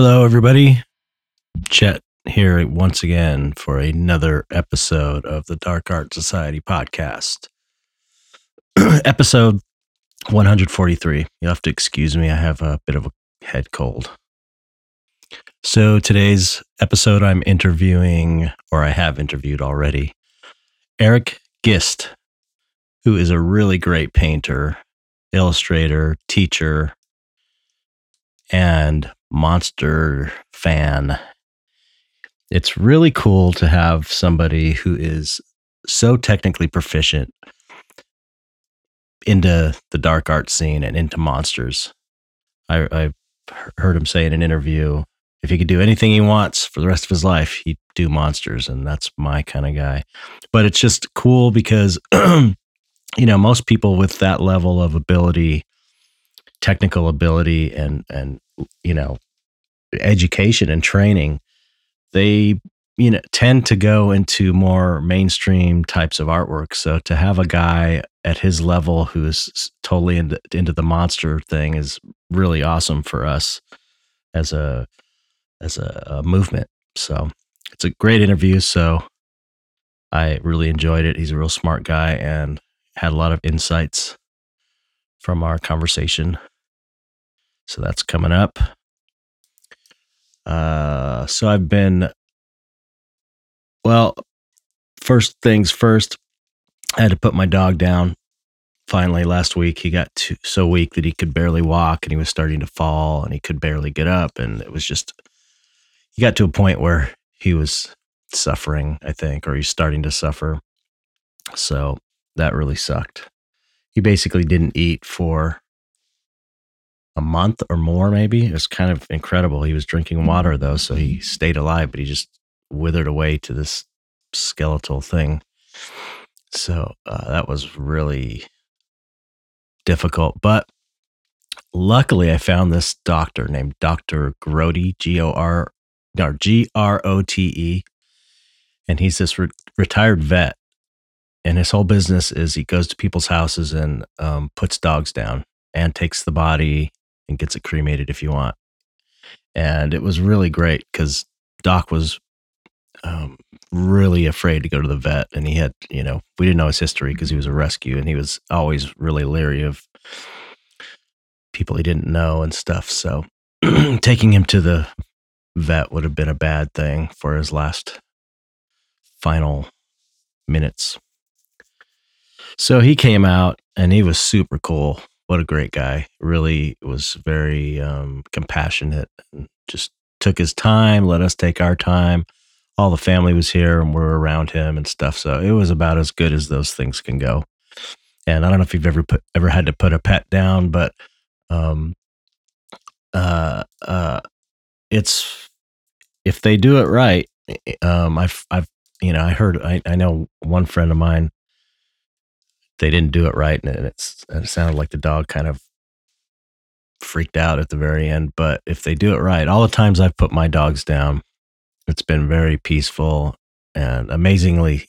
Hello, everybody. Chet here once again for another episode of the Dark Art Society podcast. episode 143. You'll have to excuse me. I have a bit of a head cold. So, today's episode, I'm interviewing, or I have interviewed already, Eric Gist, who is a really great painter, illustrator, teacher, and monster fan. It's really cool to have somebody who is so technically proficient into the dark art scene and into monsters. I, I heard him say in an interview if he could do anything he wants for the rest of his life, he'd do monsters. And that's my kind of guy. But it's just cool because, you know, most people with that level of ability, technical ability, and, and, you know, education and training, they you know tend to go into more mainstream types of artwork. So to have a guy at his level who's totally into, into the monster thing is really awesome for us as a as a, a movement. So it's a great interview. So I really enjoyed it. He's a real smart guy and had a lot of insights from our conversation. So that's coming up. Uh, so I've been, well, first things first, I had to put my dog down. Finally, last week, he got too, so weak that he could barely walk and he was starting to fall and he could barely get up. And it was just, he got to a point where he was suffering, I think, or he's starting to suffer. So that really sucked. He basically didn't eat for a month or more, maybe. It was kind of incredible. He was drinking water though, so he stayed alive, but he just withered away to this skeletal thing. So uh, that was really difficult. But luckily, I found this doctor named Dr. Grote, G O R G R O T E. And he's this re- retired vet. And his whole business is he goes to people's houses and um, puts dogs down and takes the body and gets it cremated if you want. And it was really great because Doc was um, really afraid to go to the vet. And he had, you know, we didn't know his history because he was a rescue and he was always really leery of people he didn't know and stuff. So taking him to the vet would have been a bad thing for his last final minutes. So he came out and he was super cool what a great guy. Really was very um, compassionate and just took his time, let us take our time. All the family was here and we're around him and stuff. So it was about as good as those things can go. And I don't know if you've ever put ever had to put a pet down, but um, uh, uh, it's if they do it right. Um, I've I've you know I heard I I know one friend of mine they didn't do it right, and it's it sounded like the dog kind of freaked out at the very end. But if they do it right, all the times I've put my dogs down, it's been very peaceful and amazingly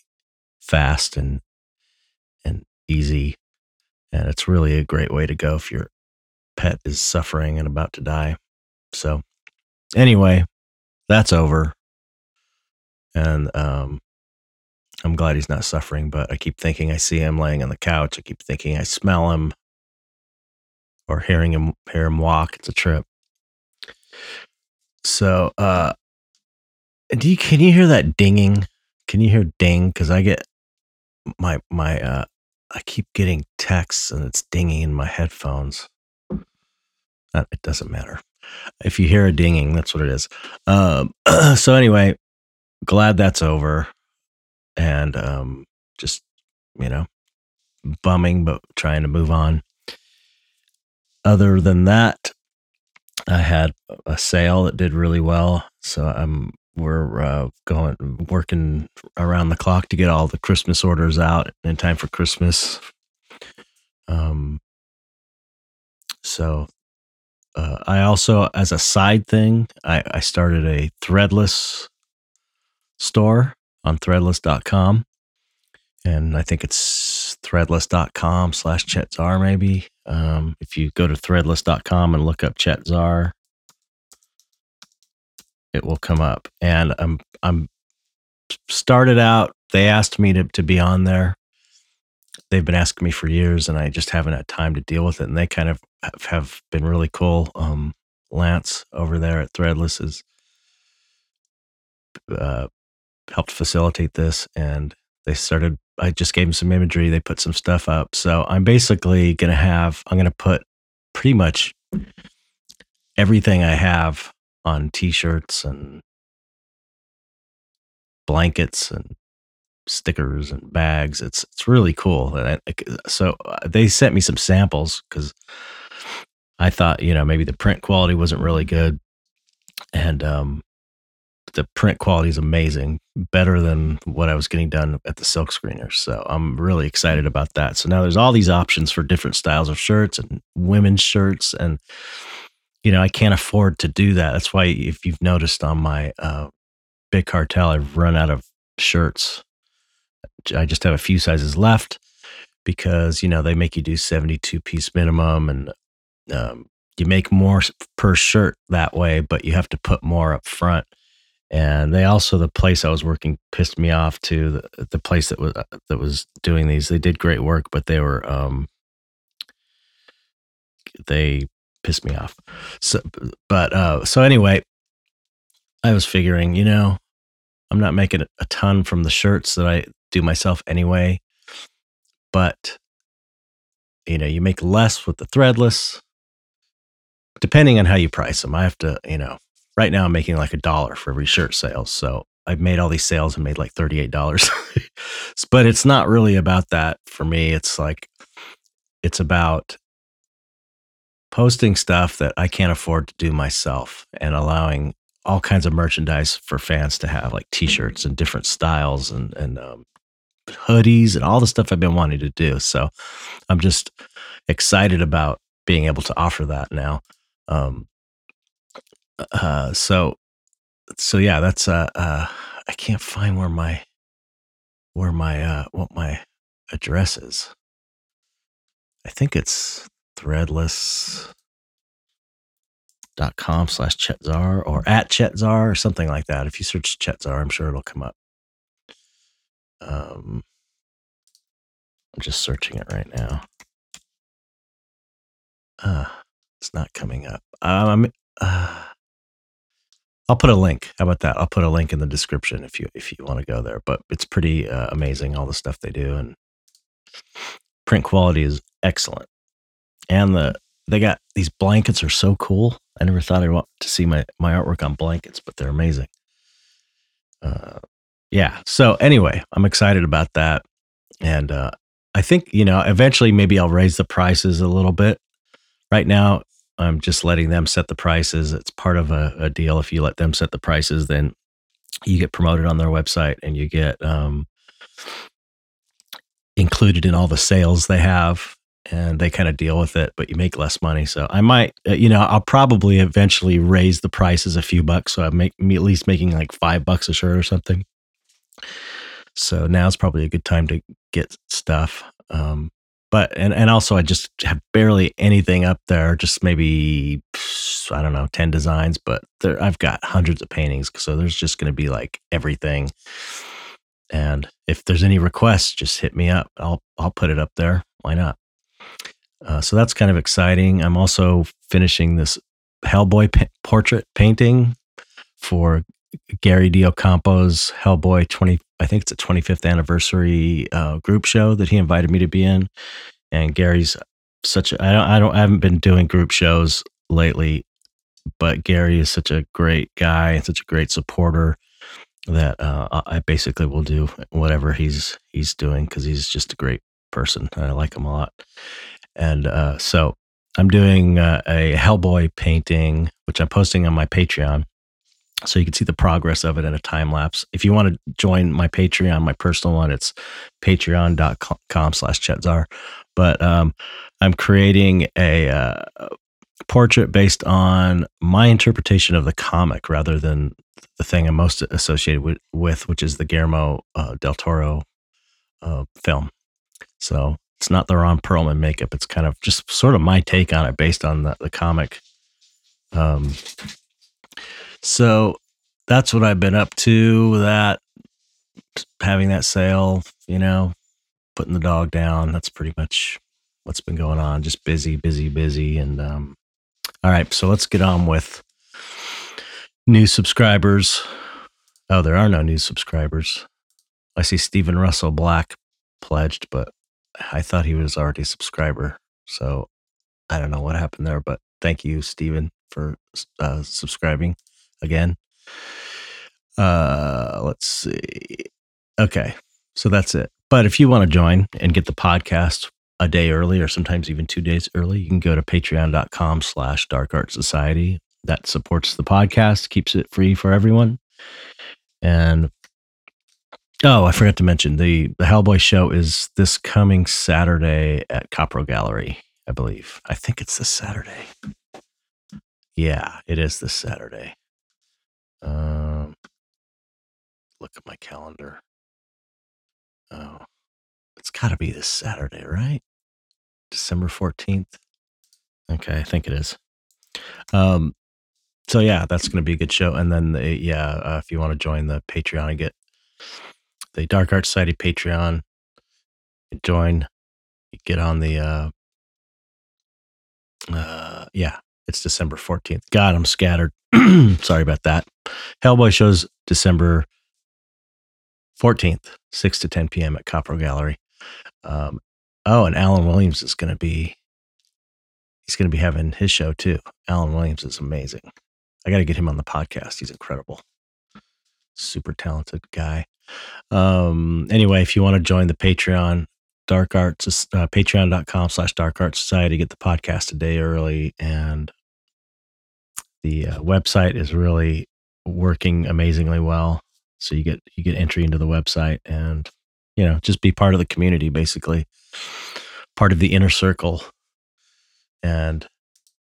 fast and and easy. And it's really a great way to go if your pet is suffering and about to die. So anyway, that's over. And um I'm glad he's not suffering, but I keep thinking I see him laying on the couch. I keep thinking I smell him or hearing him hear him walk. It's a trip. So, uh, do you can you hear that dinging? Can you hear ding? Because I get my my uh, I keep getting texts and it's dinging in my headphones. It doesn't matter. If you hear a dinging, that's what it is. Um, so anyway, glad that's over and um, just you know bumming, but trying to move on. Other than that, I had a sale that did really well, so I'm we're uh, going working around the clock to get all the Christmas orders out in time for Christmas. Um, so uh, I also, as a side thing, I, I started a threadless store on threadless.com. And I think it's threadless.com slash Chetzar, maybe. Um, if you go to threadless.com and look up Chetzar, it will come up. And I'm I'm started out. They asked me to to be on there. They've been asking me for years, and I just haven't had time to deal with it. And they kind of have been really cool. Um, Lance over there at Threadless is uh, helped facilitate this, and they started. I just gave them some imagery. They put some stuff up. So I'm basically going to have. I'm going to put pretty much everything I have on T-shirts and blankets and stickers and bags. It's it's really cool. So uh, they sent me some samples because I thought you know maybe the print quality wasn't really good, and um, the print quality is amazing, better than what I was getting done at the silk screeners. So I'm really excited about that. So now there's all these options for different styles of shirts and women's shirts, and you know I can't afford to do that. That's why if you've noticed on my uh, big cartel, I've run out of shirts. I just have a few sizes left because you know they make you do 72 piece minimum and um, you make more per shirt that way, but you have to put more up front and they also the place I was working pissed me off too. The, the place that was uh, that was doing these, they did great work, but they were um, they pissed me off. So, but uh, so anyway, I was figuring, you know, I'm not making a ton from the shirts that I do myself anyway, but you know, you make less with the threadless, depending on how you price them. I have to, you know, right now I'm making like a dollar for every shirt sales. So I've made all these sales and made like $38. but it's not really about that for me. It's like, it's about posting stuff that I can't afford to do myself and allowing all kinds of merchandise for fans to have, like t-shirts and different styles and, and, um, hoodies and all the stuff I've been wanting to do. So I'm just excited about being able to offer that now. Um, uh, so so yeah, that's uh, uh, I can't find where my where my uh, what my address is. I think it's threadless dot com slash chetzar or at chetzar or something like that. If you search chetzar, I'm sure it'll come up. Um, I'm just searching it right now. Uh, it's not coming up. Um, uh, I'll put a link. How about that? I'll put a link in the description if you if you want to go there. But it's pretty uh, amazing all the stuff they do, and print quality is excellent. And the they got these blankets are so cool. I never thought I'd want to see my my artwork on blankets, but they're amazing. Uh, yeah. So anyway, I'm excited about that, and uh, I think you know eventually maybe I'll raise the prices a little bit. Right now, I'm just letting them set the prices. It's part of a, a, deal. If you let them set the prices, then you get promoted on their website and you get um, included in all the sales they have and they kind of deal with it, but you make less money. So I might, uh, you know, I'll probably eventually raise the prices a few bucks. So I make me at least making like five bucks a shirt or something. So now's probably a good time to get stuff. Um, but and and also I just have barely anything up there, just maybe I don't know, 10 designs, but there I've got hundreds of paintings, so there's just going to be like everything. And if there's any requests, just hit me up. I'll I'll put it up there. Why not? Uh, so that's kind of exciting. I'm also finishing this Hellboy portrait painting for Gary DeOcampo's Hellboy 20, I think it's a 25th anniversary uh, group show that he invited me to be in. And Gary's such a, I don't, I don't, I haven't been doing group shows lately, but Gary is such a great guy and such a great supporter that uh, I basically will do whatever he's he's doing because he's just a great person. I like him a lot. And uh, so I'm doing uh, a Hellboy painting, which I'm posting on my Patreon so you can see the progress of it in a time lapse. If you want to join my Patreon, my personal one, it's patreon.com slash chetzar. But um, I'm creating a uh, portrait based on my interpretation of the comic rather than the thing I'm most associated with, with which is the Guillermo uh, del Toro uh, film. So it's not the Ron Perlman makeup. It's kind of just sort of my take on it based on the, the comic. Um, so that's what I've been up to. That having that sale, you know, putting the dog down. That's pretty much what's been going on. Just busy, busy, busy. And um, all right, so let's get on with new subscribers. Oh, there are no new subscribers. I see Stephen Russell Black pledged, but I thought he was already a subscriber. So I don't know what happened there, but thank you, Stephen, for uh, subscribing again. Uh, let's see. Okay, so that's it. But if you want to join and get the podcast a day early or sometimes even two days early, you can go to patreon.com slash dark art society. That supports the podcast, keeps it free for everyone. And oh, I forgot to mention the the Hellboy show is this coming Saturday at Copro Gallery, I believe. I think it's this Saturday. Yeah, it is this Saturday. Um, look at my calendar. Oh, it's got to be this Saturday, right? December 14th. Okay, I think it is. Um, so yeah, that's going to be a good show. And then, the, yeah, uh, if you want to join the Patreon and get the Dark Art Society Patreon, join, get on the, uh, uh, yeah, it's December 14th. God, I'm scattered. Sorry about that. Hellboy shows December 14th, 6 to 10 p.m. at Copro Gallery. Um, oh, and Alan Williams is going to be, he's going to be having his show too. Alan Williams is amazing. I got to get him on the podcast. He's incredible. Super talented guy. Um, anyway, if you want to join the Patreon, Dark Arts, uh, patreon.com slash Dark Art Society, get the podcast a day early. And the uh, website is really working amazingly well. So you get you get entry into the website and you know just be part of the community, basically part of the inner circle. And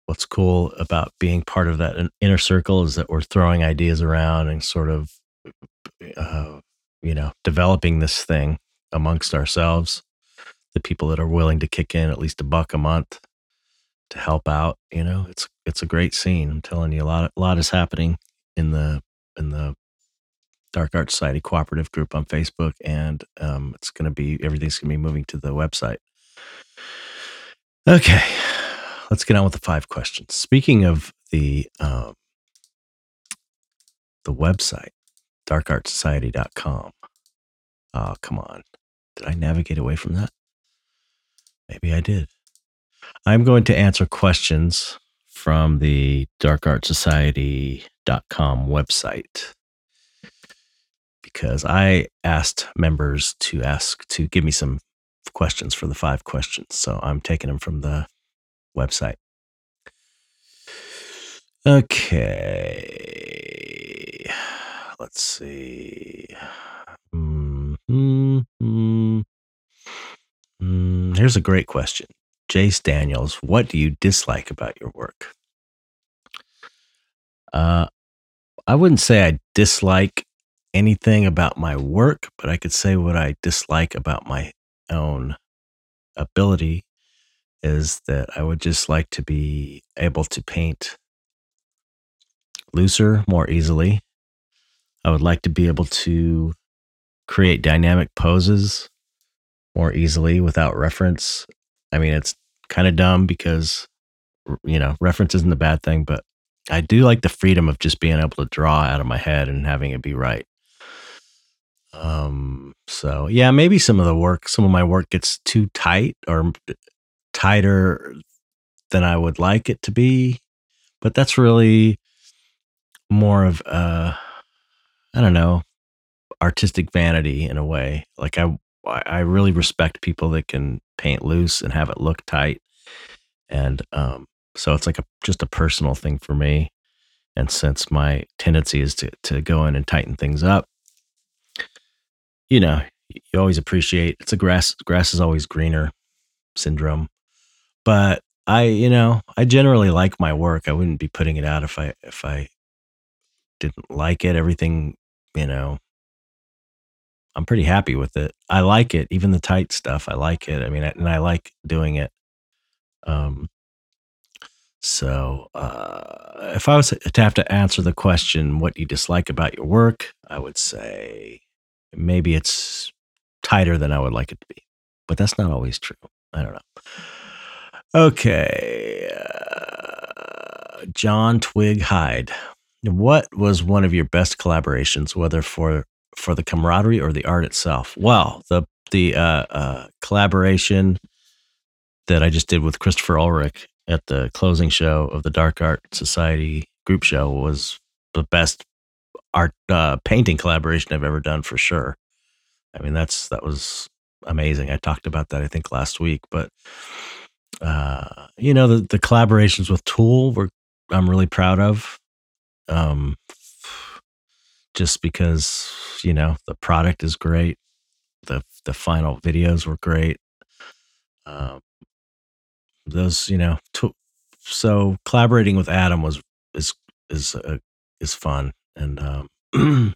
what's cool about being part of that inner circle is that we're throwing ideas around and sort of uh, you know developing this thing amongst ourselves the people that are willing to kick in at least a buck a month to help out you know it's it's a great scene i'm telling you a lot a lot is happening in the in the dark art society cooperative group on facebook and um, it's going to be everything's going to be moving to the website okay let's get on with the five questions. Speaking of the um, the website, darkartsociety.com. Oh, come on. Did I navigate away from that? Maybe I did. I'm going to answer questions from the darkartsociety.com website because I asked members to ask to give me some questions for the five questions. So I'm taking them from the website. Okay. Let's see. Mm-hmm. Mm, here's a great question. Jace Daniels, what do you dislike about your work? Uh, I wouldn't say I dislike anything about my work, but I could say what I dislike about my own ability is that I would just like to be able to paint looser, more easily. I would like to be able to create dynamic poses more easily without reference. I mean, it's kind of dumb because, you know, reference isn't a bad thing, but I do like the freedom of just being able to draw out of my head and having it be right. Um, so yeah, maybe some of the work, some of my work gets too tight or tighter than I would like it to be. But that's really more of uh I don't know, artistic vanity in a way. Like I I really respect people that can paint loose and have it look tight. And um so it's like a just a personal thing for me. And since my tendency is to to go in and tighten things up, you know, you always appreciate it's a grass grass is always greener syndrome but I, you know, I generally like my work. I wouldn't be putting it out if I if I didn't like it. Everything, you know, I'm pretty happy with it. I like it, even the tight stuff. I like it. I mean, and I like doing it. Um, so uh, if I was to have to answer the question, what do you dislike about your work, I would say maybe it's tighter than I would like it to be, but that's not always true. I don't know. Okay. Uh, John Twig Hyde. What was one of your best collaborations, whether for for the camaraderie or the art itself? Well, the the uh, uh, collaboration that I just did with Christopher Ulrich at the closing show of the Dark Art Society group show was the best art uh, painting collaboration I've ever done for sure. I mean, that's that was amazing. I talked about that I think last week, but uh, you know the the collaborations with Tool were I'm really proud of. Um, just because you know the product is great, the the final videos were great. Um, those you know, so collaborating with Adam was is is uh, is fun, and um,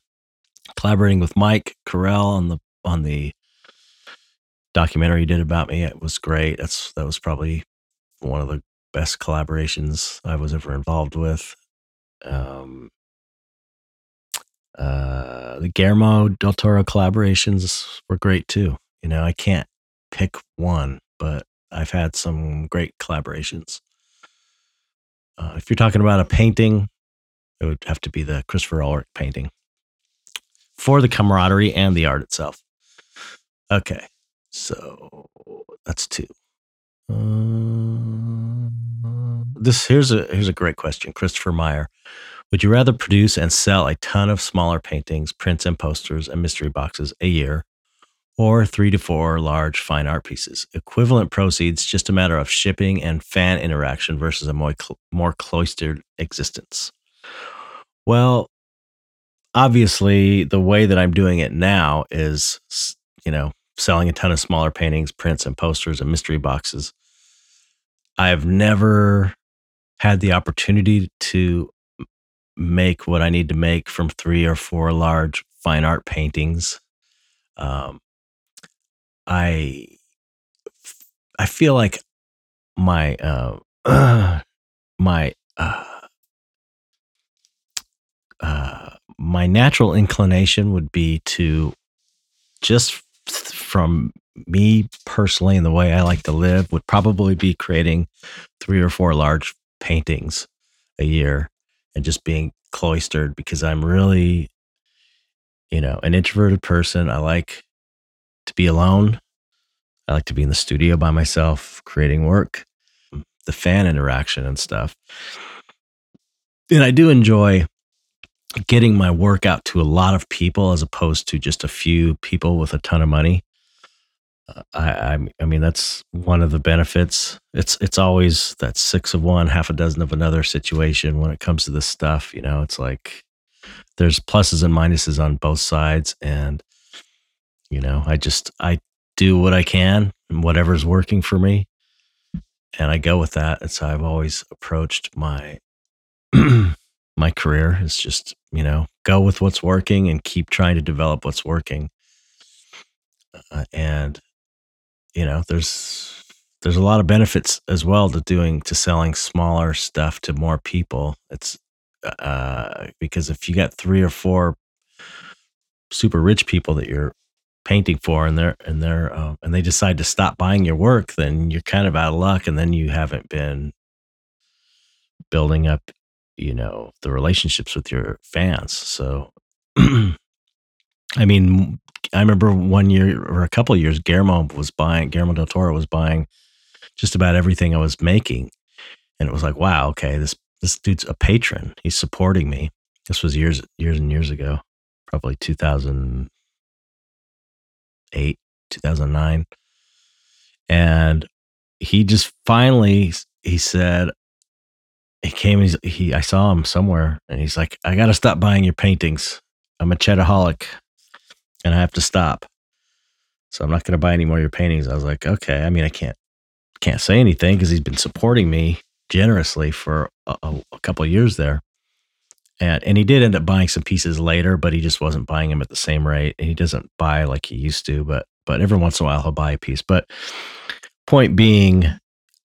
collaborating with Mike Correll on the on the documentary he did about me it was great. That's that was probably one of the best collaborations I was ever involved with. Um, uh, the Guillermo del Toro collaborations were great too. You know, I can't pick one, but I've had some great collaborations. Uh, if you're talking about a painting, it would have to be the Christopher Ulrich painting for the camaraderie and the art itself. Okay, so that's two. Uh, this here's a here's a great question, Christopher Meyer. Would you rather produce and sell a ton of smaller paintings, prints, and posters and mystery boxes a year, or three to four large fine art pieces? Equivalent proceeds, just a matter of shipping and fan interaction versus a more, more cloistered existence. Well, obviously, the way that I'm doing it now is, you know, selling a ton of smaller paintings, prints, and posters and mystery boxes. I've never had the opportunity to make what I need to make from three or four large fine art paintings. Um, I I feel like my uh, uh my uh, my natural inclination would be to just from me personally and the way I like to live would probably be creating three or four large paintings a year and just being cloistered because I'm really, you know, an introverted person. I like to be alone. I like to be in the studio by myself, creating work, mm, the fan interaction and stuff. And I do enjoy getting my work out to a lot of people as opposed to just a few people with a ton of money. I, I, mean, that's one of the benefits. It's it's always that six of one, half a dozen of another situation when it comes to this stuff. You know, it's like there's pluses and minuses on both sides, and you know, I just I do what I can and whatever's working for me, and I go with that. And so I've always approached my my career is just you know go with what's working and keep trying to develop what's working. Uh, and you know, there's there's a lot of benefits as well to doing to selling smaller stuff to more people. It's uh, because if you got three or four super rich people that you're painting for and they're and they're uh, and they decide to stop buying your work then you're kind of out of luck and then you haven't been building up you know the relationships with your fans so i mean I remember one year or a couple years, Guillermo was buying, Guillermo del Toro was buying just about everything I was making. And it was like, wow, okay, this, this dude's a patron. He's supporting me. This was years, years and years ago, probably 2008, 2009. And he just finally, he said, he came, he's, he, I saw him somewhere and he's like, I got to stop buying your paintings. I'm a Chetaholic and I have to stop. So I'm not going to buy any more of your paintings. I was like, okay. I mean, I can't can't say anything because he's been supporting me generously for a, a couple years there. And and he did end up buying some pieces later, but he just wasn't buying them at the same rate. And he doesn't buy like he used to, but but every once in a while he'll buy a piece. But point being,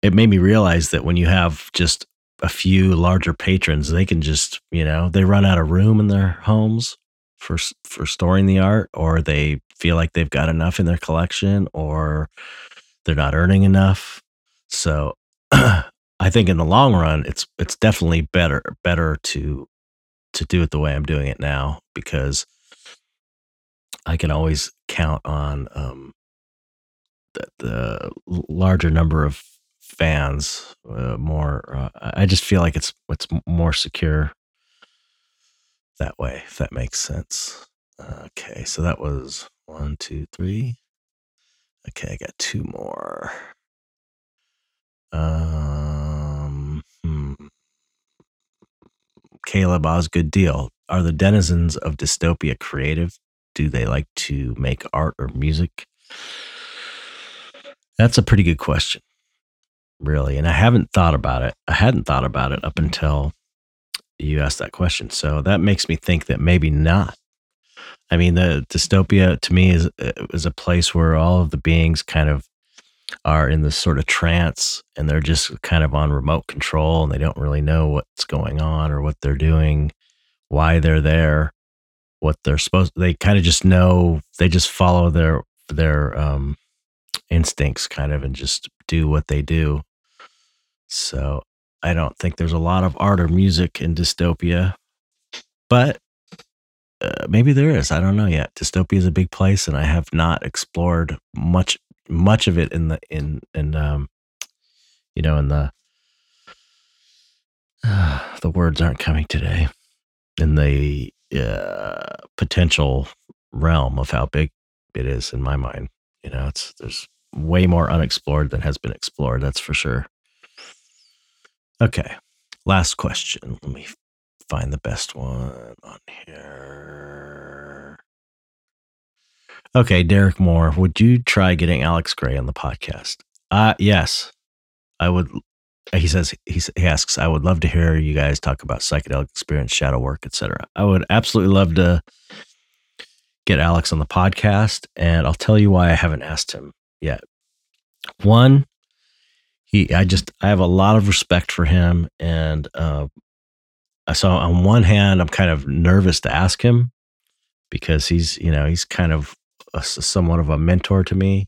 it made me realize that when you have just a few larger patrons, they can just, you know, they run out of room in their homes for for storing the art or they feel like they've got enough in their collection or they're not earning enough. So I think in the long run it's it's definitely better better to to do it the way I'm doing it now because I can always count on um, the, the larger number of fans uh, more uh, i just feel like it's it's more secure that way if that makes sense okay so that was one two three okay i got two more um hmm. caleb osgood deal are the denizens of dystopia creative do they like to make art or music that's a pretty good question really. And I haven't thought about it. I hadn't thought about it up until you asked that question. So that makes me think that maybe not. I mean, the dystopia to me is uh, is a place where all of the beings kind of are in this sort of trance and they're just kind of on remote control and they don't really know what's going on or what they're doing, why they're there, what they're supposed they kind of just know, they just follow their their um instincts kind of and just do what they do. So I don't think there's a lot of art or music in dystopia, but uh, maybe there is. I don't know yet. Dystopia is a big place, and I have not explored much much of it in the in in um you know in the uh, the words aren't coming today in the uh, potential realm of how big it is in my mind. You know, it's there's way more unexplored than has been explored. That's for sure. Okay. Last question. Let me find the best one on here. Okay, Derek Moore, would you try getting Alex Grey on the podcast? Uh yes. I would he says he, he asks I would love to hear you guys talk about psychedelic experience, shadow work, etc. I would absolutely love to get Alex on the podcast and I'll tell you why I haven't asked him yet. One, he I just I have a lot of respect for him and uh so on one hand I'm kind of nervous to ask him because he's you know he's kind of a, somewhat of a mentor to me.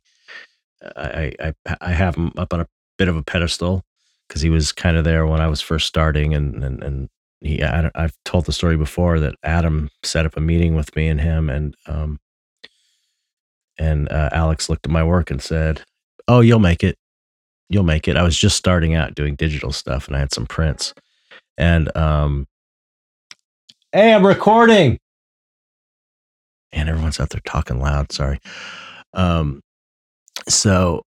I, I I have him up on a bit of a pedestal because he was kind of there when I was first starting and and and he I, have told the story before that Adam set up a meeting with me and him and um and uh, Alex looked at my work and said, "Oh, you'll make it you'll make it. I was just starting out doing digital stuff and I had some prints. And um Hey, I'm recording. And everyone's out there talking loud, sorry. Um so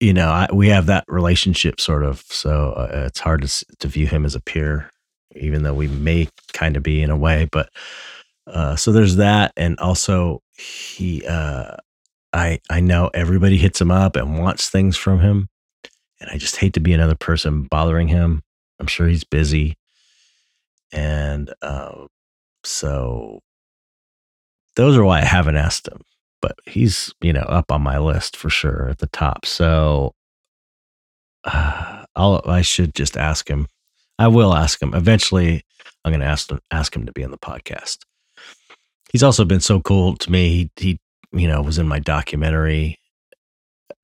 you know, I, we have that relationship sort of, so uh, it's hard to to view him as a peer even though we may kind of be in a way, but uh so there's that and also he uh I I know everybody hits him up and wants things from him, and I just hate to be another person bothering him. I'm sure he's busy, and uh, so those are why I haven't asked him. But he's you know up on my list for sure at the top. So uh, I'll I should just ask him. I will ask him eventually. I'm going to ask him ask him to be on the podcast. He's also been so cool to me. He he you know, was in my documentary.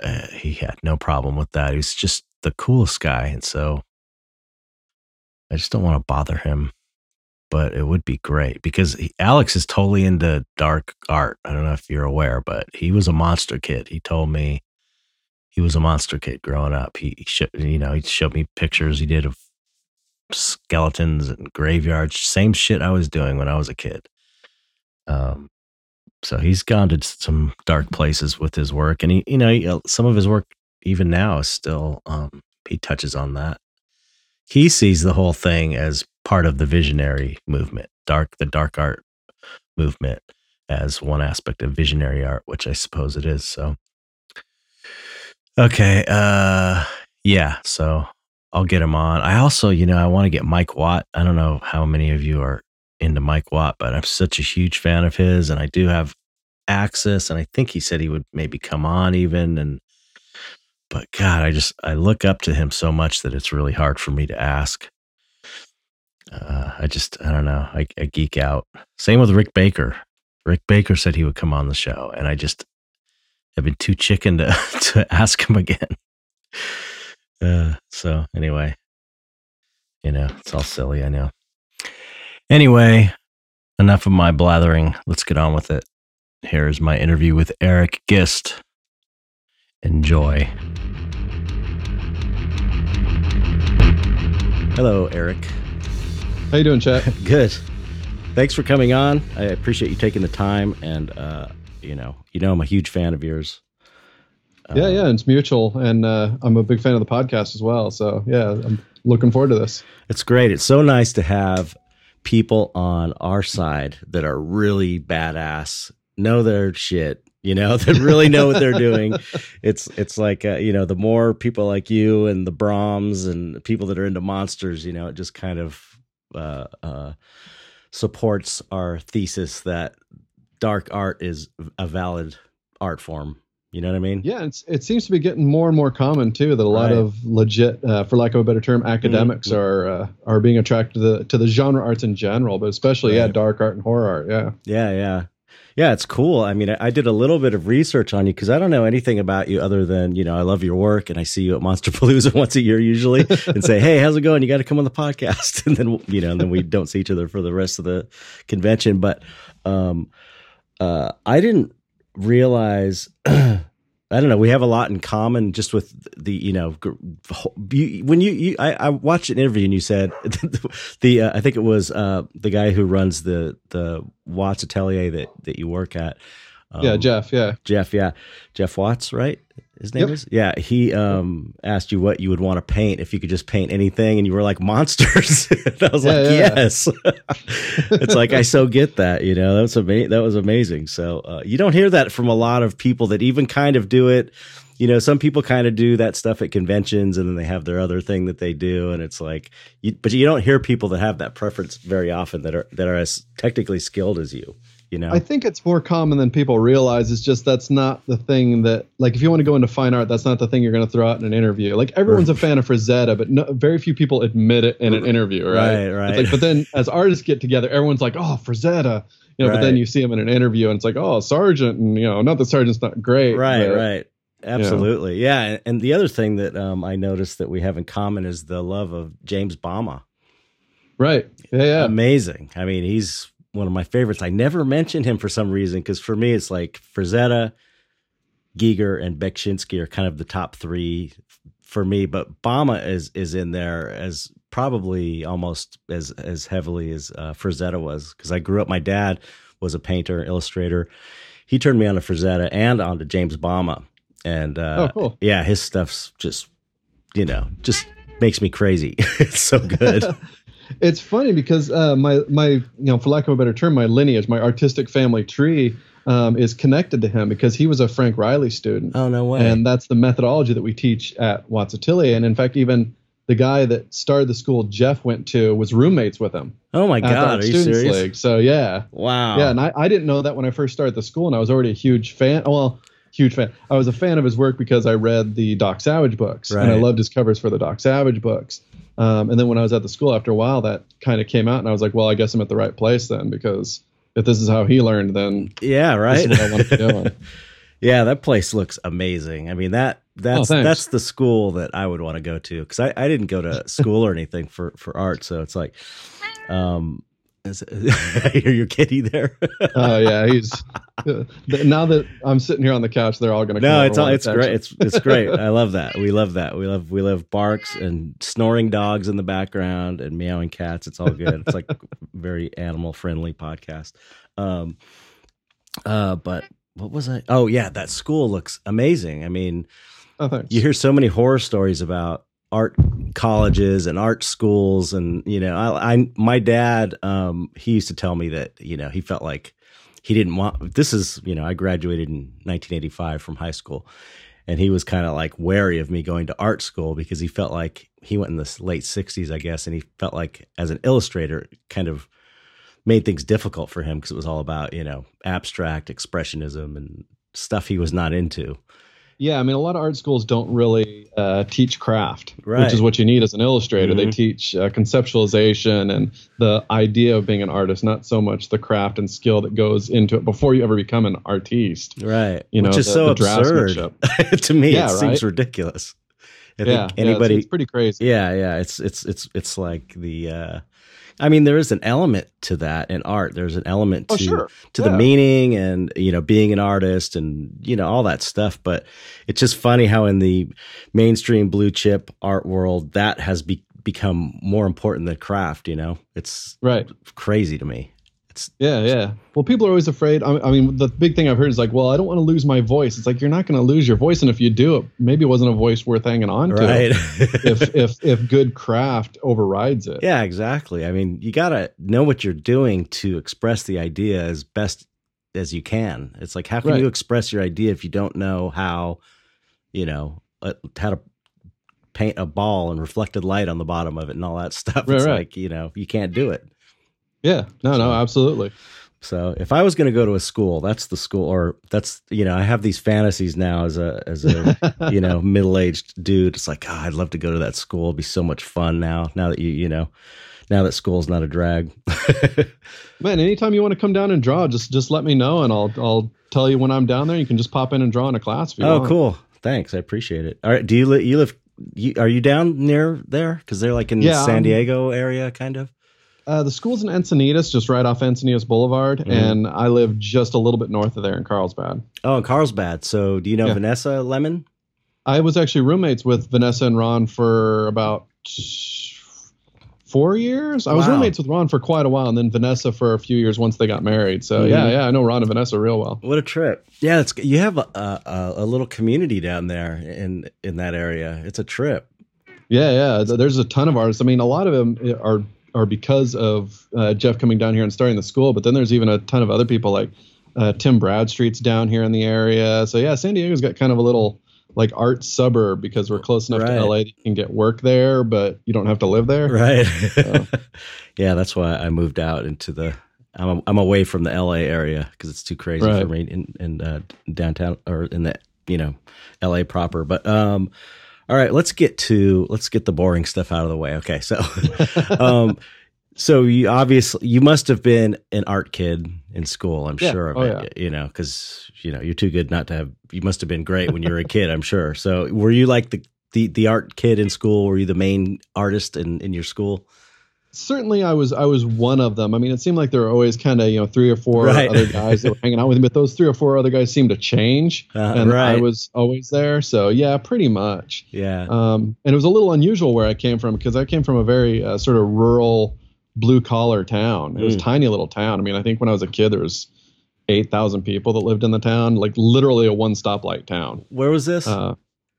Uh, he had no problem with that. He was just the coolest guy. And so I just don't want to bother him, but it would be great because he, Alex is totally into dark art. I don't know if you're aware, but he was a monster kid. He told me he was a monster kid growing up. He, he you know, he showed me pictures he did of skeletons and graveyards, same shit I was doing when I was a kid. Um, so he's gone to some dark places with his work, and he, you know, uh, some of his work even now is still um, he touches on that. He sees the whole thing as part of the visionary movement, dark the dark art movement as one aspect of visionary art, which I suppose it is. So, okay, uh, yeah, so I'll get him on. I also, you know, I want to get Mike Watt. I don't know how many of you are into Mike Watt, but I'm such a huge fan of his, and I do have access. And I think he said he would maybe come on even. And but God, I just I look up to him so much that it's really hard for me to ask. Uh, I just I don't know. I, I geek out. Same with Rick Baker. Rick Baker said he would come on the show, and I just have been too chicken to to ask him again. Uh, so anyway, you know, it's all silly. I know. Anyway, enough of my blathering. Let's get on with it. Here's my interview with Eric Gist. Enjoy. Hello, Eric. How you doing, Chet? Good. Thanks for coming on. I appreciate you taking the time, and uh, you know, you know, I'm a huge fan of yours. yeah, yeah, it's mutual, and uh, I'm a big fan of the podcast as well. So yeah, I'm looking forward to this. It's great. It's so nice to have people on our side that are really badass, know their shit, you know, that really know what they're doing. It's it's like uh, you know, the more people like you and the Brahms and people that are into monsters, you know, it just kind of uh, uh, supports our thesis that dark art is a valid art form. You know what I mean? Yeah, it's, it seems to be getting more and more common too that a lot Right. of legit, uh, for lack of a better term, academics Mhm. are uh, are being attracted to the to the genre arts in general, but especially yeah, dark art and horror art. Yeah. Yeah, yeah. Yeah, it's cool. I mean, I, I did a little bit of research on you because I don't know anything about you other than, you know, I love your work and I see you at Monsterpalooza once a year usually and say, hey, how's it going? You got to come on the podcast. And then, you know, and then we don't see each other for the rest of the convention. But um, uh, I didn't realize. I don't know. We have a lot in common just with the, you know, gr- whole- you, when you, you I, I watched an interview and you said the, uh, I think it was uh, the guy who runs the, the Watts Atelier that, that you work at. Um, yeah, Jeff. Yeah. Jeff, yeah. Jeff Watts, right? His name Yep. is? Yeah. He um, asked you what you would want to paint if you could just paint anything. And you were like, monsters. and I was Yeah, like, yeah. yes. it's like, I so get that, you know, that was, ama- that was amazing. So uh, you don't hear that from a lot of people that even kind of do it. You know, some people kind of do that stuff at conventions and then they have their other thing that they do. And it's like, you, but you don't hear people that have that preference very often that are, that are as technically skilled as you, you know? I think it's more common than people realize. It's just that's not the thing that, like, if you want to go into fine art, that's not the thing you're going to throw out in an interview. Like, everyone's a fan of Frazetta, but no, very few people admit it in an interview, right? Right, right. Like, but then as artists get together, everyone's like, oh, Frazetta. You know, but then you see them in an interview and it's like, oh, Sargent And, you know, not that Sargent's not great. right but- right absolutely yeah and, and the other thing that um, i noticed that we have in common is the love of james bama Right. Yeah. Yeah. amazing i mean he's one of my favorites i never mentioned him for some reason because for me it's like frazetta giger and beksinski are kind of the top three for me but bama is is in there as probably almost as as heavily as uh, frazetta was because i grew up my dad was a painter illustrator he turned me on to frazetta and on to james bama and uh, Oh, cool. yeah, his stuff's just you know just makes me crazy. it's so good. it's funny because uh, my my you know for lack of a better term my lineage my artistic family tree um, is connected to him because he was a Frank Reilly student oh no way! and that's the methodology that we teach at Watts Atelier and in fact even the guy that started the school Jeff went to was roommates with him oh my god, are you serious? League. so yeah Wow. yeah and I, I didn't know that when I first started the school and I was already a huge fan well huge fan I was a fan of his work because I read the Doc Savage books and I loved his covers for the Doc Savage books um, and then when I was at the school after a while, that kind of came out, and I was like, well, I guess I'm at the right place then, because if this is how he learned, then yeah, right. this is what I want to be doing. yeah, that place looks amazing. I mean that that's Oh, that's the school that I would want to go to because I, I didn't go to school or anything for for art, so it's like, um, is, I hear your kitty there. Oh yeah, he's now that I'm sitting here on the couch, they're all going to. no, it's all, it's great. It's it's great. I love that. We love that. We love we love barks and snoring dogs in the background and meowing cats. It's all good. It's like very animal friendly podcast. Um, uh, but what was I? Oh yeah, that school looks amazing. I mean, oh, you hear so many horror stories about art colleges and art schools and you know I, I my dad um he used to tell me that you know he felt like he didn't want this is you know I graduated in 1985 from high school and he was kind of like wary of me going to art school because he felt like he went in the late 60s I guess and he felt like as an illustrator kind of made things difficult for him because it was all about you know abstract expressionism and stuff he was not into Yeah, I mean, a lot of art schools don't really uh, teach craft, Right. which is what you need as an illustrator. They Mhm. teach uh, conceptualization and the idea of being an artist, not so much the craft and skill that goes into it before you ever become an artiste. Right. You know, Which is the- so the absurd. to me, Yeah, it seems ridiculous. I yeah, think yeah, it's- anybody it's, pretty crazy. Yeah, yeah. It's it's it's it's like the uh I mean there is an element to that in art. There's an element Oh, to sure. to the meaning and you know being an artist and you know all that stuff, but it's just funny how in the mainstream blue chip art world that has be- become more important than craft, you know. It's Right. crazy to me. It's Yeah, yeah. Well, people are always afraid. I I mean, the big thing I've heard is like, well, I don't want to lose my voice. It's like you're not going to lose your voice, and if you do, it maybe it wasn't a voice worth hanging on to. right. if if if good craft overrides it. Yeah, exactly. I mean, you got to know what you're doing to express the idea as best as you can. It's like, how can Right. you express your idea if you don't know how, you know, uh, how to paint a ball and reflected light on the bottom of it and all that stuff? Right, it's right. like, you know, you can't do it. Yeah. No, no, absolutely. So if I was going to go to a school, that's the school, or that's you know, I have these fantasies now as a as a you know middle aged dude. It's like, oh, I'd love to go to that school. It'd be so much fun now. Now that you you know, now that school's not a drag. Man, anytime you want to come down and draw, just just let me know, and I'll I'll tell you when I'm down there. You can just pop in and draw in a class. Oh, want. cool. Thanks, I appreciate it. All right, do you li- you live? You, are you down near there? Because they're like in the Yeah, San um, Diego area, kind of. Uh, the school's in Encinitas, just right off Encinitas Boulevard, Mhm. and I live just a little bit north of there in Carlsbad. Oh, in Carlsbad. So do you know Yeah. Vanessa Lemen? I was actually roommates with Vanessa and Ron for about four years. I was roommates with Ron for quite a while, and then Vanessa for a few years once they got married. So Mhm. yeah, yeah, I know Ron and Vanessa real well. What a trip! Yeah, it's you have a, a a little community down there in in that area. It's a trip. Yeah, yeah. There's a ton of artists. I mean, a lot of them are are because of uh, Jeff coming down here and starting the school. But then there's even a ton of other people like uh, Tim Bradstreet's down here in the area. So yeah, San Diego's got kind of a little like art suburb because we're close enough Right. to LA that you can get work there, but you don't have to live there. Right. Yeah. yeah, that's why I moved out into the. I'm I'm away from the LA area because it's too crazy for me in in uh, downtown or in the you know LA proper. But um, all right, let's get to let's get the boring stuff out of the way. Okay, so um, so you obviously you must have been an art kid in school. I'm Yeah. sure of Oh, it. You know, because you know you're too good not to have. You must have been great when you were a kid. I'm sure. So were you like the the, the art kid in school? Were you the main artist in, in your school? Certainly, I was I was one of them. I mean, it seemed like there were always kind of you know three or four Right. other guys that were hanging out with me, but those three or four other guys seemed to change, Uh, and I was always there. So yeah, pretty much. Yeah. Um, and it was a little unusual where I came from because I came from a very uh, sort of rural, blue collar town. It was a Mm. tiny little town. I mean, I think when I was a kid, there was eight thousand people that lived in the town, like literally a one stoplight town. Where was this? Uh,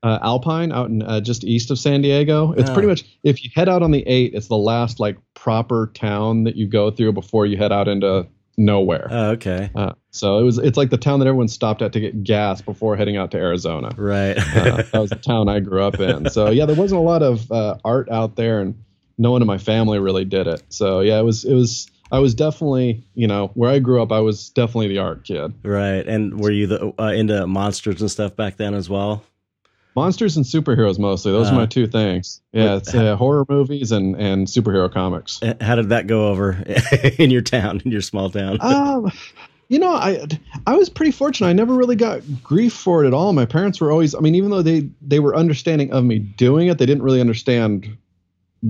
uh, Alpine, out in uh, just east of San Diego. It's Oh. pretty much if you head out on the eight, it's the last like proper town that you go through before you head out into nowhere. oh, okay. Uh, so it was it's like the town that everyone stopped at to get gas before heading out to Arizona Right. uh, that was the town I grew up in. So yeah, there wasn't a lot of uh, art out there, and no one in my family really did it. So yeah, it was it was I was definitely you know where I grew up, I was definitely the art kid. right. And were you the uh, into monsters and stuff back then as well? Monsters and superheroes mostly; those Uh, are my two things. Yeah, what- it's uh, horror movies and and superhero comics. Uh, How did that go over in your town, in your small town? Um, you know, I I was pretty fortunate. I never really got grief for it at all. My parents were always, I mean, even though they they were understanding of me doing it, they didn't really understand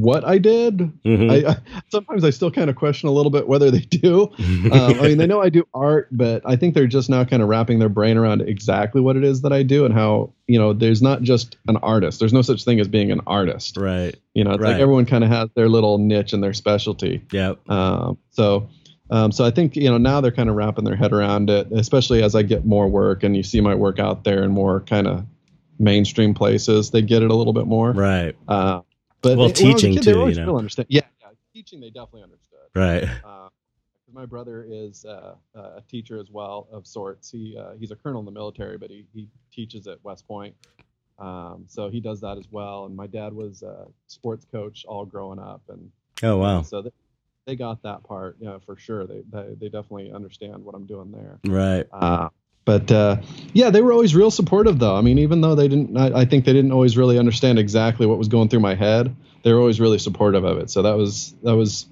what I did. Mhm. I, I sometimes I still kind of question a little bit whether they do. Um, I mean, they know I do art, but I think they're just now kind of wrapping their brain around exactly what it is that I do and how you know there's not just an artist. There's no such thing as being an artist. right. You know, it's Right. like everyone kind of has their little niche and their specialty. Yep. Um, so. Um, so I think you know now they're kind of wrapping their head around it, especially as I get more work and you see my work out there in more kind of mainstream places. They get it a little bit more. Right. Uh, but Well, they- when I was a teaching kid, too, you know. understand. Yeah, yeah, teaching they definitely understood. Right. Uh, my brother is uh, a teacher as well of sorts. He uh, he's a colonel in the military, but he he teaches at West Point. Um, so he does that as well. And my dad was a sports coach all growing up, and Oh wow. so they, they got that part, yeah, for sure. They, they they definitely understand what I'm doing there. Right. But uh, yeah, they were always real supportive, though. I mean, even though they didn't, I, I, think they didn't always really understand exactly what was going through my head. They were always really supportive of it. So that was that was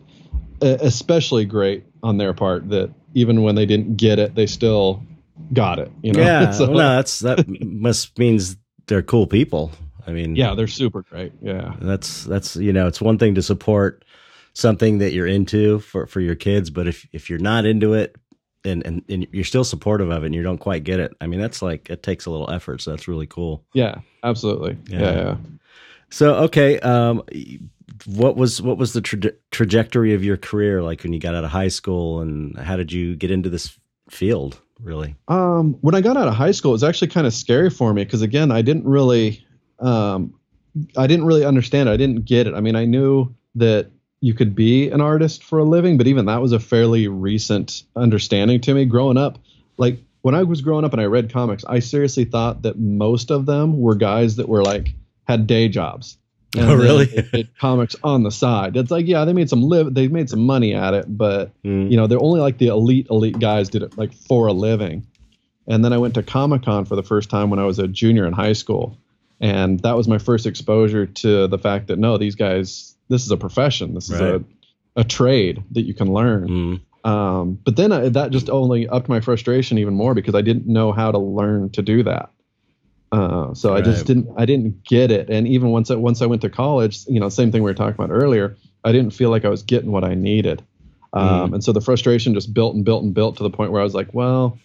especially great on their part. That even when they didn't get it, they still got it. You know? Yeah. so, well, no, that's that must means they're cool people. I mean, yeah, they're super great. Yeah, that's that's you know, it's one thing to support something that you're into for for your kids, but if if you're not into it, and, and, and you're still supportive of it and you don't quite get it. I mean, that's like, it takes a little effort. So that's really cool. Yeah, absolutely. Yeah. yeah, yeah. So, okay. Um, what was, what was the tra- trajectory of your career? Like when you got out of high school and how did you get into this field really? Um, when I got out of high school, it was actually kind of scary for me. Cause again, I didn't really, um, I didn't really understand it. I didn't get it. I mean, I knew that you could be an artist for a living, but even that was a fairly recent understanding to me. Growing up, like when I was growing up and I read comics, I seriously thought that most of them were guys that were like had day jobs. And oh, really? did comics on the side. It's like, yeah, they made some live, they made some money at it, but mm. you know, they're only like the elite, elite guys did it like for a living. And then I went to Comic Con for the first time when I was a junior in high school, and that was my first exposure to the fact that no, these guys this is a profession. This is a, a trade that you can learn. Mm. Um, but then I, that just only upped my frustration even more because I didn't know how to learn to do that. Uh, so right. I just didn't I didn't get it. And even once I, once I went to college, you know, same thing we were talking about earlier. I didn't feel like I was getting what I needed. Um, mm. And so the frustration just built and built and built to the point where I was like, well,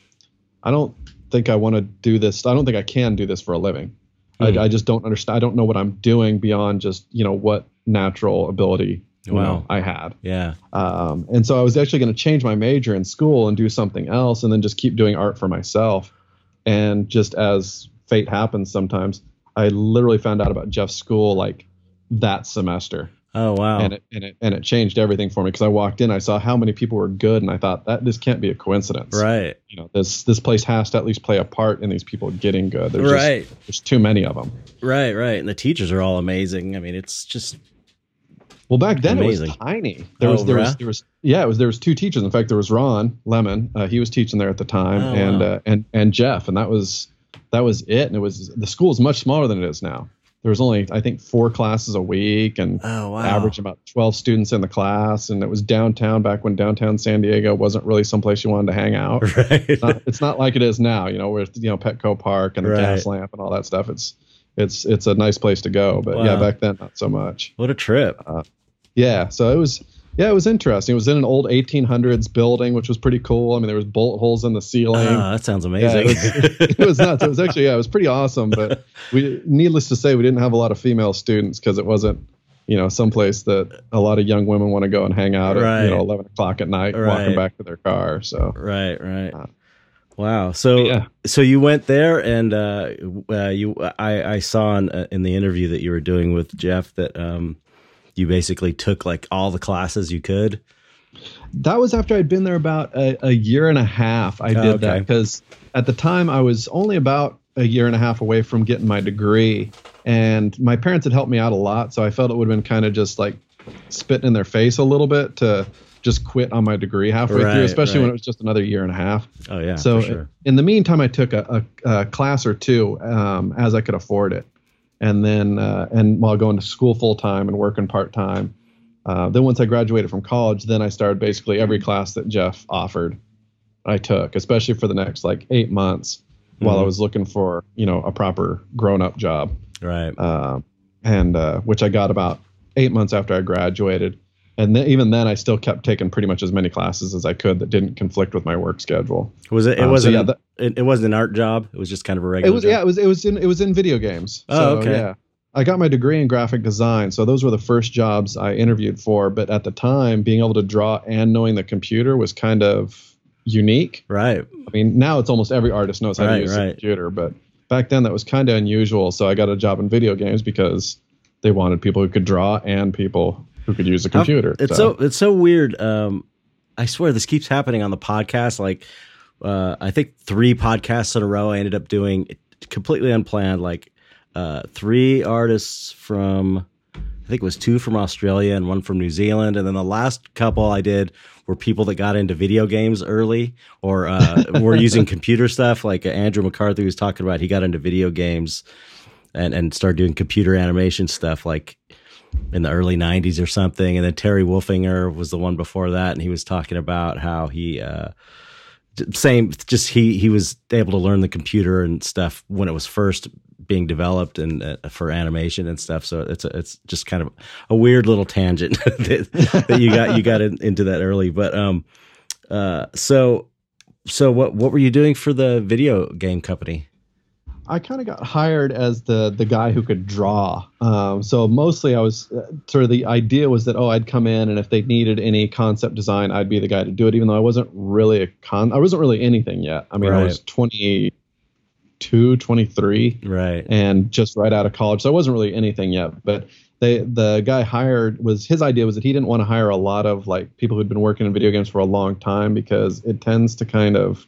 I don't think I want to do this. I don't think I can do this for a living. Mm. I, I, just don't understand. I don't know what I'm doing beyond just you know what natural ability wow. Know, I had. Yeah. Um, and so I was actually going to change my major in school and do something else, and then just keep doing art for myself. And just as fate happens, sometimes I literally found out about Jeff's school like that semester. Oh wow! And it and it and it changed everything for me because I walked in, I saw how many people were good, and I thought that this can't be a coincidence. Right. You know, this this place has to at least play a part in these people getting good. There's right. Just, there's too many of them. Right. Right. And the teachers are all amazing. I mean, it's just. Well, back then amazing. it was tiny. There oh, was there was there was yeah, it was there was two teachers. In fact, there was Ron Lemen. Uh, he was teaching there at the time, oh, and wow. uh, and and Jeff, and that was that was it. And it was the school is much smaller than it is now there was only I think four classes a week and oh, wow. average about 12 students in the class and it was downtown back when downtown San Diego wasn't really someplace you wanted to hang out. Right. It's not, it's not like it is now, you know, with you know Petco Park and the right. Gaslamp and all that stuff. It's it's it's a nice place to go, but wow. yeah, back then not so much. What a trip. Uh, yeah, so it was yeah, it was interesting. It was in an old 1800s building, which was pretty cool. I mean, there was bullet holes in the ceiling. Oh, that sounds amazing. Yeah, it, was, it, was, nuts. It was actually yeah, it was pretty awesome. But we, needless to say, we didn't have a lot of female students because it wasn't, you know, someplace that a lot of young women want to go and hang out right. at, you know, 11 o'clock at night, right. walking back to their car. So right, right. Uh, Wow. So yeah. so you went there, and uh, uh, you I, I saw in, uh, in the interview that you were doing with Jeff that um, you basically took like all the classes you could? That was after I'd been there about a, a year and a half. I did oh, okay. that because at the time I was only about a year and a half away from getting my degree, and my parents had helped me out a lot. So I felt it would have been kind of just like spitting in their face a little bit to just quit on my degree halfway right, through, especially right. when it was just another year and a half. Oh yeah. So sure. in the meantime, I took a, a, a class or two um, as I could afford it and then uh, and while going to school full time and working part time. Uh, then once I graduated from college, then I started basically every class that Jeff offered. I took, especially for the next like eight months, mm-hmm. while I mm-hmm. was looking for you know a proper grown up job. Right. Uh, and uh, which I got about eight months after I graduated and then, even then, I still kept taking pretty much as many classes as I could that didn't conflict with my work schedule. Was it? It uh, wasn't. So yeah, that, it, it, wasn't an art job. It was just kind of a regular. It was. Job. Yeah. It was. It was in. It was in video games. Oh, so, okay. Yeah. I got my degree in graphic design, so those were the first jobs I interviewed for. But at the time, being able to draw and knowing the computer was kind of unique. Right. I mean, now it's almost every artist knows how right, to use right. a computer, but back then that was kind of unusual. So I got a job in video games because they wanted people who could draw and people who could use a computer. It's so. so, it's so weird. Um, I swear this keeps happening on the podcast. Like, uh, I think three podcasts in a row, I ended up doing completely unplanned. Like, uh, three artists from I think it was two from Australia and one from New Zealand. And then the last couple I did were people that got into video games early or uh, were using computer stuff. Like uh, Andrew McCarthy was talking about, he got into video games and, and started doing computer animation stuff like in the early 90s or something. And then Terry Wolfinger was the one before that. And he was talking about how he, uh, same just he he was able to learn the computer and stuff when it was first being developed and uh, for animation and stuff so it's a, it's just kind of a weird little tangent that, that you got you got in, into that early but um uh so so what what were you doing for the video game company I kind of got hired as the the guy who could draw. Um, so mostly I was uh, sort of the idea was that oh I'd come in and if they needed any concept design I'd be the guy to do it even though I wasn't really a con I wasn't really anything yet. I mean right. I was 22, 23, right, and just right out of college so I wasn't really anything yet. But they the guy hired was his idea was that he didn't want to hire a lot of like people who'd been working in video games for a long time because it tends to kind of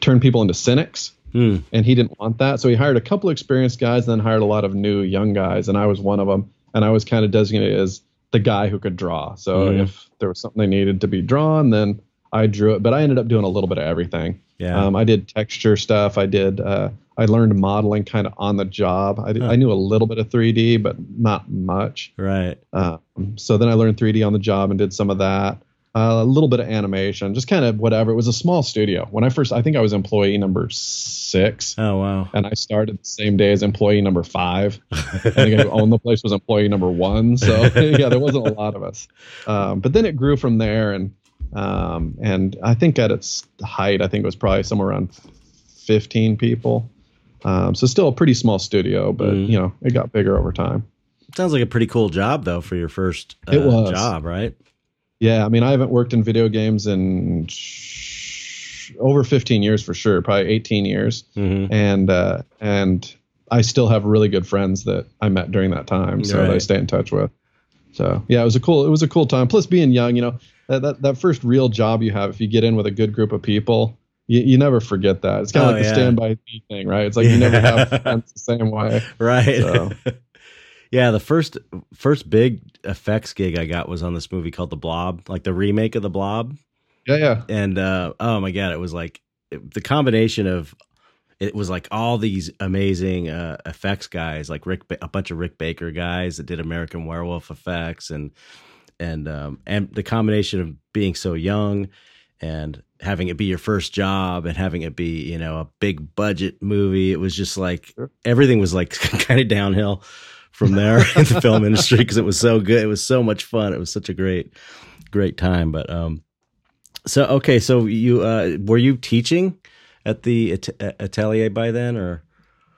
turn people into cynics Hmm. And he didn't want that. So he hired a couple experienced guys, and then hired a lot of new young guys. And I was one of them. And I was kind of designated as the guy who could draw. So mm. if there was something they needed to be drawn, then I drew it. But I ended up doing a little bit of everything. Yeah. Um, I did texture stuff. I did. Uh, I learned modeling kind of on the job. I, did, huh. I knew a little bit of 3D, but not much. Right. Um, so then I learned 3D on the job and did some of that a little bit of animation, just kind of whatever. It was a small studio. When I first, I think I was employee number six. Oh wow! And I started the same day as employee number five. I think who owned the place was employee number one. So yeah, there wasn't a lot of us. Um, but then it grew from there, and um, and I think at its height, I think it was probably somewhere around fifteen people. Um, so still a pretty small studio, but mm. you know it got bigger over time. Sounds like a pretty cool job though for your first uh, it was. job, right? Yeah, I mean, I haven't worked in video games in sh- over 15 years for sure, probably 18 years, mm-hmm. and uh, and I still have really good friends that I met during that time, so right. that I stay in touch with. So yeah, it was a cool it was a cool time. Plus, being young, you know, that that, that first real job you have, if you get in with a good group of people, you, you never forget that. It's kind of oh, like yeah. the standby thing, right? It's like you never have friends the same way, right? So. Yeah, the first first big effects gig I got was on this movie called The Blob, like the remake of The Blob. Yeah, yeah. And uh, oh my god, it was like it, the combination of it was like all these amazing uh, effects guys, like Rick, a bunch of Rick Baker guys that did American Werewolf effects, and and um, and the combination of being so young and having it be your first job and having it be you know a big budget movie, it was just like sure. everything was like kind of downhill from there in the film industry because it was so good. It was so much fun. It was such a great, great time. But um, so okay, so you uh, were you teaching at the at- atelier by then, or?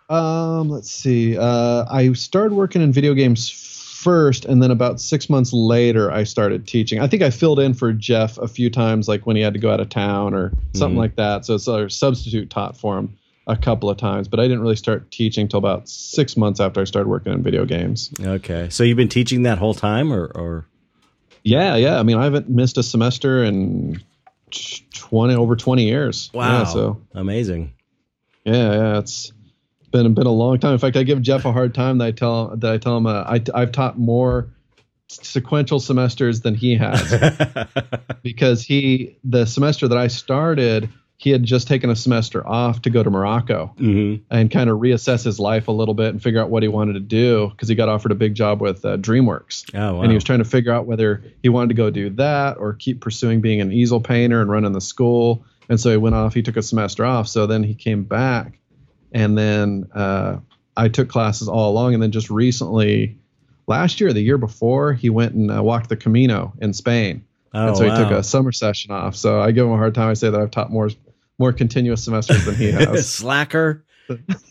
Um, let's see. Uh, I started working in video games first, and then about six months later, I started teaching. I think I filled in for Jeff a few times, like when he had to go out of town or something mm-hmm. like that. So it's a substitute taught for him a couple of times, but I didn't really start teaching till about six months after I started working in video games. Okay, so you've been teaching that whole time, or, or? Yeah, yeah. I mean, I haven't missed a semester in twenty over twenty years. Wow, yeah, so amazing. Yeah, yeah. It's been been a long time. In fact, I give Jeff a hard time that I tell that I tell him uh, I I've taught more sequential semesters than he has because he the semester that I started he had just taken a semester off to go to Morocco mm-hmm. and kind of reassess his life a little bit and figure out what he wanted to do because he got offered a big job with uh, DreamWorks. Oh, wow. And he was trying to figure out whether he wanted to go do that or keep pursuing being an easel painter and running the school. And so he went off, he took a semester off. So then he came back and then uh, I took classes all along. And then just recently, last year, the year before, he went and uh, walked the Camino in Spain. Oh, and so wow. he took a summer session off. So I give him a hard time. I say that I've taught more more continuous semesters than he has. slacker,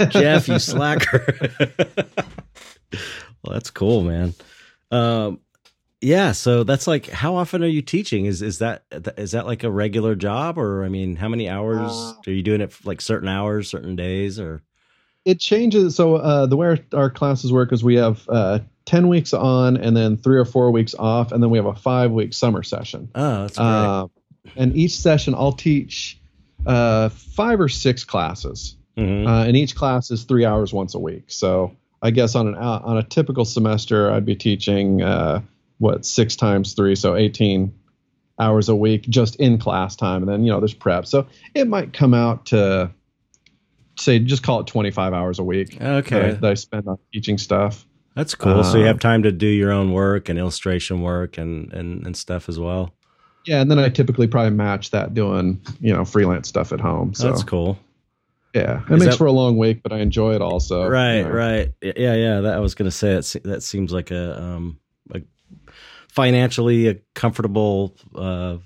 Jeff, you slacker. well, that's cool, man. Um, yeah, so that's like, how often are you teaching? Is is that is that like a regular job, or I mean, how many hours uh, are you doing it? like certain hours, certain days, or? It changes. So uh, the way our, our, classes work is we have uh, ten weeks on, and then three or four weeks off, and then we have a five week summer session. Oh, that's great. Uh, and each session, I'll teach uh, five or six classes, mm-hmm. uh, and each class is three hours once a week. So I guess on an uh, on a typical semester, I'd be teaching uh, what six times three, so 18 hours a week just in class time, and then you know there's prep, so it might come out to say just call it 25 hours a week. Okay, that I, that I spend on teaching stuff. That's cool. so you Uh, have time to do your own work and illustration work and and and stuff as well. Yeah, and then I typically probably match that doing you know freelance stuff at home. So That's cool. yeah, it Is makes that- for a long week, but I enjoy it also. right, you know. right. Yeah, yeah. That I was gonna say. It, that seems like a um a financially a comfortable uh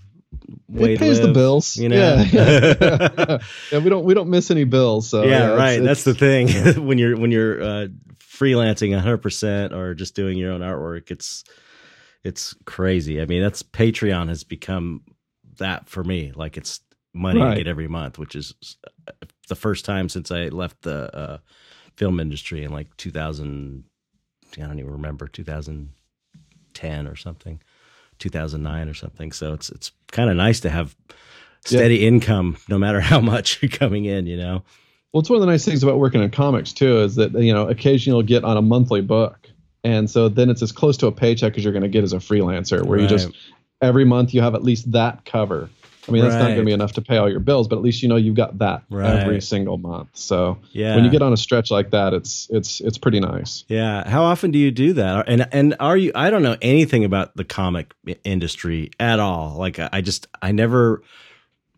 way It to pays the bills, You know. Yeah. yeah, we don't we don't miss any bills. So yeah, it's- right. That's the thing. when you're when you're uh, freelancing 100 percent or just doing your own artwork, it's it's crazy. I mean, that's Patreon has become that for me. Like it's money I get every month, which is uh, the first time since I left the uh, film industry in like 2000. I don't even remember 2010 or something, 2009 or something. So it's it's kind of nice to have steady income no matter how much you're coming in. You know. Well, it's one of the nice things about working in comics too is that you know occasionally you'll get on a monthly book, and so then it's as close to a paycheck as you're going to get as a freelancer, where you just every month you have at least that cover. I mean, that's not going to be enough to pay all your bills, but at least you know you've got that every single month. So Yeah. when you get on a stretch like that, it's it's it's pretty nice. Yeah. How often do you do that? And and are you? I don't know anything about the comic industry at all. Like I just I never.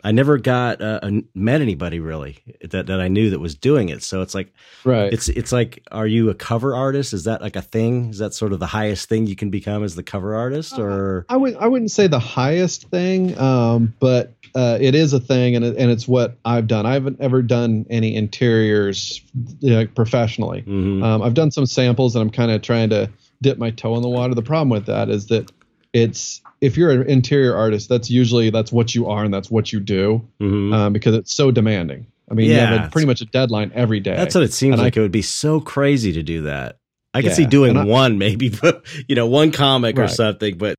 I never got uh, uh, met anybody really that, that I knew that was doing it. So it's like Right. it's it's like, are you a cover artist? Is that like a thing? Is that sort of the highest thing you can become as the cover artist? Or I would I wouldn't say the highest thing, um, but uh, it is a thing, and it, and it's what I've done. I haven't ever done any interiors you know, professionally. Mhm. Um, I've done some samples, and I'm kind of trying to dip my toe in the water. The problem with that is that it's if you're an interior artist, that's usually that's what you are, and that's what you do, Mhm. um, because it's so demanding. I mean, you Yeah, have a, pretty much a deadline every day. That's what it seems And I- like. it would be so crazy to do that. I could see doing I- one maybe, but you know, one comic or something, but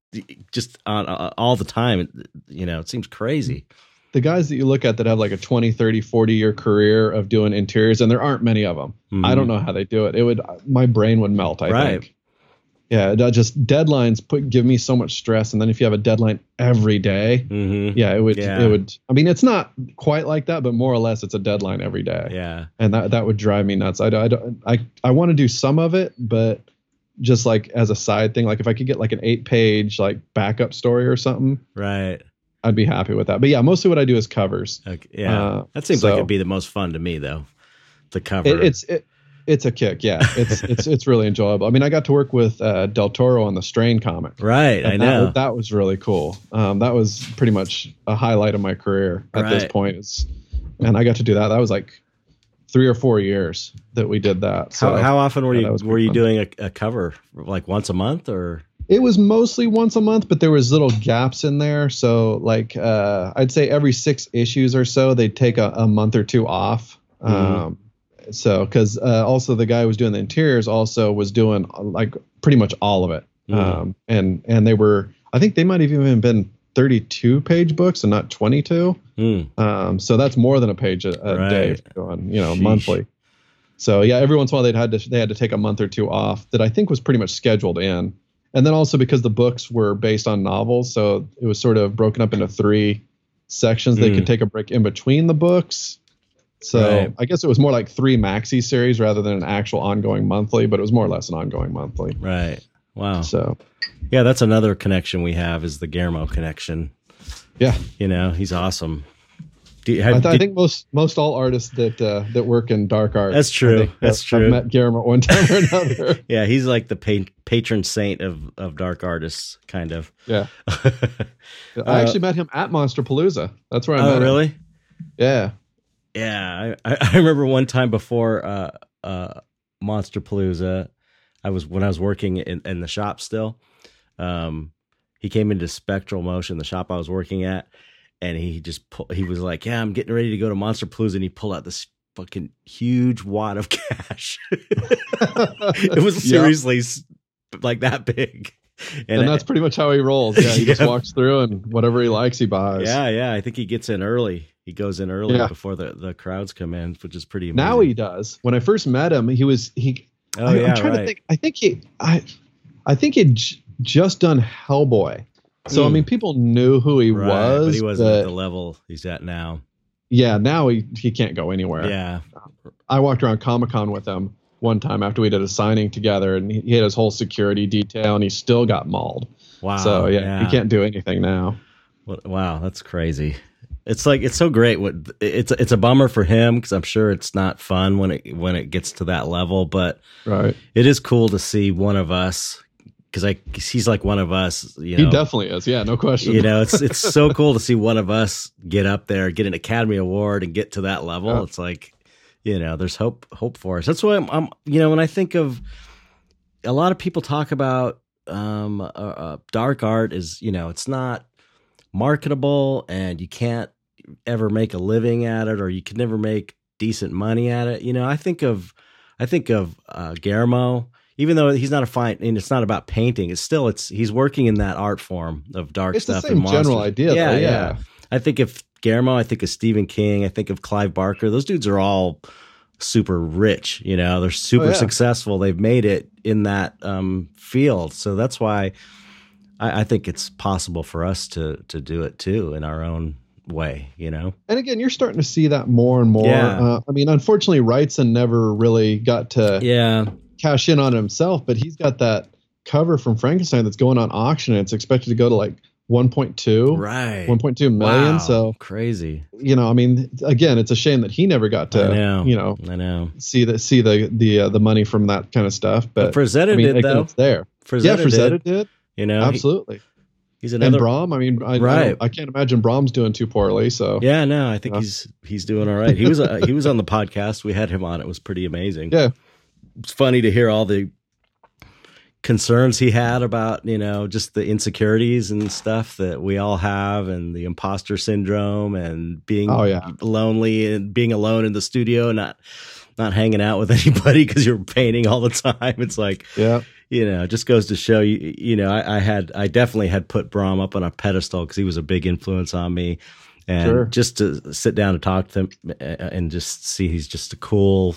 just on uh, all the time, you know, it seems crazy. the guys that you look at that have like a 20 30 40 year career of doing interiors and there aren't many of them i don't know how they do it it would my brain would melt i Mm-hmm. Right. think yeah just deadlines put give me so much stress and then if you have a deadline every day hmm yeah it would Yeah. it would i mean it's not quite like that but more or less it's a deadline every day Yeah, and that that would drive me nuts i i i, I want to do some of it but just like as a side thing like if i could get like an eight page like backup story or something right. i'd be happy with that but yeah mostly what i do is covers Okay. Yeah, Uh, that seems like it'd be the most fun to me, though. The cover. It, it's it, it's a kick. Yeah, it's it's it's really enjoyable. I mean, I got to work with uh, Del Toro on the Strain comic. right. I know. That, was- that was really cool. Um, that was pretty much a highlight of my career at this point. It's, and I got to do that. That was like three or four years that we did that. So how, how often were you were you fun. doing a, a cover? Like once a month, or it was mostly once a month, but there was little gaps in there. So like uh, I'd say every six issues or so, they'd take a, a month or two off. Mhm. Um, so because uh, also the guy who was doing the interiors also was doing like pretty much all of it. Mhm. Um, and and they were I think they might have even been 32 page books and not 22. Hmm. Um, so that's more than a page a, a day Right. you're going, you know, Sheesh. monthly. So yeah, every once in a while they'd had to they had to take a month or two off that I think was pretty much scheduled in. And then also because the books were based on novels, so it was sort of broken up into three sections. They Hmm. could take a break in between the books. So Right. I guess it was more like three maxi series rather than an actual ongoing monthly, but it was more or less an ongoing monthly. right. Wow. So Yeah, that's another connection we have is the Guillermo connection. yeah, You know, he's awesome. Do you, I, th- I think most most all artists that uh, that work in dark art. That's true. think, That's have- true. Have met Guillermo one time or another. yeah, he's like the pa- patron saint of of dark artists, kind of. yeah, Uh, I actually met him at Monsterpalooza. That's where I met oh, him. really? Yeah. Yeah, I, I I remember one time before uh, uh, Monsterpalooza, I was when I was working in, in the shop still. Um, he came into Spectral Motion, the shop I was working at, and he just pull, he was like, "Yeah, I'm getting ready to go to Monsterpalooza," and he pulled out this fucking huge wad of cash. it was seriously s like that big, and, I- that's pretty much how he rolls. Yeah, he just walks through and whatever he likes, he buys. yeah, yeah. I think he gets in early. He goes in early Yeah. before the, the crowds come in, which is pretty amazing. Now he does. When I first met him, he was he. Oh I, yeah, I'm trying right. to think. I think he, I, I think he'd j- just done Hellboy. So I Hmm. mean, people knew who he Right, was, but he wasn't at the level he's at now. yeah, now he he can't go anywhere. Yeah, I walked around Comic Con with him one time after we did a signing together, and he, he had his whole security detail, and he still got mauled. wow. so yeah, he can't do anything now. Wow, that's crazy. It's like it's so great. What it's it's a bummer for him because I'm sure it's not fun when it when it gets to that level. But Right. it is cool to see one of us because I he's like one of us. You know, He definitely is. Yeah, no question. you know, it's it's so cool to see one of us get up there, get an Academy Award, and get to that level. Yeah. It's like, you know, there's hope hope for us. That's why I'm, I'm you know, when I think of a lot of people talk about um, uh, uh, dark art is, you know, it's not marketable and you can't ever make a living at it, or you can never make decent money at it. You know, I think of I think of uh, Guillermo even though he's not a fine and it's not about painting it's still it's he's working in that art form of dark it's the same and general idea. yeah, though, yeah yeah. i think of guillermo i think of stephen king i think of clive barker those dudes are all super rich you know they're super Oh, yeah. successful they've made it in that um, field so that's why I, I think it's possible for us to to do it too in our own way you know And again, you're starting to see that more and more. Yeah. Uh, I mean, unfortunately, Wrightson never really got to yeah cash in on himself, but he's got that cover from Frankenstein that's going on auction. And it's expected to go to like 1.2, right 1.2 million. Wow. So crazy you know, I mean, again, it's a shame that he never got to, know. you know, i know see the see the the uh, the money from that kind of stuff. But, but Frazetta I mean, did again, though it's there. Frazetta yeah, did, Frazetta did. you know he- He's and another Brom, I mean, I, I, Right. don't- I can't imagine Brom's doing too poorly. So Yeah, no, I think Yeah. he's he's doing all right. He was uh, he was on the podcast. We had him on. It was pretty amazing. Yeah. it's funny to hear all the concerns he had about you know just the insecurities and stuff that we all have, and the imposter syndrome, and being Oh, yeah. lonely and being alone in the studio, and not not hanging out with anybody because you're painting all the time. It's like yeah, you know, it just goes to show you, you know, I, I had, I definitely had put Brom up on a pedestal because he was a big influence on me. And Sure. just to sit down and talk to him uh, and just see he's just a cool,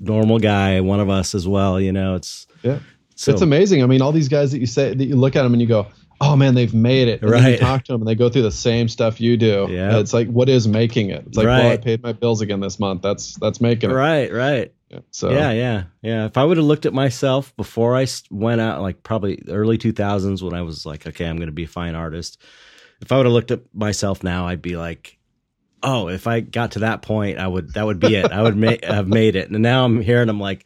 normal guy, one of us as well, you know, it's, yeah. so, it's amazing. I mean, all these guys that you say that you look at them and you go, "Oh man, they've made it." And then you Right. talk to them and they go through the same stuff you do. Yeah. It's like, what is making it? It's like, well, I paid my bills again this month. That's that's making it. right, right. Yeah. So Yeah, yeah, yeah. If I would have looked at myself before I went out, like probably early 2000s when I was like, okay, I'm going to be a fine artist. If I would have looked at myself now, I'd be like, oh, if I got to that point, I would, that would be it. I would ma- have made it. And now I'm here and I'm like,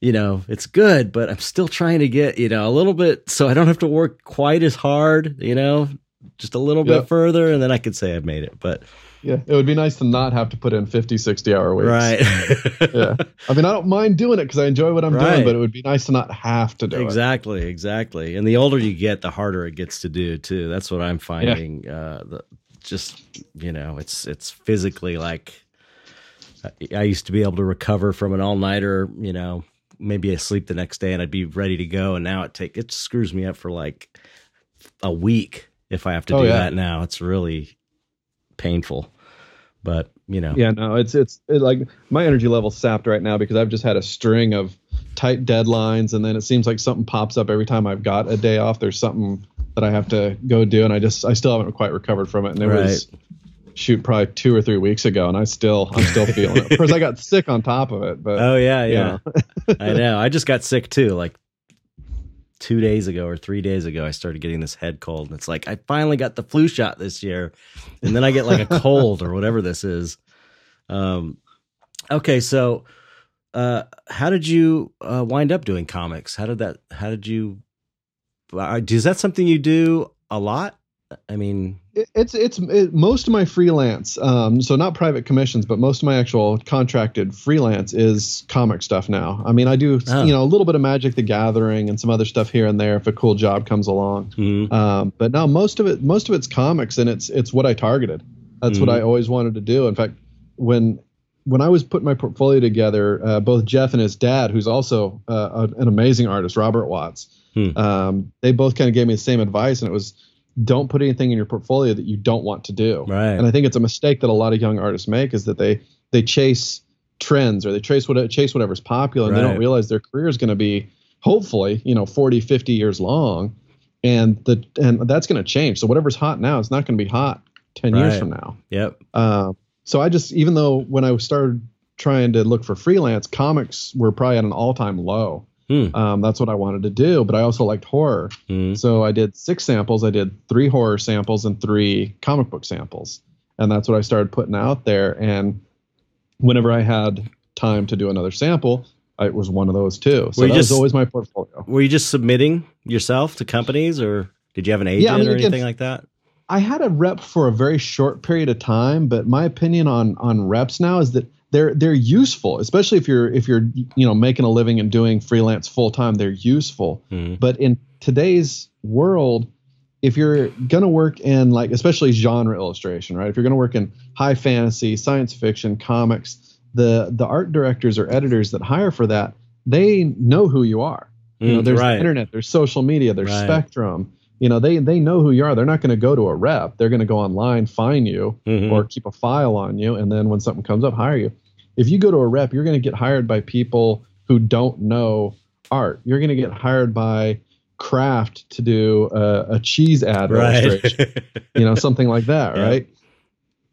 you know, it's good, but I'm still trying to get, you know, a little bit so I don't have to work quite as hard, you know, just a little bit further. And then I could say I've made it. But, yeah, it would be nice to not have to put in 50, 60 hour weeks. right. Yeah. I mean, I don't mind doing it because I enjoy what I'm Right. doing, but it would be nice to not have to do it. exactly exactly and the older you get the harder it gets to do too that's what i'm finding uh the, just you know it's it's physically like I, I used to be able to recover from an all-nighter you know maybe asleep the next day and i'd be ready to go and now it take it screws me up for like a week if i have to Oh, do yeah. that now it's really painful but you know Yeah, no, it's it's it, like my energy level's sapped right now because I've just had a string of tight deadlines, and then it seems like something pops up every time I've got a day off. There's something that I have to go do, and I just I still haven't quite recovered from it. And it was shoot probably two or three weeks ago, and I still I'm still feeling it. Of course, I got sick on top of it, but oh yeah you yeah know. I know. I just got sick too. Like two days ago or three days ago, I started getting this head cold. And it's like I finally got the flu shot this year, and then I get like a cold or whatever this is. Um, okay, so uh, how did you uh, wind up doing comics? How did that? How did you? Uh, is that something you do a lot? I mean, It- it's it's it, most of my freelance um so not private commissions but most of my actual contracted freelance is comic stuff now i mean i do Oh. you know a little bit of magic the gathering and some other stuff here and there if a cool job comes along mhm. um but now most of it most of it's comics and it's it's what i targeted that's what Mhm. i always wanted to do in fact when when i was putting my portfolio together uh, both jeff and his dad who's also uh, an amazing artist robert watts Hmm. um, they both kind of gave me the same advice and it was don't put anything in your portfolio that you don't want to do. Right. and I think it's a mistake that a lot of young artists make is that they they chase trends or they chase what chase whatever's popular and they don't realize their career is going to be hopefully you know 40 50 years long. And the and that's going to change. So whatever's hot now is not going to be hot 10 years from now. Yep. uh, so i just even though when i started trying to look for freelance comics were probably at an all-time low Hmm. um, that's what i wanted to do but i also liked horror Hmm. so I did six samples. I did three horror samples and three comic book samples. And that's what I started putting out there. And whenever I had time to do another sample, it was one of those too. So Were you just- was always my portfolio. Were you just submitting yourself to companies, or did you have an agent Yeah, I mean, or again, anything like that? I had a rep for a very short period of time, but my opinion on on reps now is that they're they're useful, especially if you're if you're you know making a living and doing freelance full time. They're useful. Hmm. But in today's world, if you're going to work in like especially genre illustration, right? If you're going to work in high fantasy, science fiction, comics, the the art directors or editors that hire for that, they know who you are. You know, Mm, there's right. the internet, there's social media, there's Right. Spectrum. You know, they they know who you are. They're not going to go to a rep. They're going to go online, find you, Mhm. or keep a file on you, and then when something comes up, hire you. If you go to a rep, you're going to get hired by people who don't know art. You're going to get hired by Kraft to do a, a cheese ad illustration, right. you know, something like that, Yeah. right?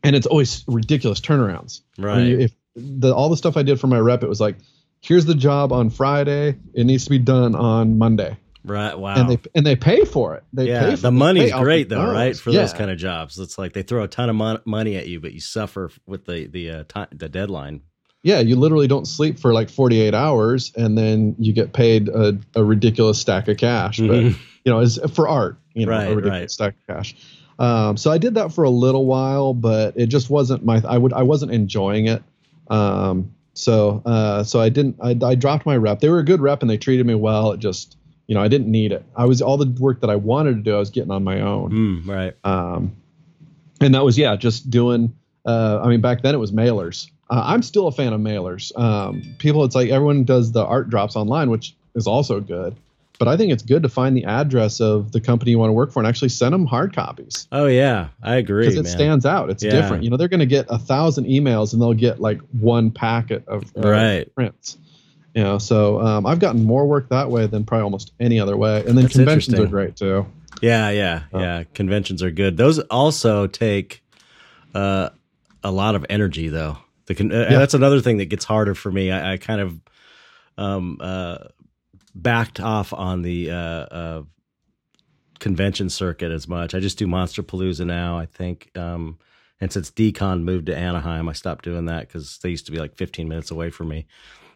And it's always ridiculous turnarounds. I mean, right. if the all the stuff I did for my rep, it was like, here's the job on Friday. It needs to be done on Monday, Right. Wow. and they and they pay for it. They yeah, pay for the money's great though, right? nose. For those kind of jobs, it's like they throw a ton of mon- money at you, but you suffer with the the uh, time, the deadline. yeah, you literally don't sleep for like 48 hours, and then you get paid a, a ridiculous stack of cash. But Mhm. you know, is for art, you know, Right, a ridiculous right. stack of cash. Um, so I did that for a little while, but it just wasn't my. I would. I wasn't enjoying it. Um, so uh, so I didn't. I, I dropped my rep. They were a good rep and they treated me well. It just you know I didn't need it. I was all the work that I wanted to do. I was getting on my own. Mm, right. Um, and that was yeah, just doing. Uh, I mean, back then it was mailers. Uh, I'm still a fan of mailers. Um, people, it's like everyone does the art drops online, which is also good. But I think it's good to find the address of the company you want to work for and actually send them hard copies Oh yeah, I agree, because it man. stands out. It's Yeah. different. You know, they're going to get a thousand emails and they'll get like one packet of uh, Right. prints. You know, so um, I've gotten more work that way than probably almost any other way. And then That's conventions are great too. Yeah, yeah, yeah. Conventions are good. Those also take uh, a lot of energy, though. The con- uh, Yeah. that's another thing that gets harder for me. I, I kind of um, uh, backed off on the uh, uh, convention circuit as much. I just do Monsterpalooza now. I think, um, and since Decon moved to Anaheim, I stopped doing that because they used to be like 15 minutes away from me.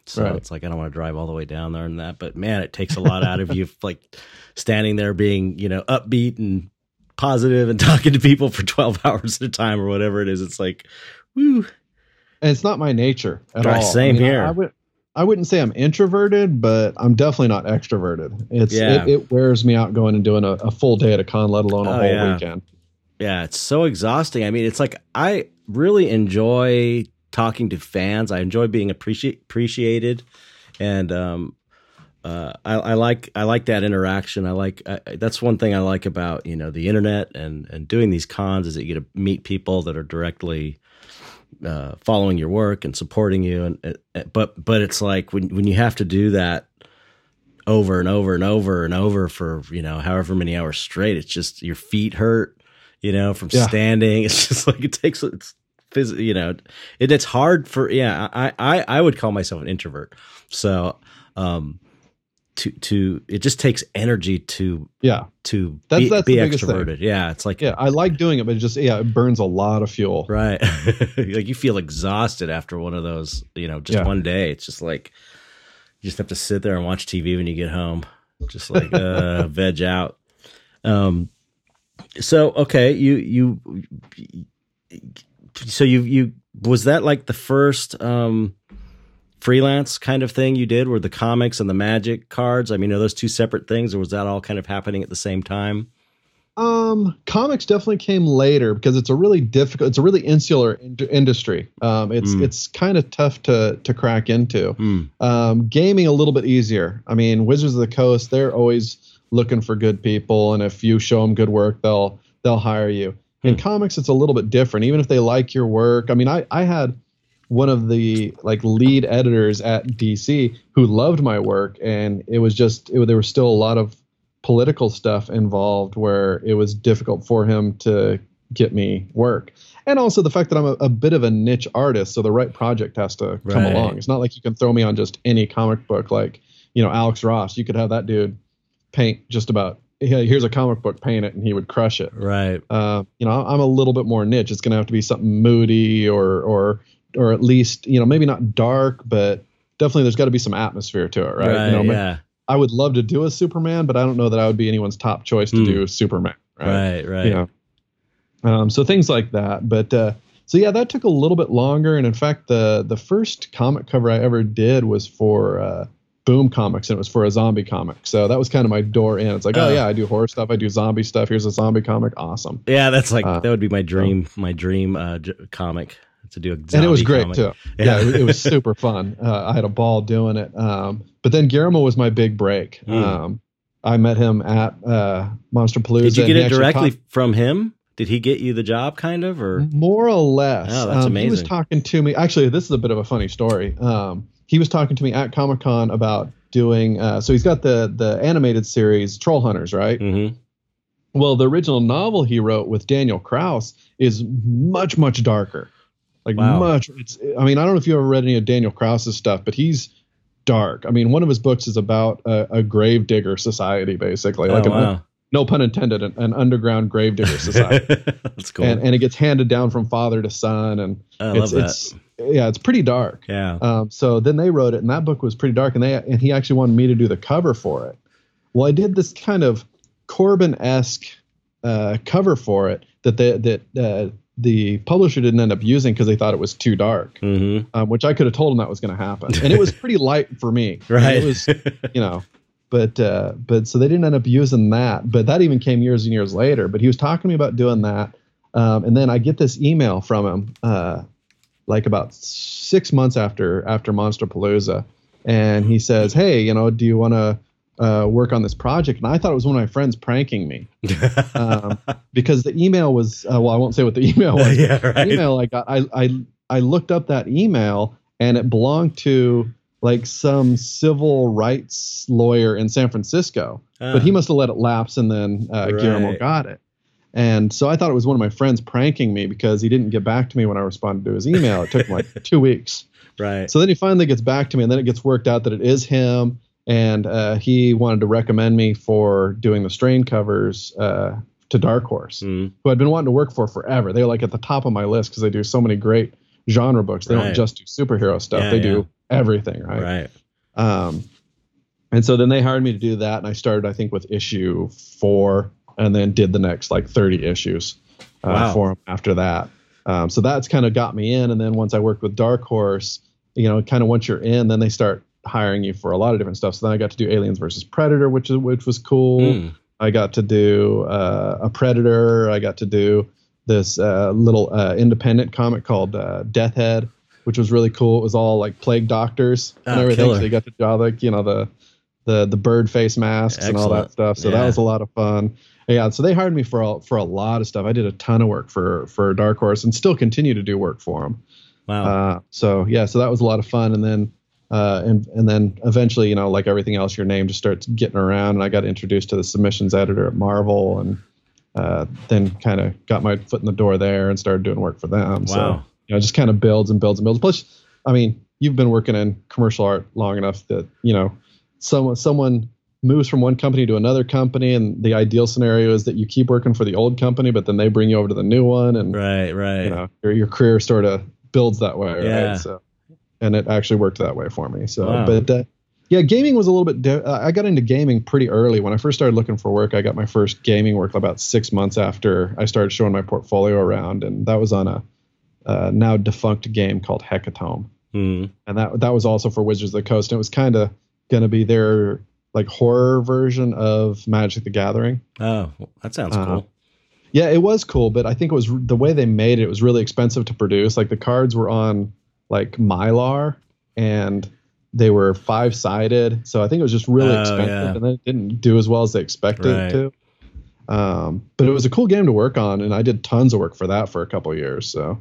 So Right. it's like I don't want to drive all the way down there and that. But man, it takes a lot out of you, like standing there being you know upbeat and positive and talking to people for 12 hours at a time or whatever it is. It's like, woo. and it's not my nature at Right, all. same I mean, here. I, I would, I wouldn't say I'm introverted, but I'm definitely not extroverted. It's Yeah. it, it wears me out going and doing a, a full day at a con, let alone a Oh, whole yeah. weekend. Yeah, it's so exhausting. I mean, it's like I really enjoy talking to fans. I enjoy being appreciate appreciated, and um, uh, I, I like I like that interaction. I like I, that's one thing I like about you know the internet and and doing these cons is that you get to meet people that are directly uh, following your work and supporting you. And uh, but but it's like when when you have to do that over and over and over and over for you know however many hours straight, it's just your feet hurt you know, from Yeah. standing. It's just like it takes it's phys- you know, it, it's hard for yeah, I, I I would call myself an introvert. So um to to it just takes energy to Yeah, to That's- be, that's be the biggest thing. extroverted. Yeah, it's like yeah, I like doing it, but it just yeah, it burns a lot of fuel. right. like you feel exhausted after one of those, you know, just Yeah. one day. It's just like you just have to sit there and watch TV when you get home. Just like uh veg out. Um so okay, you you so you you was that like the first um freelance kind of thing you did were the comics and the magic cards? I mean, are those two separate things or was that all kind of happening at the same time? Um, comics definitely came later because it's a really difficult, it's a really insular in- industry. Um, it's Mm. it's kind of tough to to crack into. Hmm. Um, gaming a little bit easier. I mean, Wizards of the Coast, they're always looking for good people, and if you show them good work, they'll they'll hire you. In Hmm. comics, it's a little bit different. Even if they like your work, I mean, I I had one of the like lead editors at DC who loved my work, and it was just it, there was still a lot of political stuff involved where it was difficult for him to get me work. And also the fact that I'm a, a bit of a niche artist, so the right project has to come Right. along. It's not like you can throw me on just any comic book like, you know, Alex Ross. You could have that dude paint just about "Hey, here's a comic book, paint it, and he would crush it. Right. Uh, you know, I'm a little bit more niche. It's going to have to be something moody or or or at least you know maybe not dark, but definitely there's got to be some atmosphere to it, right? you know, yeah. I would love to do a Superman, but I don't know that I would be anyone's top choice to Hmm. do Superman, right? Right. Right. You know, um, so things like that. But uh, so yeah, that took a little bit longer. And in fact, the the first comic cover I ever did was for uh, Boom Comics, and it was for a zombie comic. So that was kind of my door in. It's like, oh Oh. yeah, I do horror stuff, I do zombie stuff. Here's a zombie comic, awesome. Yeah, that's like Uh, that would be my dream, my dream uh, j- comic to do a and it was great comic. too. Yeah, it, it was super fun. Uh, I had a ball doing it. Um, but then Guillermo was my big break. Mm. Um, I met him at uh, Monsterpalooza. Did you get it directly taught- from him? Did he get you the job, kind of, or More or less. Oh, that's um, He was talking to me. Actually, this is a bit of a funny story. Um, he was talking to me at Comic Con about doing. Uh, so he's got the the animated series Trollhunters, right? Mhm. Well, the original novel he wrote with Daniel Kraus is much much darker. Like Wow. much. It's. I mean, I don't know if you ever read any of Daniel Kraus's stuff, but he's dark. I mean, one of his books is about a, a grave digger society, basically, like oh, an, wow. No pun intended, an, an underground grave digger society. that's cool. and, and it gets handed down from father to son, and I love it's that. it's yeah, it's pretty dark. yeah. Um, so then they wrote it, and that book was pretty dark, and they and he actually wanted me to do the cover for it. Well, I did this kind of Corben esque uh, cover for it that they, that uh, the publisher didn't end up using because they thought it was too dark, hmm um, which I could have told them that was going to happen, and it was pretty light for me. Right. It was you know but uh but so they didn't end up using that but that even came years and years later but he was talking to me about doing that um, and then i get this email from him uh like about six months after after Monsterpalooza and he says hey you know do you want to uh, work on this project and i thought it was one of my friends pranking me um, because the email was uh, well i won't say what the email was yeah. the Right. email I got, I, I I looked up that email and it belonged to like some civil rights lawyer in San Francisco, but he must have let it lapse and then uh, Guillermo got it. And so I thought it was one of my friends pranking me because he didn't get back to me when I responded to his email. It took him like two weeks. right. So then he finally gets back to me, and then it gets worked out that it is him, and uh, he wanted to recommend me for doing the strain covers uh, to Dark Horse Mm, who I'd been wanting to work for forever. They're like at the top of my list because they do so many great genre books. They Right. don't just do superhero stuff; Yeah, they yeah. do everything, right? right. Um, and so then they hired me to do that, and I started, I think, with issue four, and then did the next like thirty issues uh, Wow. for them after that. Um, so that's kind of got me in, and then once I worked with Dark Horse, you know, kind of once you're in, then they start hiring you for a lot of different stuff. So then I got to do Aliens versus Predator, which is which was cool. Mm, I got to do uh, a Predator. I got to do this uh, little uh, independent comic called uh, Death Head, which was really cool. It was all like plague doctors and Oh, everything. killer. So you got to draw like you know the the the bird face masks and all that stuff. So Yeah. that was a lot of fun. Yeah, so they hired me for a, for a lot of stuff. I did a ton of work for for Dark Horse and still continue to do work for them. wow. Uh, so yeah, so that was a lot of fun, and then uh, and and then eventually, you know, like everything else, your name just starts getting around, and I got introduced to the submissions editor at Marvel, and uh, then kind of got my foot in the door there and started doing work for them. So Wow. You know, it just kind of builds and builds and builds. Plus, I mean, you've been working in commercial art long enough that you know, someone someone moves from one company to another company, and the ideal scenario is that you keep working for the old company, but then they bring you over to the new one, and right. Right. you know your, your career sort of builds that way Yeah. right so and it actually worked that way for me so Wow. but uh, yeah gaming was a little bit di- uh, i got into gaming pretty early when i first started looking for work i got my first gaming work about six months after i started showing my portfolio around and that was on a uh, now defunct game called Hecatomb Mm, and that that was also for wizards of the coast and it was kind of going to be their like horror version of magic the gathering oh, that sounds Uh, cool. yeah, it was cool, but I think it was the way they made it. It was really expensive to produce. Like the cards were on like mylar, and they were five sided. So I think it was just really Oh, expensive, yeah. and then it didn't do as well as they expected Right. it to. Um, but it was a cool game to work on, and I did tons of work for that for a couple of years. So,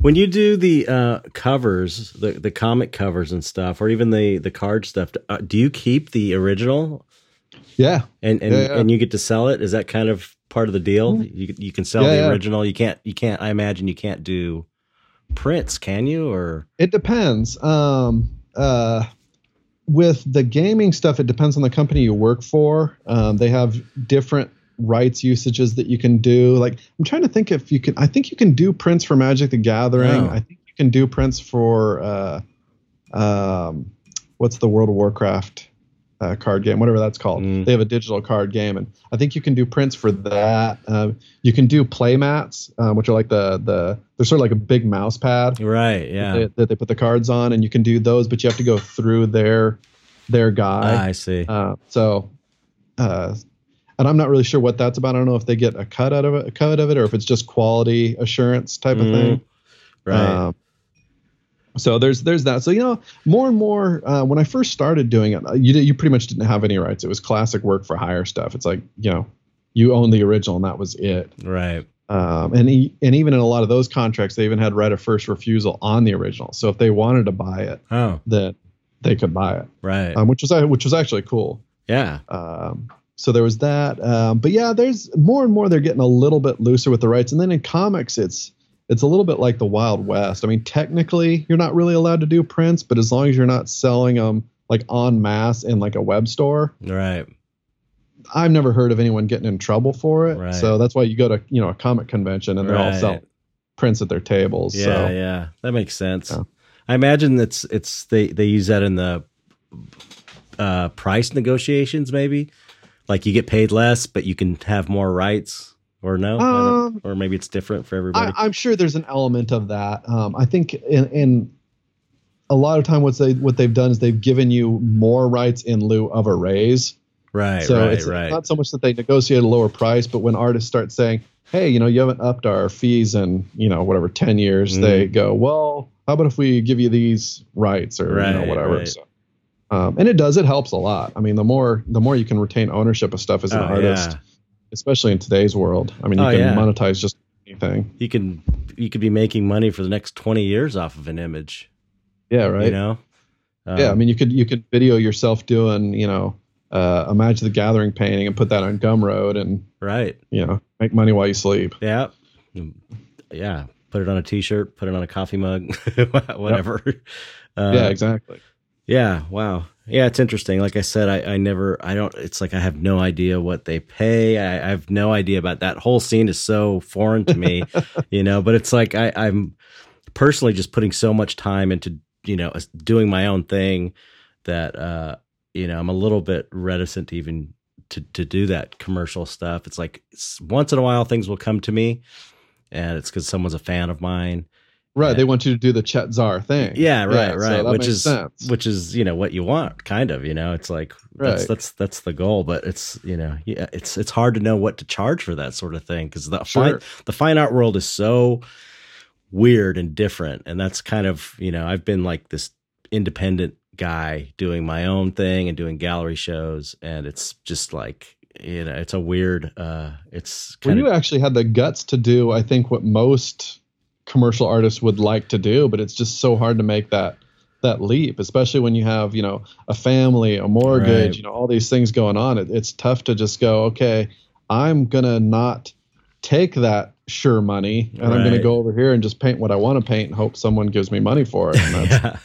When you do the uh, covers, the the comic covers and stuff, or even the the card stuff, uh, do you keep the original Yeah. and and, Yeah, yeah. and you get to sell it? Is that kind of part of the deal? You you can sell Yeah, the original. You can't you can't. I imagine you can't do prints, can you? Or It depends. Um, uh, with the gaming stuff, it depends on the company you work for. Um, they have different rights usages that you can do. Like, I'm trying to think if you can. I think you can do prints for Magic the Gathering. Oh. I think you can do prints for uh, um, what's the World of Warcraft uh, card game, whatever that's called. Mm. They have a digital card game, and I think you can do prints for that. Um, you can do play mats, um, which are like the the they're sort of like a big mouse pad right? Yeah, they, that they put the cards on, and you can do those, but you have to go through their their guy. I see. Uh, so, uh, and I'm not really sure what that's about. I don't know if they get a cut out of it, a cut of it, or if it's just quality assurance type of Mhm. thing. right. Um, so there's there's that. So you know, more and more uh, when I first started doing it, uh, you you pretty much didn't have any rights. It was classic work for hire stuff. It's like you know, you own the original, and that was it. right. Um, and e- and even in a lot of those contracts, they even had right of first refusal on the original. So if they wanted to buy it, Oh, then they could buy it, right. um, which was which was actually cool. yeah. Um, so there was that. Um, but yeah, there's more and more they're getting a little bit looser with the rights. And then in comics, it's it's a little bit like the Wild West. I mean, technically, you're not really allowed to do prints, but as long as you're not selling them like en masse in like a web store, Right. I've never heard of anyone getting in trouble for it. Right. So that's why you go to you know a comic convention and they're all Right. selling prints at their tables. Yeah, so yeah, that makes sense. Yeah. I imagine it's it's they they use that in the uh, price negotiations, maybe. Like you get paid less, but you can have more rights, or no, Um, or maybe it's different for everybody. I, I'm sure there's an element of that. Um, I think in, in a lot of time, what they what they've done is they've given you more rights in lieu of a raise. right, so right, it's right. not so much that they negotiate a lower price, but when artists start saying, "Hey, you know, you haven't upped our fees in you know whatever ten years," Mm. they go, "Well, how about if we give you these rights or you know whatever?" right. So, um, and it does. It helps a lot. I mean, the more the more you can retain ownership of stuff as an Oh, artist, yeah. especially in today's world. I mean, you Oh, can yeah. monetize just anything. You can you could be making money for the next twenty years off of an image. Yeah, right. You know. yeah, I Um, mean, you could you could video yourself doing you know uh, a Magic the Gathering painting and put that on Gumroad and right. you know make money while you sleep. Yeah. Yeah. Put it on a T-shirt. Put it on a coffee mug. Whatever. Uh, yeah, exactly. Yeah. Wow. Yeah, it's interesting. Like I said, I, I never, I don't, it's like I have no idea what they pay. I, I have no idea about that whole scene is so foreign to me, you know, but it's like I, I'm personally just putting so much time into, you know, doing my own thing that, uh, you know, I'm a little bit reticent to even to, to do that commercial stuff. It's like it's, once in a while things will come to me and it's because someone's a fan of mine. Right, Yeah. they want you to do the Chet Zar thing. Yeah, right, so right. that which is sense. which is you know what you want, kind of. You know, it's like that's Right. that's that's the goal, but it's you know yeah, it's it's hard to know what to charge for that sort of thing because the Sure. fine the fine art world is so weird and different, and that's kind of you know I've been like this independent guy doing my own thing and doing gallery shows, and it's just like you know it's a weird uh it's Well, kind you actually had the guts to do, I think, what most commercial artists would like to do, but it's just so hard to make that that leap, especially when you have, you know, a family, a mortgage, Right. you know, all these things going on. It, it's tough to just go, okay, I'm gonna not take that sure money, and I'm gonna go over here and just paint what I want to paint and hope someone gives me money for it. And that's, yeah.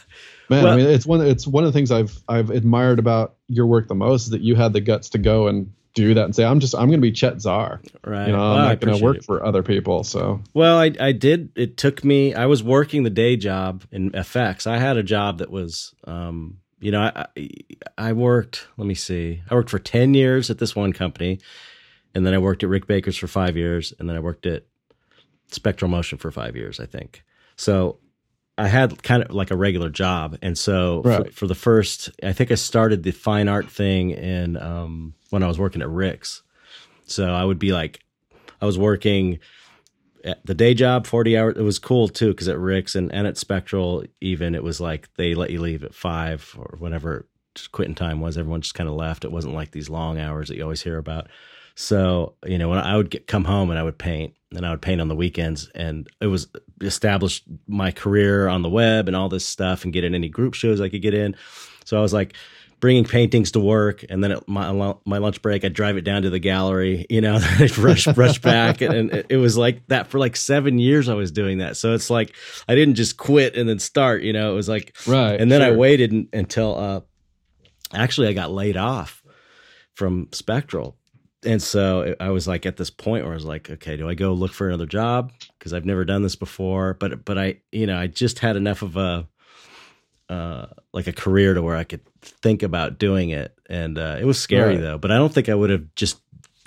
Man, Well- I mean, it's one. It's one of the things I've I've admired about your work the most is that you had the guts to go and do that and say, I'm just I'm going to be Chet Zar. right. You know, Well, I'm not going to work it. for other people. So Well, I I did. It took me. I was working the day job in FX. I had a job that was, um, you know, I I- I worked. Let me see. I worked for ten years at this one company, and then I worked at Rick Baker's for five years, and then I worked at Spectral Motion for five years. I think so. I had kind of like a regular job, and so for, Right. for the first, I think I started the fine art thing in um, when I was working at Rick's. So I would be like, I was working at the day job 40 hours it was cool too because at rick's and, and at spectral even it was like they let you leave at five or whenever just quitting time was everyone just kind of left it wasn't like these long hours that you always hear about So, you know, when I would get, come home and I would paint and I would paint on the weekends and it was established my career on the web and all this stuff and get in any group shows I could get in. So I was like bringing paintings to work and then at my, my lunch break, I'd drive it down to the gallery, you know, I'd rush, rush back. And, and it was like that for like seven years I was doing that. So it's like, I didn't just quit and then start, you know, it was like, right. And then sure. I waited until, uh, actually I got laid off from Spectral and so I was like at this point where I was like, okay, do I go look for another job because I've never done this before? But but I you know I just had enough of a uh, like a career to where I could think about doing it, and uh, it was scary right. though. But I don't think I would have just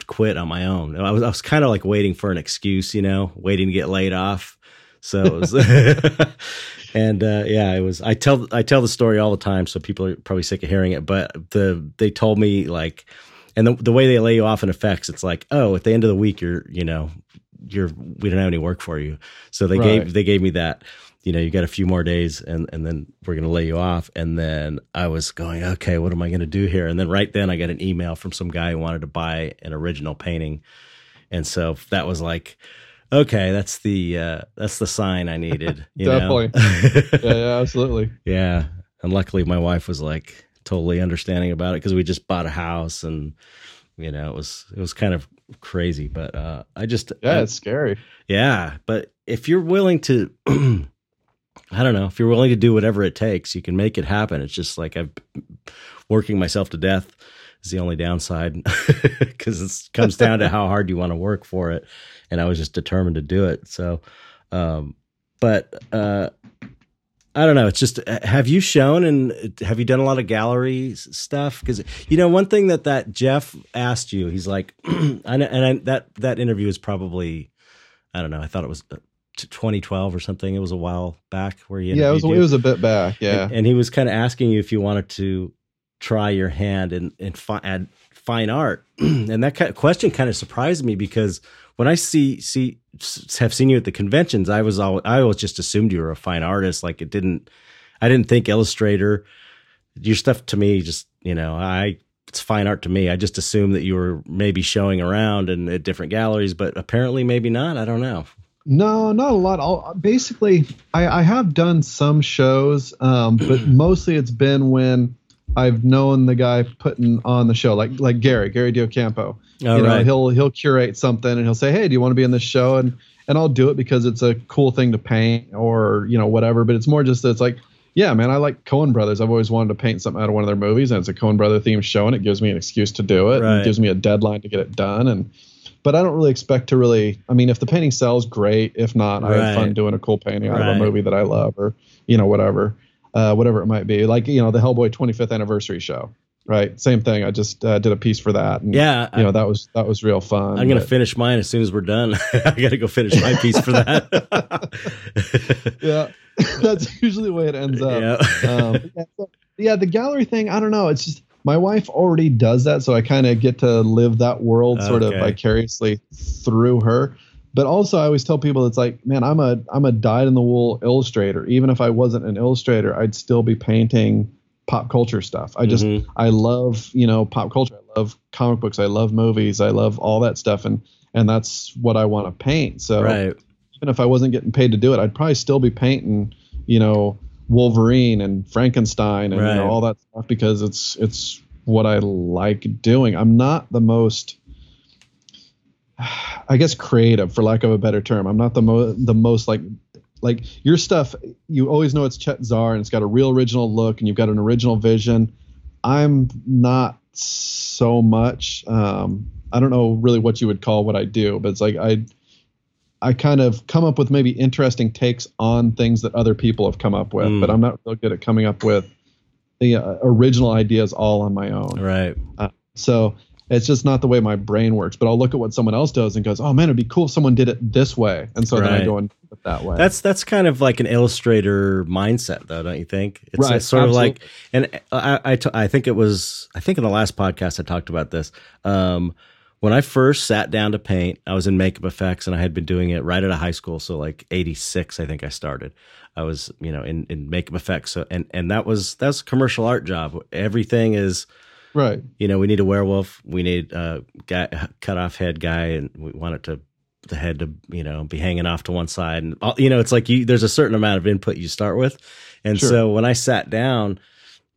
quit on my own. I was I was kind of like waiting for an excuse, you know, waiting to get laid off. So it was, and uh, yeah, it was. I tell I tell the story all the time, so people are probably sick of hearing it. But the they told me like and the, the way they lay you off in effects, it's like, oh, at the end of the week, you're, you know, you're, we don't have any work for you. So they right. gave, they gave me that, you know, you got a few more days and, and then we're going to lay you off. And then I was going, okay, what am I going to do here? And then right then I got an email from some guy who wanted to buy an original painting. And so that was like, okay, that's the, uh, that's the sign I needed. You Definitely. yeah, yeah, absolutely. Yeah. And luckily my wife was like, totally understanding about it because we just bought a house and you know it was it was kind of crazy but uh i just yeah I, it's scary. Yeah but if you're willing to i don't know if you're willing to do whatever it takes you can make it happen. It's just like i'm working myself to death is the only downside because it comes down to how hard you want to work for it and i was just determined to do it so um but uh I don't know. It's just uh, have you shown and have you done a lot of gallery stuff? Because you know one thing that that Jeff asked you, he's like, and, and I, that that interview is probably, I don't know. I thought it was uh, 2012 or something. It was a while back where he yeah, it was you. it was a bit back, yeah. And, and he was kind of asking you if you wanted to try your hand and and, fi- add fine art, and that kind of question kind of surprised me because when I see see have seen you at the conventions, I was all I always just assumed you were a fine artist. Like it didn't, I didn't think illustrator. Your stuff to me, just you know, I it's fine art to me. I just assumed that you were maybe showing around and at different galleries, but apparently maybe not. I don't know. No, not a lot. I'll, basically, I, I have done some shows, um, but mostly it's been when I've known the guy putting on the show, like like Gary, Gary DiOcampo. Oh, you know, right. he'll he'll curate something and he'll say, "Hey, do you want to be in this show?" and and I'll do it because it's a cool thing to paint or you know whatever. But it's more just that it's like, yeah, man, I like Coen Brothers. I've always wanted to paint something out of one of their movies, and it's a Coen Brother themed show, and it gives me an excuse to do it. Right. it gives me a deadline to get it done, and but I don't really expect to really. I mean, if the painting sells, great. If not, I Right. have fun doing a cool painting out of a movie that I love, or you know whatever, uh, whatever it might be. Like you know the Hellboy 25th anniversary show, right? Same thing. I just uh, did a piece for that, and Yeah, you know that was that was real fun. I'm gonna but- finish mine as soon as we're done. I gotta go finish my piece for that. yeah, that's usually the way it ends up. yeah. um, yeah, so- yeah, the gallery thing, I don't know. It's just my wife already does that, so I kind of get to live that world sort of vicariously through her. But also, I always tell people it's like, man, I'm a I'm a dyed in the wool illustrator. Even if I wasn't an illustrator, I'd still be painting pop culture stuff. I just Mhm. I love you know pop culture. I love comic books. I love movies. I love all that stuff, and and that's what I want to paint. So right. even if I wasn't getting paid to do it, I'd probably still be painting, you know, Wolverine and Frankenstein and you know, all that stuff because it's it's what I like doing. I'm not the most I guess creative for lack of a better term. I'm not the mo- the most like like your stuff you always know it's Chet Zar and it's got a real original look and you've got an original vision. I'm not so much um I don't know really what you would call what I do, but it's like I I kind of come up with maybe interesting takes on things that other people have come up with, Mm. but I'm not real good at coming up with the uh, original ideas all on my own. Right. So it's just not the way my brain works. But I'll look at what someone else does and goes, "Oh man, it'd be cool if someone did it this way," and so then I go and do it that way. That's that's kind of like an illustrator mindset, though, don't you think? It's Right, sort of like, absolutely. and I I, t- I think it was I think in the last podcast I talked about this. Um, when I first sat down to paint, I was in makeup effects, and I had been doing it right out of high school, so like '86, I think I started. I was you know in in makeup effects, so and and that was that's a commercial art job. Everything is Right. You know, we need a werewolf. We need a guy, cut off head guy, and we want it to the head to you know be hanging off to one side, and all, you know, it's like you there's a certain amount of input you start with, and Sure. so when I sat down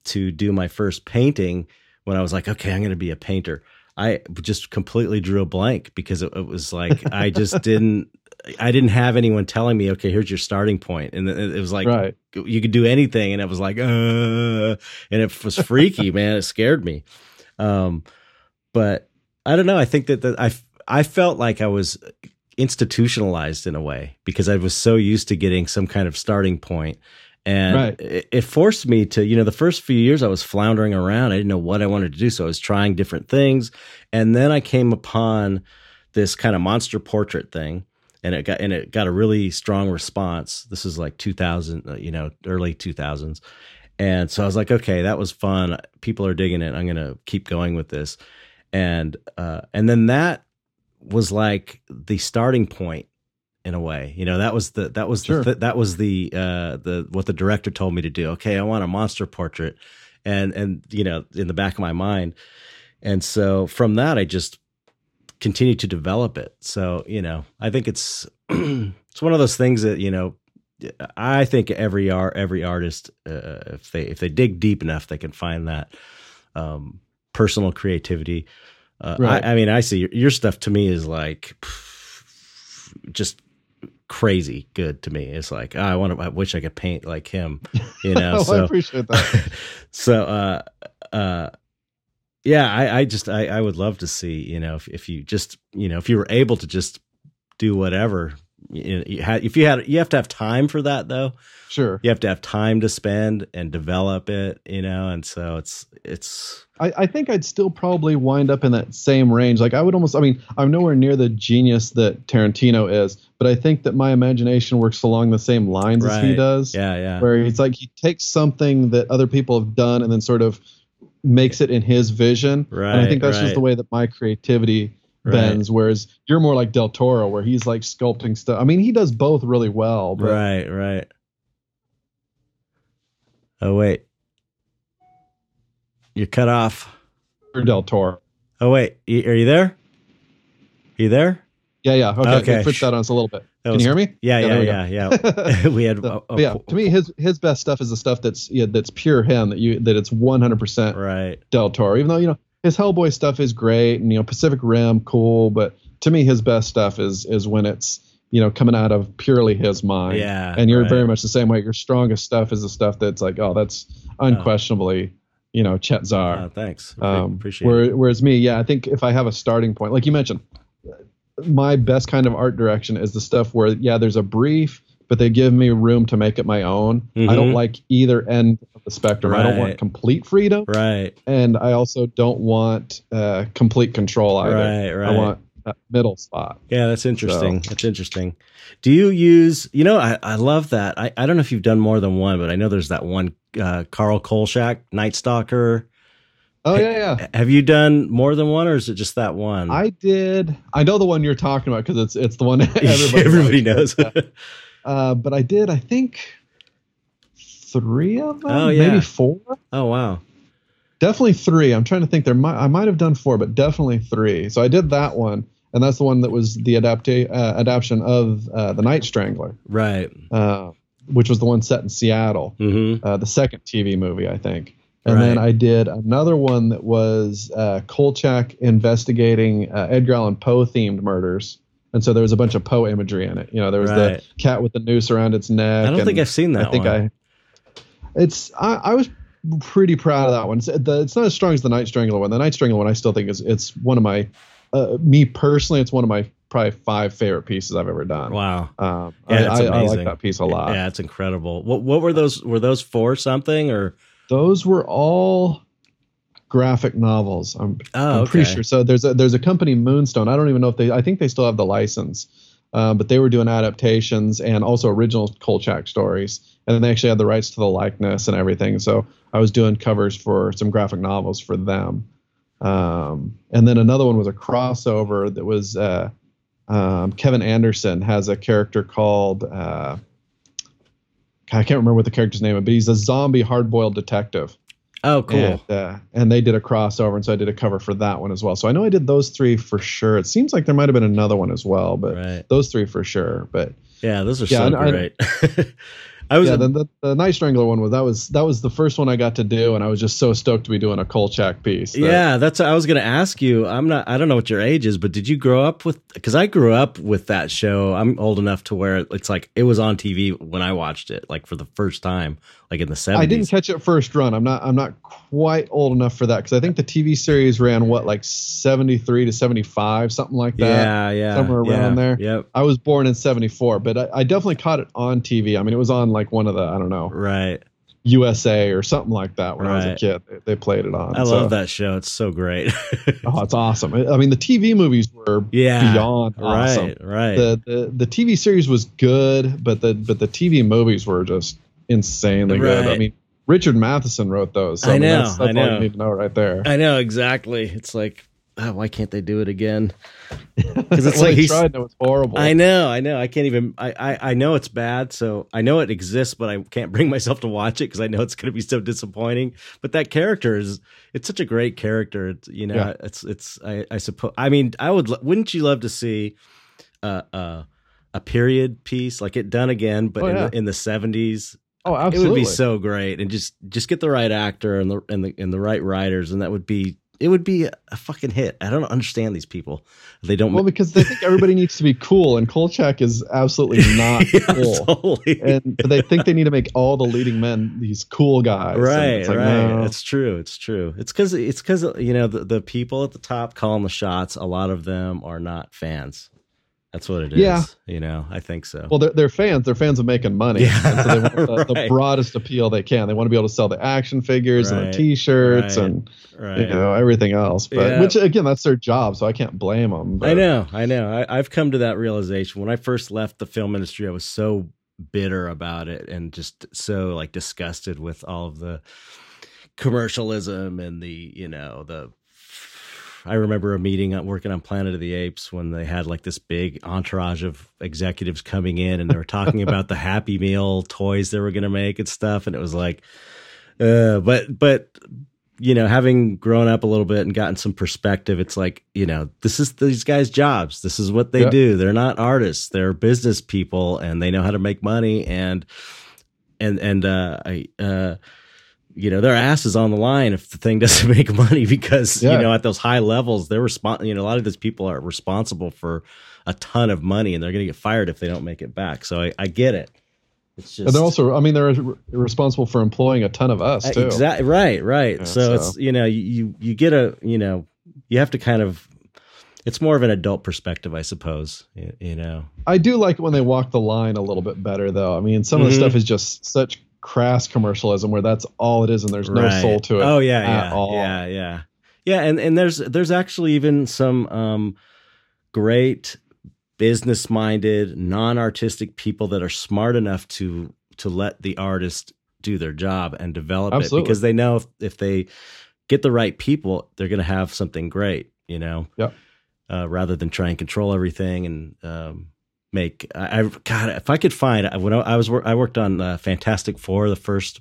to do my first painting, when I was like, okay, I'm going to be a painter, I just completely drew a blank because it, it was like I just didn't. I didn't have anyone telling me, okay, here's your starting point, and it was like right. you could do anything and it was like uh and it was freaky man. It scared me. Um but i don't know. I think that, that i i felt like i was institutionalized in a way because i was so used to getting some kind of starting point. And Right. it, it forced me to you know the first few years i was floundering around. I didn't know what i wanted to do so i was trying different things. And then i came upon this kind of monster portrait thing and it got and it got a really strong response. This is like 2000, uh, you know, early 2000s. And so I was like, okay, that was fun. People are digging it. I'm going to keep going with this. And uh and then that was like the starting point in a way. You know, that was the that was Sure. the that was the uh the what the director told me to do. Okay, I want a monster portrait. And and you know, in the back of my mind. And so from that I just continue to develop it. So, you know, I think it's it's one of those things that, you know, I think every art every artist uh, if they if they dig deep enough they can find that um personal creativity. Uh, Right. I, I mean, I see your, your stuff to me is like just crazy good to me. It's like oh, I want to. I wish I could paint like him, you know. oh, I so appreciate that. so uh uh yeah i i just i i would love to see you know if, if you just you know if you were able to just do whatever you, you had if you had you have to have time for that though Sure. you have to have time to spend and develop it you know and so it's it's I, I think I'd still probably wind up in that same range. Like I would almost, I mean, I'm nowhere near the genius that Tarantino is, but I think that my imagination works along the same lines as he does. yeah yeah Where it's like he takes something that other people have done and then sort of makes it in his vision. and I think that's just the way that my creativity Right. bends. Whereas you're more like Del Toro, where he's like sculpting stuff. I mean, he does both really well. But right right oh wait you're cut off Del Toro. oh wait are you there Are you there Yeah, yeah. Okay. Okay. Switch that on us a little bit. Can was- you hear me? yeah we yeah yeah yeah we had So, a- a- yeah, to me, his his best stuff is the stuff that's yeah, that's pure him. That you that it's 100 percent right Del Toro. Even though you know his Hellboy stuff is great, and you know Pacific Rim, cool. But to me, his best stuff is is when it's you know coming out of purely his mind. Yeah, And you're right. very much the same way. Your strongest stuff is the stuff that's like, oh, that's unquestionably you know Chet Zar. Oh, thanks. Um, Appreciate where, it. Whereas me, yeah, I think if I have a starting point, like you mentioned, my best kind of art direction is the stuff where, yeah, there's a brief, but they give me room to make it my own. I don't Mhm. like either end of the spectrum. I don't want complete freedom, Right, and I also don't want uh, complete control either. right, right. I want a middle spot. yeah, that's interesting. That's interesting. Do you use, you know, I, I love that. I, I don't know if you've done more than one, but I know there's that one, uh, Carl Kolchak, Night Stalker. Oh yeah, yeah. Have you done more than one or is it just that one? I did. I know the one you're talking about because it's it's the one everybody, Everybody knows. Uh, but I did. I think three of them. Oh, yeah. maybe four. oh, wow. Definitely three. I'm trying to think. There might I might have done four, but definitely three. So I did that one, and that's the one that was the adapta- uh, adaptation of uh, the Night Strangler, Right. uh, which was the one set in Seattle, Mm-hmm. uh, the second TV movie, I think. And then I did another one that was uh, Kolchak investigating uh, Edgar Allan Poe themed murders. And so there was a bunch of Poe imagery in it. You know, there was Right. the cat with the noose around its neck. I don't think I've seen that I think one. I. It's I, I was pretty proud of that one. It's, the, it's not as strong as the Night Strangler one. The Night Strangler one I still think is it's one of my, uh, me personally, it's one of my probably five favorite pieces I've ever done. wow. Um, Yeah, I, I, I like that piece a lot. Yeah, it's incredible. What what were those? Were those for something or? Those were all graphic novels. I'm, Oh, I'm pretty sure. So there's a there's a company Moonstone. I don't even know if they. I think they still have the license. Uh, but they were doing adaptations and also original Kolchak stories, and then they actually had the rights to the likeness and everything. So I was doing covers for some graphic novels for them. Um, and then another one was a crossover that was uh, um, Kevin Anderson has a character called uh, I can't remember what the character's name is, but he's a zombie hard-boiled detective. Oh, cool. And, uh, and they did a crossover, and so I did a cover for that one as well. So I know I did those three for sure. It seems like there might have been another one as well, but right. those three for sure. But Yeah, those are Yeah, so I- great. I was yeah, the, the, the Night Strangler one was that was that was the first one I got to do, and I was just so stoked to be doing a Kolchak piece. that- Yeah, that's. I was going to ask you. I'm not. I don't know what your age is, but did you grow up with? Because I grew up with that show. I'm old enough to where it's like it was on TV when I watched it, like for the first time, like in the seventies. I didn't catch it first run. I'm not I'm not quite old enough for that because I think the TV series ran what like 73 to 75, something like that. Yeah, yeah, somewhere around yeah, there. Yep. I was born in 74, but I, I definitely caught it on TV. I mean, it was on like one of the I don't know Right. USA or something like that when I was a kid. They, they played it on. I so- love that show. It's so great. Oh, it's awesome. I I mean, the TV movies were yeah. beyond awesome. Right. Right. The, the the TV series was good, but the but the TV movies were just insanely good. I mean, Richard Matheson wrote those. So, I mean, know, That's, that's I all know. you need to know right there. I know exactly. It's like, oh, why can't they do it again? Because it's well, like he's- tried and it was horrible. I know, I know. I can't even. I, I, I know it's bad, so I know it exists, but I can't bring myself to watch it because I know it's going to be so disappointing. But that character is, it's such a great character. It's, you know, Yeah. it's, it's. I, I suppose. I mean, I would. Wouldn't you love to see, uh, uh, a period piece like it done again, but Oh, in, yeah. the, in the seventies? Oh, absolutely. It would be so great, and just just get the right actor and the and the and the right writers, and that would be. It would be a, fucking hit. I don't understand these people. They don't. well because they think everybody needs to be cool, and Kolchak is absolutely not Yeah, cool. totally. And they think they need to make all the leading men these cool guys. right it's like, right no. it's true it's true it's because it's because you know the, the people at the top calling the shots a lot of them are not fans that's what it is Yeah. you know i think so Well, they're, they're fans. They're fans of making money. Yeah, so they want the, the broadest appeal they can. They want to be able to sell the action figures and the T-shirts right, and right you know everything else. But Yeah. which again, that's their job, so I can't blame them. But, i know i know I, i've come to that realization when i first left the film industry i was so bitter about it and just so like disgusted with all of the commercialism and the you know the I remember a meeting working on Planet of the Apes when they had like this big entourage of executives coming in and they were talking about the Happy Meal toys they were going to make and stuff. And it was like, uh, but, but, you know, having grown up a little bit and gotten some perspective, it's like, you know, this is these guys' jobs. This is what they Yeah. do. They're not artists. They're business people and they know how to make money. And, and, and, uh, I, uh, you know, their ass is on the line if the thing doesn't make money because, Yeah. you know, at those high levels, they're respon you know, a lot of these people are responsible for a ton of money and they're going to get fired if they don't make it back. So I, I get it. It's just And they're also, I mean, they're re- responsible for employing a ton of us too. Exactly. Right. Right. Yeah, so, so- it's you know you you get a you know you have to kind of it's more of an adult perspective, I suppose. You, you know. I do like when they walk the line a little bit better, though. I mean, some of the Mhm. stuff is just such crass commercialism where that's all it is, and there's no Right. soul to it. Oh yeah, yeah, all. yeah, yeah, yeah. And and there's there's actually even some um, great business minded, non artistic people that are smart enough to to let the artist do their job and develop Absolutely. it because they know if, if they get the right people, they're going to have something great. You know. Yep. Uh, rather than try and control everything and um, make I, I God if I could find when I, I was I worked on uh, Fantastic Four the first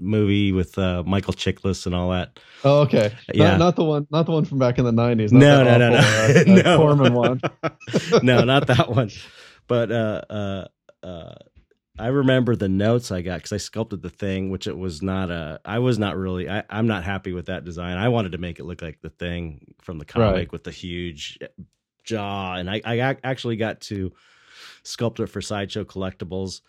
movie with uh, Michael Chiklis and all that. Oh, okay. Yeah. Not, not the one. Not the one from back in the '90s. No, no, no, no, uh, uh, no. One. no, not that one. But uh, uh, uh, I remember the notes I got because I sculpted the thing, which it was not a. I was not really. I, I'm not happy with that design. I wanted to make it look like the thing from the comic Right. with the huge jaw, and I, I actually got to sculpt it for Sideshow Collectibles.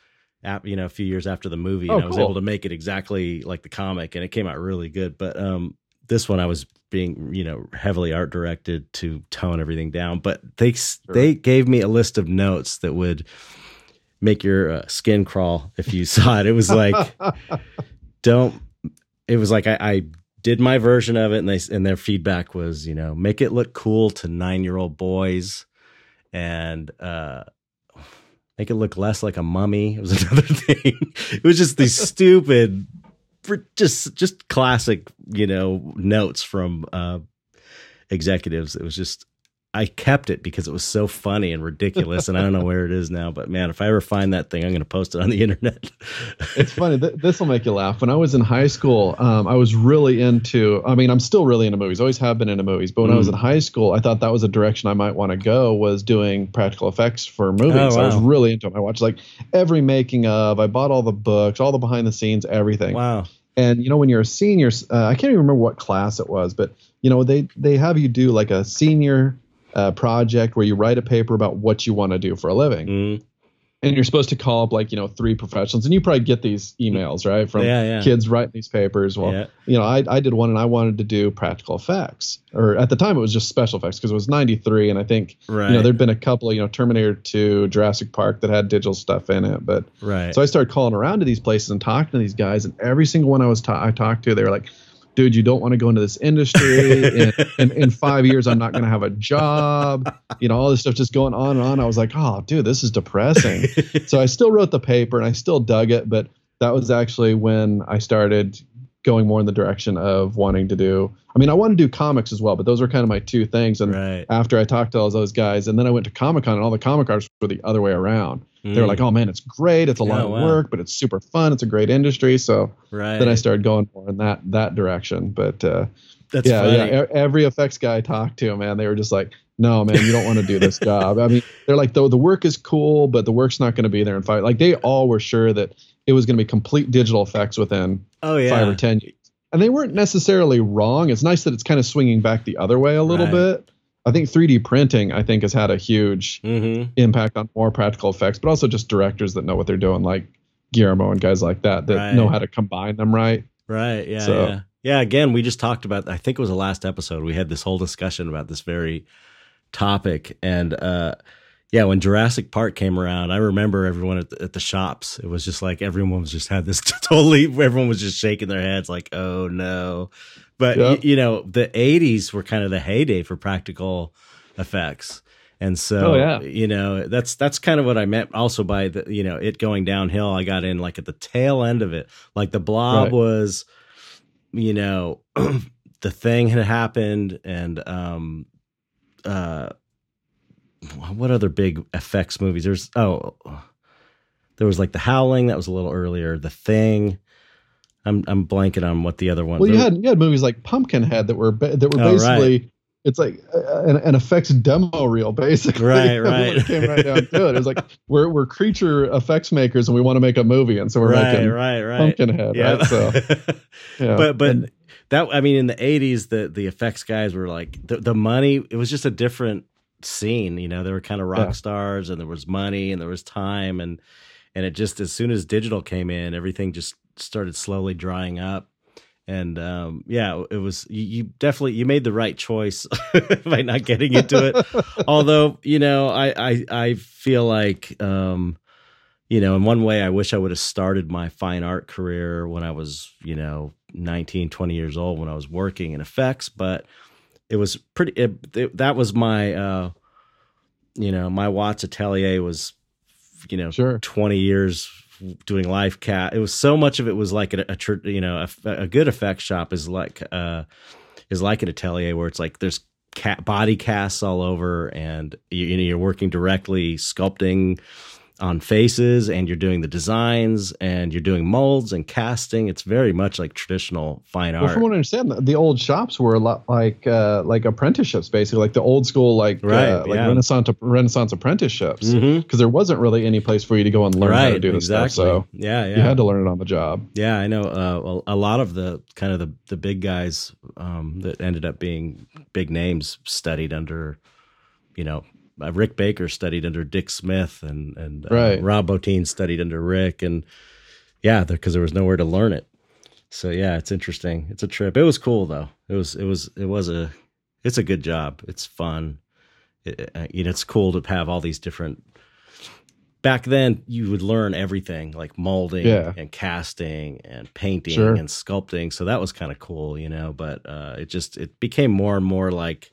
ap- You know, a few years after the movie, Oh, and I was cool. able to make it exactly like the comic, and it came out really good. But um, this one I was being you know heavily art directed to tone everything down but they they gave me a list of notes that would make your uh, skin crawl if you saw it it was like don't it was like I, I did my version of it and they and their feedback was you know make it look cool to nine year old boys and uh make it look less like a mummy. It was another thing. It was just these stupid just just classic you know notes from uh executives. It was just I kept it because it was so funny and ridiculous, and I don't know where it is now. But man, if I ever find that thing, I'm going to post it on the internet. it's funny. Th- this will make you laugh. When I was in high school, um, I was really into. I mean, I'm still really into movies. Always have been into movies. But when mm. I was mm. in high school, I thought that was a direction I might want to go. Was doing practical effects for movies. Oh, wow. I was really into them. I watched like every making of. I bought all the books, all the behind the scenes, everything. Wow. And you know, when you're a senior, uh, I can't even remember what class it was, but you know, they they have you do like a senior uh, project where you write a paper about what you want to do for a living. Mm. And you're supposed to call up like you know three professionals, and you probably get these emails right from yeah, yeah. kids writing these papers. Well, yeah. you know, I, I did one, and I wanted to do practical effects, or at the time it was just special effects because it was '93, and I think right. you know there'd been a couple you know Terminator 2, Jurassic Park that had digital stuff in it, but right. So I started calling around to these places and talking to these guys, and every single one I was ta- I talked to, they were like, dude, you don't want to go into this industry. in, in, in, five years, I'm not going to have a job. You know, all this stuff just going on and on. I was like, oh, dude, this is depressing. so I still wrote the paper and I still dug it, but that was actually when I started going more in the direction of wanting to do. I mean, I want to do comics as well, but those were kind of my two things. And right. after I talked to all those guys, and then I went to Comic Con, and all the comic artists were the other way around. Mm. They were like, "Oh man, it's great. It's a yeah, lot of wow. work, but it's super fun. It's a great industry." So right. then I started going more in that that direction. But uh, That's yeah, funny. yeah. Every effects guy I talked to, man, they were just like, "No, man, you don't want to do this job." I mean, they're like, "Though the work is cool, but the work's not going to be there in five. Like they all were sure that it was going to be complete digital effects within oh, yeah. five or ten years and they weren't necessarily wrong. It's nice that it's kind of swinging back the other way a little right. bit. I think 3D printing, I think, has had a huge mm-hmm. impact on more practical effects, but also just directors that know what they're doing, like Guillermo and guys like that, that right. know how to combine them right. Right. Yeah. So, yeah. Yeah. Again, we just talked about. I think it was the last episode. We had this whole discussion about this very topic, and uh, yeah, when Jurassic Park came around, I remember everyone at the, at the shops. It was just like everyone was just had this totally. Everyone was just shaking their heads, like, "Oh no!" But yep. you, you know, the '80s were kind of the heyday for practical effects, and so oh, yeah. you know that's that's kind of what I meant. Also by the you know it going downhill, I got in like at the tail end of it. Like the Blob right. was, you know, the thing had happened, and um, uh what other big effects movies? There's oh, there was like The Howling that was a little earlier. The Thing. I'm I'm blanking on what the other one. Well, you had you had movies like Pumpkinhead that were that were oh, basically. Right. It's like uh, uh, an, an, effects demo reel, basically. Right, right. it came right down to it. It was like we're we're creature effects makers and we want to make a movie, and so we're right, making right, right. Pumpkinhead. Yeah. Right? So, yeah. but but and, that I mean, in the '80s, the the effects guys were like the the money. It was just a different scene. You know, they were kind of rock yeah. stars, and there was money, and there was time, and and it just as soon as digital came in, everything just started slowly drying up. And um, yeah, it was you, you, definitely you made the right choice by not getting into it. Although you know, I I I feel like um, you know, in one way, I wish I would have started my fine art career when I was you know 19, 20 years old when I was working in effects, but it was pretty. It, it, that was my, uh, you know, my Watts Atelier was, you know, sure. twenty years doing life cast. It was so much of it was like a, a you know, a, a, good effect shop is like uh is like an atelier where it's like there's cat body casts all over, and you, you know you're working directly sculpting on faces and you're doing the designs and you're doing molds and casting. It's very much like traditional fine art. Well, from what I understand, the old shops were a lot like uh, like apprenticeships, basically, like the old school, like right, uh, like yeah. Renaissance Renaissance apprenticeships, because mm-hmm. there wasn't really any place for you to go and learn right, how to do this exactly. stuff. So yeah, yeah, you had to learn it on the job. Yeah, I know. Uh, a lot of the kind of the the big guys um, that ended up being big names studied under, you know, uh, Rick Baker studied under Dick Smith, and and uh, right. Rob Bottin studied under Rick, and yeah, because there was nowhere to learn it. So yeah, it's interesting. It's a trip. It was cool though. It was it was it was a it's a good job. It's fun. It, uh, you know, it's cool to have all these different. Back then, you would learn everything like molding yeah. and casting and painting sure. and sculpting. So that was kind of cool, you know. But uh, it just it became more and more like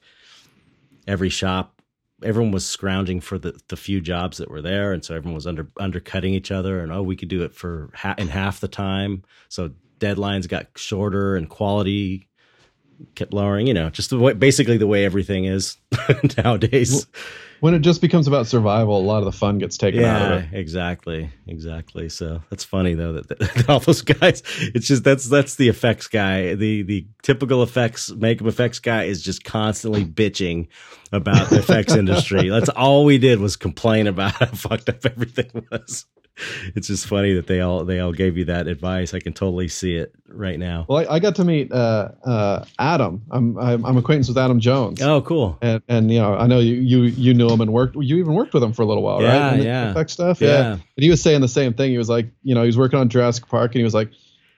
every shop everyone was scrounging for the, the few jobs that were there, and so everyone was under undercutting each other. And oh, we could do it for ha- in half the time. So deadlines got shorter, and quality kept lowering. You know, just the way, basically the way everything is nowadays. When it just becomes about survival, a lot of the fun gets taken out of Yeah, it. exactly, exactly. So that's funny though that, that all those guys. It's just that's that's the effects guy. The the typical effects makeup effects guy is just constantly bitching about the effects industry. That's all we did was complain about how fucked up everything was. It's just funny that they all they all gave you that advice. I can totally see it right now. Well, I, I got to meet uh, uh, Adam. I'm, I'm I'm acquaintance with Adam Jones. Oh, cool. And, and you know, I know you, you you knew him and worked. You even worked with him for a little while, Yeah, right? Yeah. Effect stuff. Yeah. Yeah. And he was saying the same thing. He was like, you know, he was working on Jurassic Park, and he was like,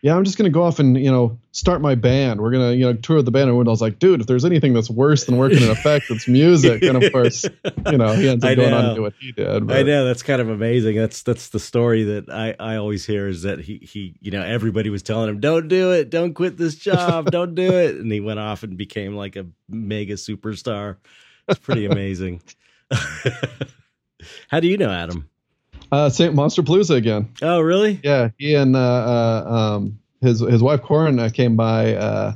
"Yeah, I'm just gonna go off and you know start my band. We're gonna you know tour with the band." And I was like, "Dude, if there's anything that's worse than working in effects, it's music." And of course, you know, he ends up going on to do what he did. I know that's kind of amazing. That's that's the story that I I always hear is that he he you know everybody was telling him don't do it, don't quit this job, don't do it, and he went off and became like a mega superstar. It's pretty amazing. How do you know Adam? Uh, Saint Monsterpalooza again. Oh, really? Yeah, he and uh, uh, um, his his wife Corin uh, came by. Uh,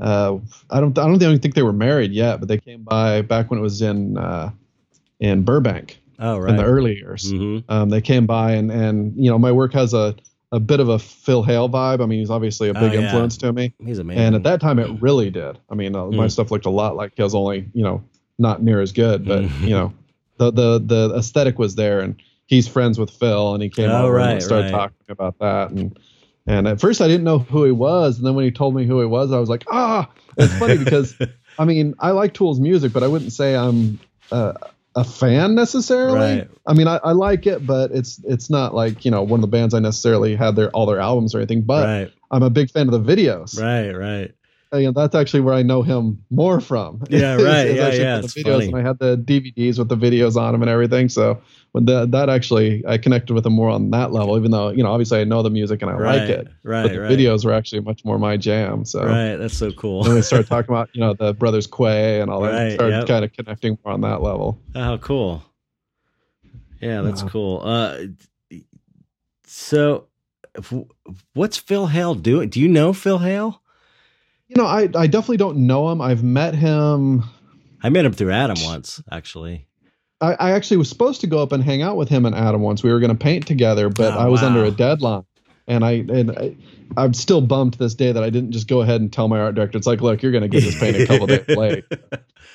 uh, I don't I don't even think they were married yet, but they came by back when it was in uh, in Burbank Oh, right. in the early years. hmm Um, they came by and and you know my work has a a bit of a Phil Hale vibe. I mean, he's obviously a Oh, big yeah. influence to me, He's amazing. and at that time it really did. I mean, uh, my Mm. stuff looked a lot like his, only you know not near as good, but Mm. you know the the the aesthetic was there, and he's friends with Phil, and he came Oh, over right, and started right. talking about that, and and at first I didn't know who he was, and then when he told me who he was, I was like, ah, it's funny because I mean I like Tool's music, but I wouldn't say I'm. Uh, a fan necessarily. Right. I mean, I, I like it, but it's it's not like you know one of the bands I necessarily had their all their albums or anything. But right, I'm a big fan of the videos. right, right. And, you know, that's actually where I know him more from. Yeah, right. is Yeah, yeah, it's the videos, funny. and I had the DVDs with the videos on them and everything. So when that that actually I connected with him more on that level, even though you know obviously I know the music and I right, like it, Right, but the right. videos were actually much more my jam. So. Right, that's so cool. Then we started talking about you know the brothers Quay and all that. Right, started yep. kind of connecting more on that level. Oh, cool. Yeah, that's Yeah. cool. Uh, so, what's Phil Hale doing? Do you know Phil Hale? You know, I I definitely don't know him. I've met him. I met him through Adam once, actually. I, I actually was supposed to go up and hang out with him and Adam once. We were going to paint together, but Oh, I was under a deadline, and I and I, I'm still bummed to this day that I didn't just go ahead and tell my art director. It's like, look, you're going to get this painted a couple days late.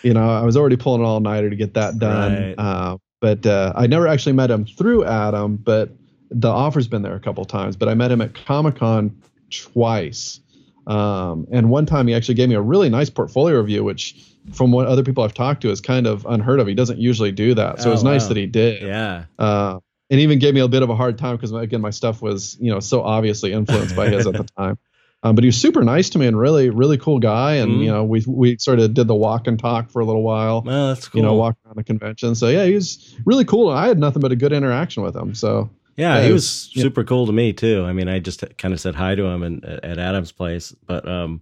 You know, I was already pulling an all nighter to get that done. Right. Uh, but uh, I never actually met him through Adam, but the offer's been there a couple times. But I met him at Comic Con twice. Um, and one time he actually gave me a really nice portfolio review, which from what other people I've talked to is kind of unheard of. He doesn't usually do that. So Oh, it was nice wow. that he did. Yeah. Uh, and even gave me a bit of a hard time because again, my stuff was, you know, so obviously influenced by his at the time. Um, but he was super nice to me and really, really cool guy. And, Mhm. you know, we, we sort of did the walk and talk for a little while, Well, that's cool. you know, walk around the convention. So yeah, he was really cool. I had nothing but a good interaction with him. So yeah, he was was- yeah. super cool to me too. I mean, I just kind of said hi to him and at Adam's place, but um,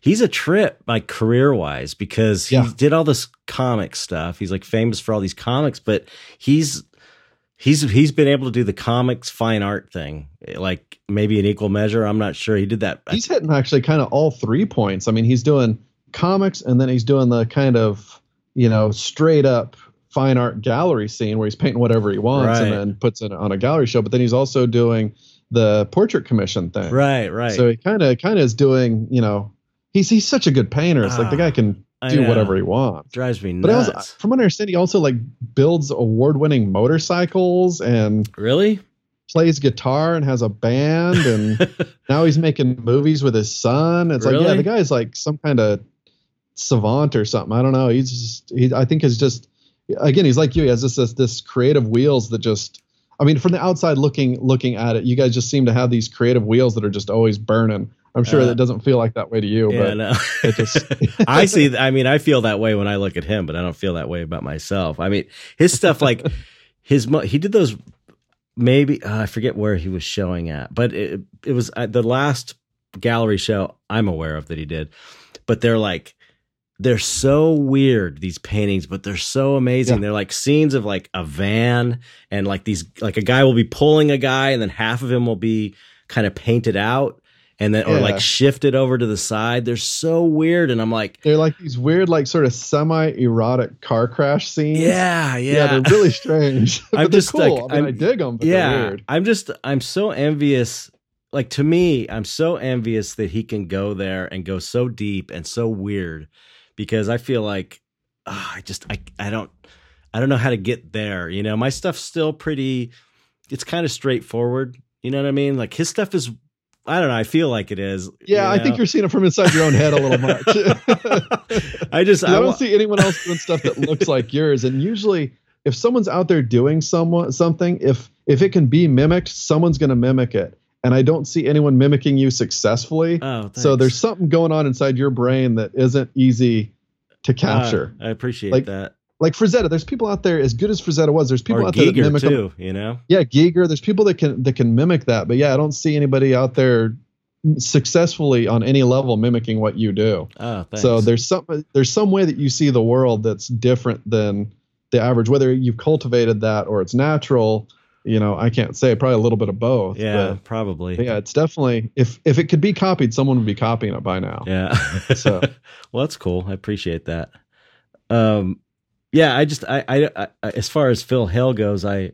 he's a trip like career wise because he Yeah. did all this comic stuff. He's like famous for all these comics, but he's he's he's been able to do the comics fine art thing like maybe in equal measure. I'm not sure. He did that. he's hitting actually kind of all three points. I mean, he's doing comics and then he's doing the kind of, you know, straight up fine art gallery scene where he's painting whatever he wants and then puts it on a gallery show. But then he's also doing the portrait commission thing. right, right. So he kind of kind of is doing, you know, he's he's such a good painter. It's like the Ah, guy can do whatever he wants. drives me But nuts. also, from what I understand, he also like builds award-winning motorcycles and really? plays guitar and has a band and now he's making movies with his son. It's like, yeah, the guy's like some kind of savant or something. I don't know. He's just, he, I think is just, again, he's like you. He has this, this, this creative wheels that just, I mean, from the outside looking, looking at it, you guys just seem to have these creative wheels that are just always burning. I'm sure Uh, that doesn't feel like that way to you, yeah, but no. it just, I see. I mean, I feel that way when I look at him, but I don't feel that way about myself. I mean, his stuff, like his, mo- he did those. Maybe uh, I forget where he was showing at, but it, it was at the last gallery show I'm aware of that he did. But they're like, they're so weird these paintings, but they're so amazing. Yeah. They're like scenes of like a van and like these, like a guy will be pulling a guy, and then half of him will be kind of painted out. and then or like shifted over to the side. They're so weird, and I'm like, They're like these weird, like sort of semi-erotic car crash scenes. yeah, yeah, yeah. they're really strange. I'm just, cool. like, I mean, I'm- I dig them, but yeah, they're weird. I'm just I'm so envious. Like to me, I'm so envious that he can go there and go so deep and so weird, because I feel like ah, I just I I don't I don't know how to get there. You know, my stuff's still pretty. It's kind of straightforward. You know what I mean? Like his stuff is. I don't know. I feel like it is. Yeah, you I think you're seeing it from inside your own head a little much. I just I I, don't see anyone else doing stuff that looks like yours. And usually, if someone's out there doing someone something, if if it can be mimicked, someone's going to mimic it. And I don't see anyone mimicking you successfully. Oh, so there's something going on inside your brain that isn't easy to capture. Ah, I appreciate Like, that. like Frazetta, there's people out there as good as Frazetta was. There's people Or out there that mimic too. You know. Yeah, Giger. There's people that can that can mimic that, but yeah, I don't see anybody out there successfully on any level mimicking what you do. Oh, thanks. So there's some there's some way that you see the world that's different than the average. Whether you've cultivated that or it's natural, you know, I can't say. Probably a little bit of both. yeah, probably. Yeah, it's definitely if if it could be copied, someone would be copying it by now. Yeah. So- well, that's cool. I appreciate that. Um, yeah, I just, I, I, I, as far as Phil Hale goes, I,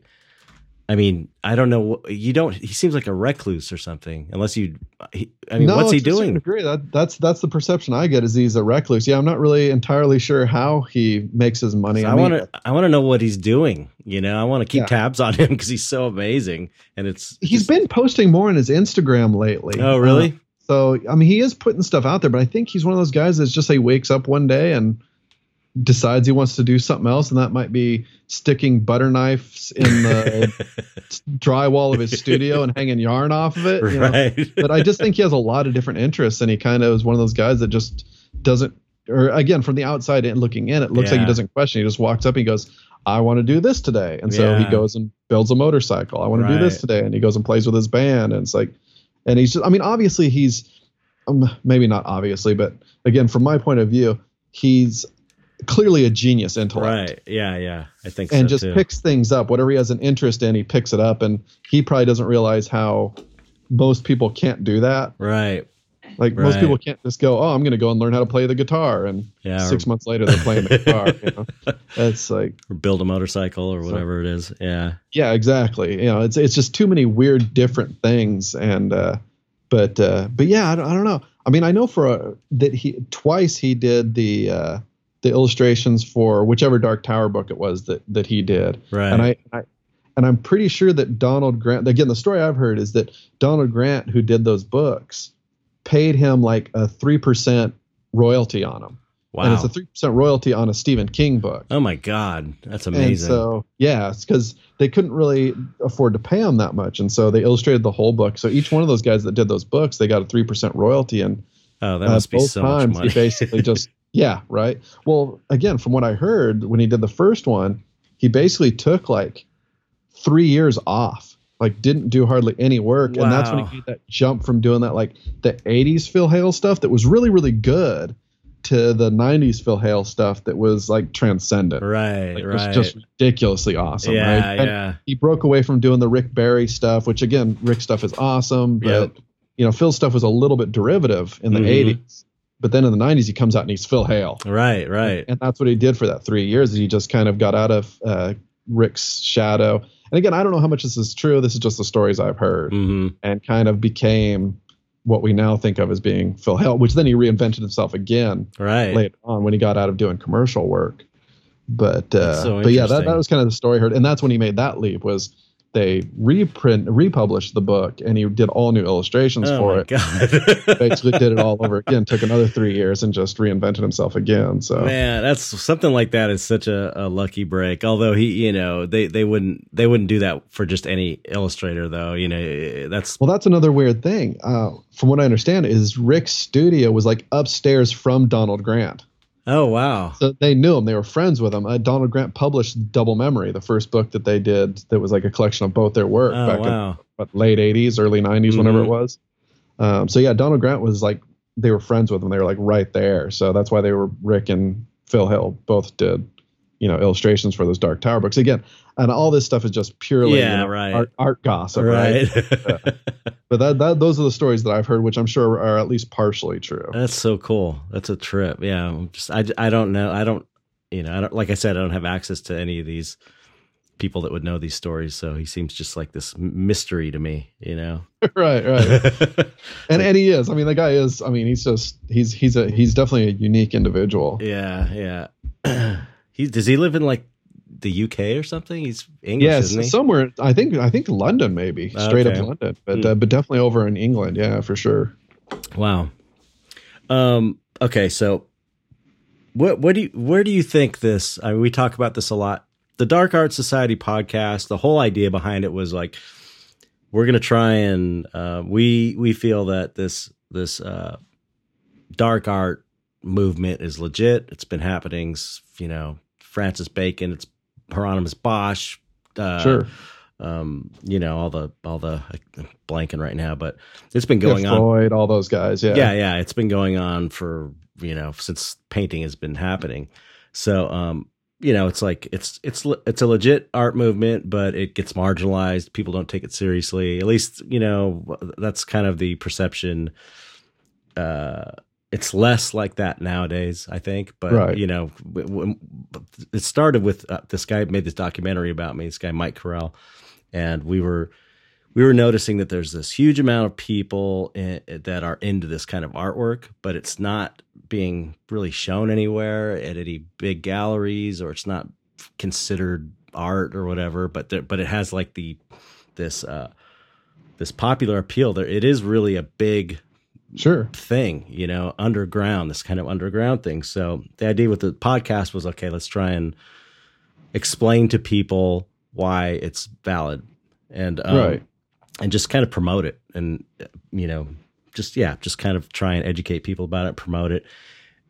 I mean, I don't know. You don't. He seems like a recluse or something. Unless you, he, I mean, no, what's he doing? Degree. That, that's that's the perception I get is he's a recluse. Yeah, I'm not really entirely sure how he makes his money. I want to. I want to know what he's doing. You know, I want to keep Yeah. tabs on him because he's so amazing. And it's He's just- been posting more on his Instagram lately. Oh, really? Uh, so I mean, he is putting stuff out there, but I think he's one of those guys that's just he wakes up one day and decides he wants to do something else, and that might be sticking butter knives in the drywall of his studio and hanging yarn off of it. you know? right. But I just think he has a lot of different interests, and he kind of is one of those guys that just doesn't. Or again, from the outside and looking in, it looks like he doesn't question. He just walks up and he goes, "I want to do this today," and so he goes and builds a motorcycle. I want to do this today, and he goes and plays with his band, and it's like, and he's just. I mean, obviously he's, um, maybe not obviously, but again, from my point of view, he's clearly a genius intellect right. Yeah. Yeah. I think and so just too. picks things up. Whatever he has an interest in, he picks it up, and he probably doesn't realize how most people can't do that. right. Like most people can't just go, "Oh, I'm going to go and learn how to play the guitar," and Yeah. six or, months later they're playing the guitar. You know? It's like, or build a motorcycle or whatever it is. Yeah. yeah, exactly. You know, it's it's just too many weird, different things, and uh, but uh, but yeah, I don't, I don't know. I mean, I know for a, that he twice he did the uh, the illustrations for whichever Dark Tower book it was that that he did. Right. and I, I and I'm pretty sure that Donald Grant. Again, the story I've heard is that Donald Grant, who did those books, paid him like a three percent royalty on them, wow. and it's a three percent royalty on a Stephen King book. oh my God. That's amazing. And so, yeah, it's because they couldn't really afford to pay him that much, and so they illustrated the whole book. So each one of those guys that did those books, they got a three percent royalty, and oh, that uh, be both so much times money. he basically just yeah right well again from what i heard when he did the first one he basically took like three years off like didn't do hardly any work and that's when he made that jump from doing that like the 80s phil hale stuff that was really really good to the 90s phil hale stuff that was like transcendent right. like, it right. was just ridiculously awesome yeah. right And Yeah. he broke away from doing the Rick Berry stuff which again rick stuff is awesome but Yep. you know phil's stuff was a little bit derivative in the Mhm. 80s but then in the 90s he comes out and he's phil hale. Right. Right. and that's what he did for that three years he just kind of got out of uh, rick's shadow. And again i don't know how much this is true. This is just the stories i've heard. Hmm and kind of became what we now think of as being phil hale which then he reinvented himself again Right. later on when he got out of doing commercial work. But uh, so but yeah that, that was kind of the story I heard. And that's when he made that leap was they reprint republished the book and he did all new illustrations Oh for it God. basically did it all over again took another three years and just reinvented himself again so Man, that's something like that is such a, a lucky break. Although he, you know, they, they wouldn't they wouldn't do that for just any illustrator though. You know, that's well that's another weird thing uh, from what i understand is rick's studio was like upstairs from donald grant oh wow. so they knew him they were friends with him uh, donald grant published double memory the first book that they did that was like a collection of both their work Oh back in wow. what, late 80s early 90s whenever Mhm. it was um, so yeah donald grant was like they were friends with him they were like right there so that's why they were rick and phil hale both did you know illustrations for those dark tower books again and all this stuff is just purely Yeah, you know, right. art, art gossip right, Right. but but that, that those are the stories that I've heard, which I'm sure are at least partially true. That's so cool. That's a trip. Yeah, I'm just I I don't know. I don't you know I don't like I said I don't have access to any of these people that would know these stories. So he seems just like this mystery to me. You know. right. Right. and and he is. I mean, the guy is. I mean, he's just he's he's a he's definitely a unique individual. Yeah. Yeah. he does he live in like the UK or something? He's English, yes, isn't he? somewhere. I think I think London maybe straight Okay. up London, but Hmm. uh, but definitely over in England. Yeah, for sure. Wow. Um. Okay. So, what what do you where do you think this? I mean, we talk about this a lot. The Dark Art Society podcast. The whole idea behind it was like we're gonna try and uh, we we feel that this this uh, dark art movement is legit. It's been happening. You know, Francis Bacon. It's Hieronymus Bosch. Uh, sure. Um. You know all the all the I'm blanking right now, but it's been Yeah, going on Freud, all those guys. Yeah. yeah yeah it's been going on for you know since painting has been happening so um you know it's like it's it's it's a legit art movement but it gets marginalized people don't take it seriously at least you know that's kind of the perception uh it's less like that nowadays i think but Right. you know it started with uh, this guy made this documentary about me this guy Mike Correll and we were we were noticing that there's this huge amount of people in, that are into this kind of artwork, but it's not being really shown anywhere at any big galleries, or it's not considered art or whatever. But there, but it has like the this uh, this popular appeal. There, it is really a big Sure. thing, you know, underground, this kind of underground thing. So the idea with the podcast was okay, let's try and explain to people why it's valid and um, Right. and just kind of promote it and you know just yeah just kind of try and educate people about it promote it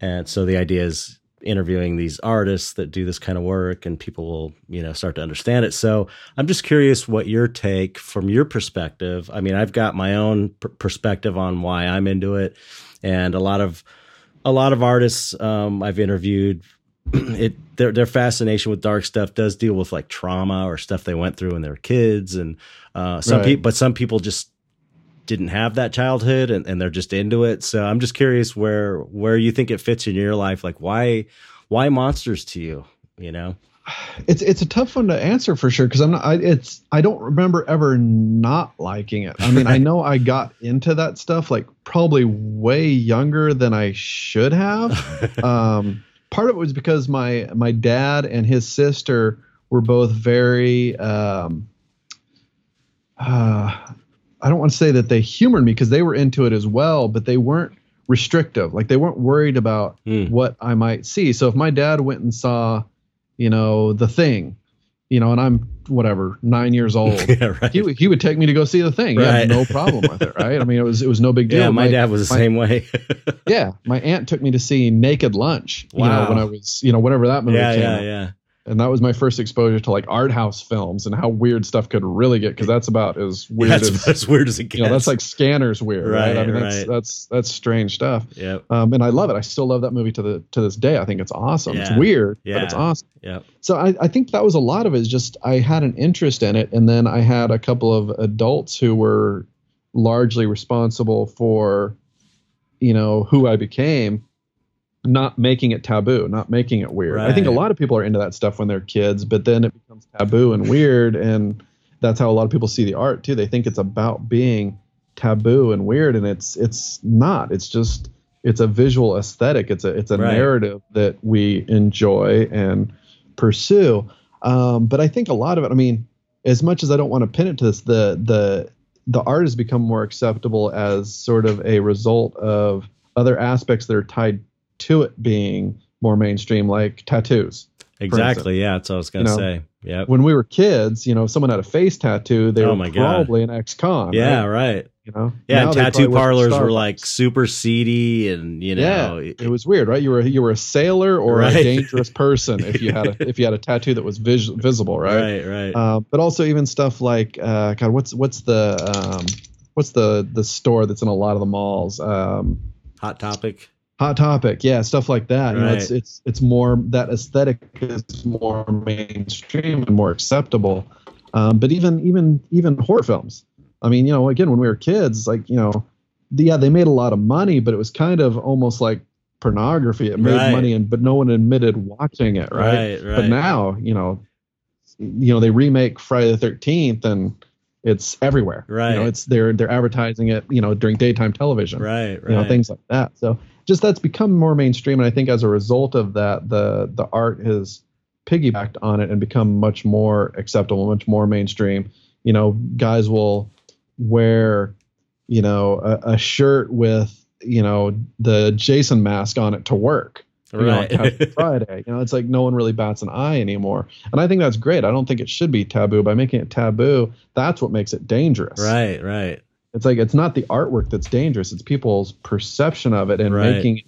and so the idea is interviewing these artists that do this kind of work and people will you know start to understand it. So i'm just curious what your take from your perspective. I mean i've got my own per- perspective on why i'm into it. And a lot of a lot of artists um, i've interviewed it their their fascination with dark stuff does deal with like trauma or stuff they went through when they were kids. And uh, some Right. people but some people just didn't have that childhood and, and they're just into it so i'm just curious where where you think it fits in your life like why why monsters to you you know It's it's a tough one to answer for sure because I'm not. I, it's I don't remember ever not liking it. I mean, I know I got into that stuff like probably way younger than I should have. um, part of it was because my my dad and his sister were both very. Um, uh, I don't want to say that they humored me because they were into it as well, but they weren't restrictive. Like they weren't worried about Hmm. what I might see. So if my dad went and saw, you know, the thing, you know, and I'm whatever nine years old. yeah right He, would- he would take me to go see the thing. Right. no problem with it, right? I mean, it was it was no big deal. yeah my, dad was the my- same way Yeah, my aunt took me to see Naked Lunch. You know, Wow. when I was, you know, whatever that movie yeah came yeah out. yeah and that was my first exposure to like art house films and how weird stuff could really get because that's about as weird that's as as weird as it gets you know that's like scanners weird right, i mean that's right. that's that's strange stuff. Yep. Um, and i love it. I still love that movie to the to this day. I think it's awesome. It's weird Yeah. but it's awesome. Yep. So I, I think that was a lot of it. it is just i had an interest in it and then i had a couple of adults who were largely responsible for you know who i became not making it taboo not making it weird. I think a lot of people are into that stuff when they're kids but then it becomes taboo and weird and that's how a lot of people see the art too. They think it's about being taboo and weird and it's it's not. It's just it's a visual aesthetic. It's a it's a Right. narrative that we enjoy and pursue. Um, but i think a lot of it i mean as much as i don't want to pin it to this the the the art has become more acceptable as sort of a result of other aspects that are tied to it being more mainstream like tattoos exactly yeah that's what i was gonna you know, say Yeah. when we were kids you know if someone had a face tattoo they Oh were my God. probably an ex-con yeah right? right you know Yeah, and tattoo probably parlors were like super seedy, and you know, yeah, it was weird, right? You were you were a sailor or Right. a dangerous person if you had a if you had a tattoo that was vis- visible, right? right, right. Um, but also even stuff like uh, God, what's what's the um, what's the the store that's in a lot of the malls? Um, Hot topic. Hot Topic, yeah, stuff like that. You know, it's it's it's more that aesthetic is more mainstream and more acceptable. Um, but even even even horror films, I mean, you know, again, when we were kids, like you know, the, yeah, they made a lot of money, but it was kind of almost like pornography. It made Right. money, and but no one admitted watching it, right? Right, right. But now, you know, you know, they remake Friday the Thirteenth, and it's everywhere. Right. You know, it's they're they're advertising it, you know, during daytime television right, right. you know things like that so just that's become more mainstream and i think as a result of that the the art has piggybacked on it and become much more acceptable much more mainstream. You know guys will wear you know a, a shirt with you know the jason mask on it to work you know, on friday. You know it's like no one really bats an eye anymore. And i think that's great. I don't think it should be taboo. By making it taboo that's what makes it dangerous. Right, right. It's like it's not the artwork that's dangerous; it's people's perception of it and Right. making.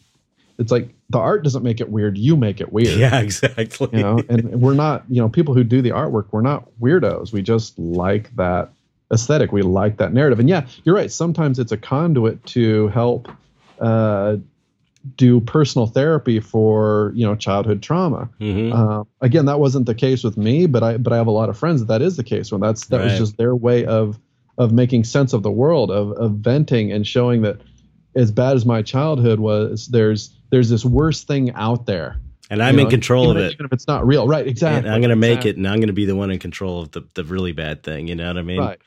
It's like the art doesn't make it weird; you make it weird. Yeah, exactly. You know, and we're not, you know, people who do the artwork, we're not weirdos. We just like that aesthetic. We like that narrative. And yeah, you're right. Sometimes it's a conduit to help uh, do personal therapy for you know childhood trauma. Mhm. Uh, again, that wasn't the case with me, but I but I have a lot of friends that that is the case. When that's that was just their way of of making sense of the world, of of venting and showing that as bad as my childhood was, there's there's this worse thing out there. and I'm you in know, control of it. even if it's not real. Right? Exactly. And I'm going to make exactly. it, and I'm going to be the one in control of the, the really bad thing. You know what I mean? Right.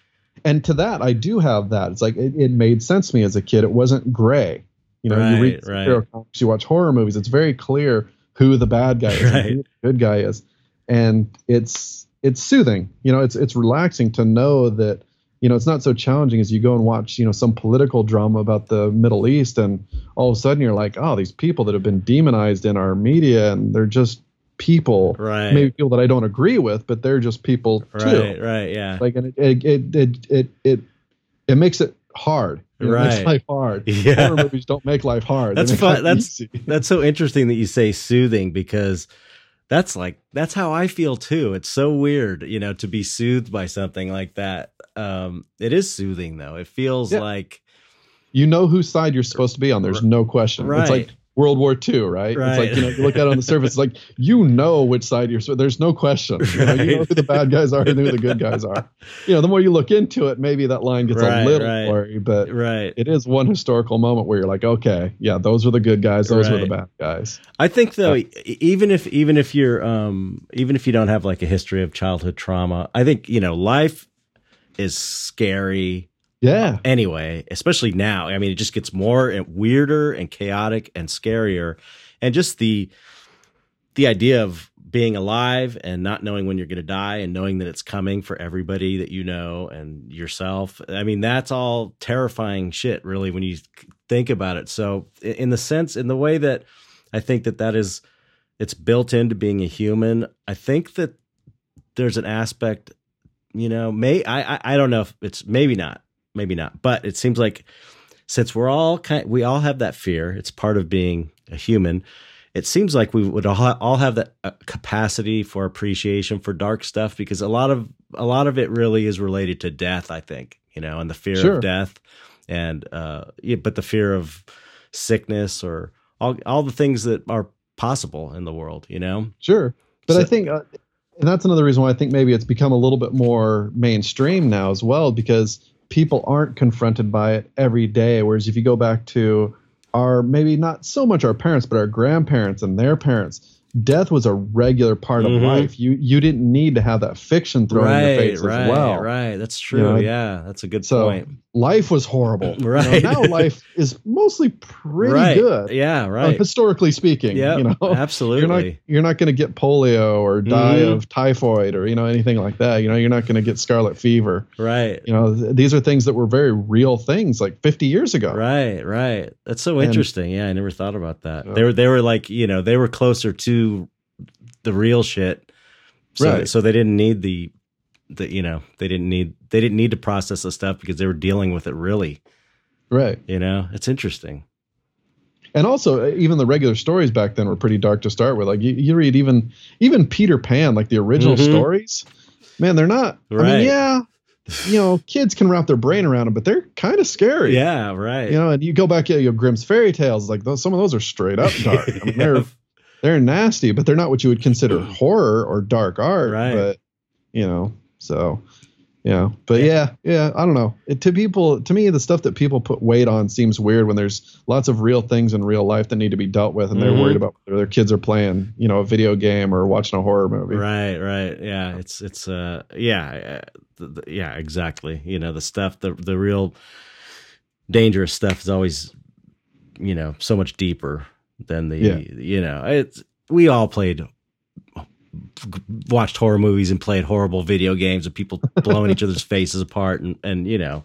And to that, I do have that. It's like it, it made sense to me as a kid. It wasn't gray. You know, Right, you read right. comics, you watch horror movies. It's very clear who the bad guy is, and Right. who the good guy is, and it's it's soothing. You know, it's it's relaxing to know that you know it's not so challenging as you go and watch you know some political drama about the Middle East, and all of a sudden you're like, oh, these people that have been demonized in our media, and they're just people. Right. Maybe people that I don't agree with, but they're just people too Right, right, yeah. like and it it it it it it, it makes it hard it Right. makes life hard Yeah. horror movies don't make life hard That's fun- that's- easy. That's so interesting that you say soothing because that's like that's how I feel too. It's so weird, you know, to be soothed by something like that. Um it is soothing though. It feels Yeah. like you know whose side you're supposed to be on there's no question it's Right. like World War II, right? It's like you know, you look at it on the surface, it's like you know which side you're. There's no question. You know, you know who the bad guys are and who the good guys are. You know, the more you look into it, maybe that line gets Right, a little right. blurry, but right. it is one historical moment where you're like, okay, yeah, those are the good guys, those were the bad guys. I think though, even if even if you're um even if you don't have like a history of childhood trauma, I think you know life is scary Yeah, anyway, especially now. I mean, it just gets more and weirder and chaotic and scarier, and just the the idea of being alive and not knowing when you're going to die and knowing that it's coming for everybody that you know and yourself. I mean, that's all terrifying shit, really, when you think about it. So, in the sense, in the way that I think that that is, it's built into being a human. I think that there's an aspect, you know, may I I, I don't know if it's maybe not, maybe not, but it seems like since we're all kind, we all have that fear. It's part of being a human. It seems like we would all have that uh, capacity for appreciation for dark stuff because a lot of a lot of it really is related to death. I think you know, and the fear Sure. of death, and uh, yeah, but the fear of sickness or all all the things that are possible in the world. You know, Sure, but So- I think, uh, and that's another reason why I think maybe it's become a little bit more mainstream now as well, because people aren't confronted by it every day. Whereas if you go back to our maybe not so much our parents, but our grandparents and their parents, death was a regular part of life. You you didn't need to have that fiction thrown in your face right, as well. right. That's true. know, yeah, that's a good so point. Life was horrible. You know, Right. now life is mostly pretty right. good, Yeah, uh, right. historically speaking. yeah, you know, absolutely. you're not you're not going to get polio or die Mhm. of typhoid or you know anything like that. You know, you're not going to get scarlet fever. right. You know, th- these are things that were very real things like 50 years ago. Right, right. That's so And- interesting. Yeah, I never thought about that. Yeah. They were they were like, you know, they were closer to the real shit. So Right. so they didn't need the the you know, they didn't need they didn't need to process the stuff because they were dealing with it really, Right. you know? It's interesting. And also, uh, even the regular stories back then were pretty dark to start with. Like you, you read even even Peter Pan, like the original Mhm. stories. Man, they're not. I Right. mean, yeah, you know, kids can wrap their brain around them, but they're kind of scary. Yeah, right. You know, and you go back, you know, Grimm's fairy tales, like those, some of those are straight up dark. I mean, they're they're nasty, but they're not what you would consider horror or dark art. Right. But you know, so Yeah, but yeah, yeah, I don't know. It, to people, to me, the stuff that people put weight on seems weird when there's lots of real things in real life that need to be dealt with, and they're Mhm. worried about whether their kids are playing, you know, a video game or watching a horror movie. Right, right. Yeah, it's it's uh yeah, uh, yeah, exactly. You know, the stuff the the real dangerous stuff is always you know, so much deeper than the Yeah. you know, it's we all played watched horror movies and played horrible video games of people blowing each other's faces apart and and you know,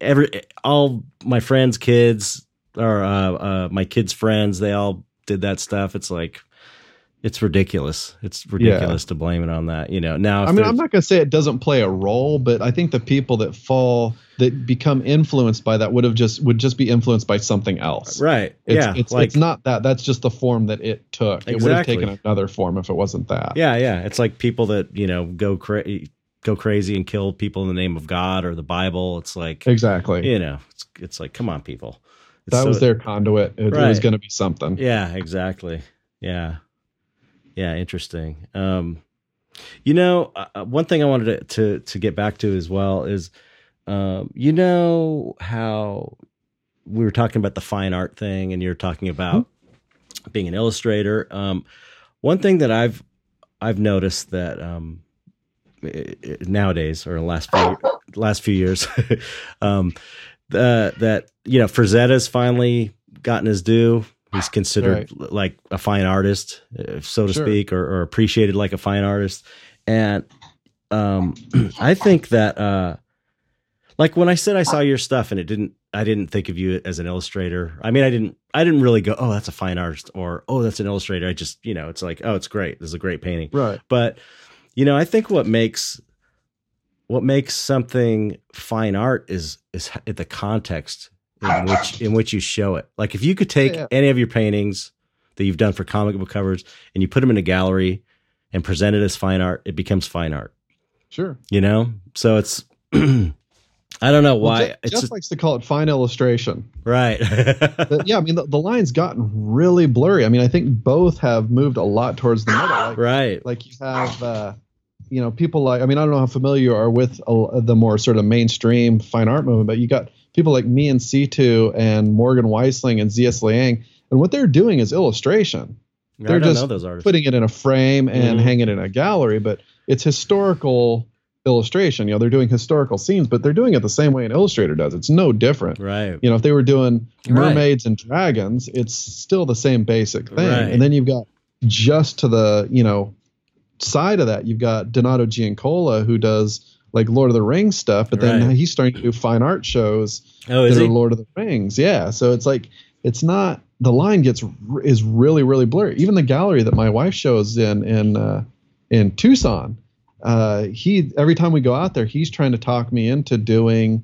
every all my friends kids or uh uh my kids friends they all did that stuff. It's like it's ridiculous. It's ridiculous to blame it on that. You know, now I mean, I'm not going to say it doesn't play a role, but I think the people that fall that become influenced by that would have just would just be influenced by something else. right. It's, yeah, it's, like it's not that. That's just the form that it took. It would have taken another form if it wasn't that. yeah, yeah. It's like people that you know go cra- go crazy and kill people in the name of God or the Bible. It's like Exactly. you know, it's, it's like come on, people. It's that so- was their conduit. It, it was going to be something. Yeah, exactly. Yeah. Yeah, interesting. Um you know, uh, uh, one thing I wanted to, to to get back to as well is um you know how we were talking about the fine art thing and you're talking about being an illustrator. Um one thing that I've I've noticed that um nowadays or the last few last few years um the, that you know Frazetta's finally gotten his due he's considered l- like a fine artist uh, so to Sure. speak or, or appreciated like a fine artist. And um i think that uh like when i said i saw your stuff and it didn't i didn't think of you as an illustrator i mean i didn't i didn't really go oh that's a fine artist or oh that's an illustrator. I just you know it's like oh it's great. This is a great painting. Right. but you know i think what makes what makes something fine art is is the context in which in which you show it like if you could take Yeah. any of your paintings that you've done for comic book covers and you put them in a gallery and present it as fine art it becomes fine art Sure. you know so it's i don't know Well, why Jeff, it's Jeff just likes to call it fine illustration. right But yeah, I mean, the, the line's gotten really blurry. I mean, I think both have moved a lot towards the middle. Like, right like you have, uh, you know, people like, I mean, I don't know how familiar you are with uh, the more sort of mainstream fine art movement, but you got people like Mian Situ and Morgan Weistling and Z.S. Liang. And what they're doing is illustration. They're just know those artists putting it in a frame and Mhm. hanging it in a gallery, but it's historical illustration. You know, they're doing historical scenes, but they're doing it the same way an illustrator does. It's no different. right You know, if they were doing Right. mermaids and dragons, it's still the same basic thing. Right. And then you've got just to the, you know, side of that, you've got Donato Giancola who does like Lord of the Rings stuff, but then Right. he's starting to do fine art shows oh is that are he Lord of the Rings. Yeah. So it's like it's not the line gets is really really blurry. Even the gallery that my wife shows in in uh, in Tucson, uh, he every time we go out there, he's trying to talk me into doing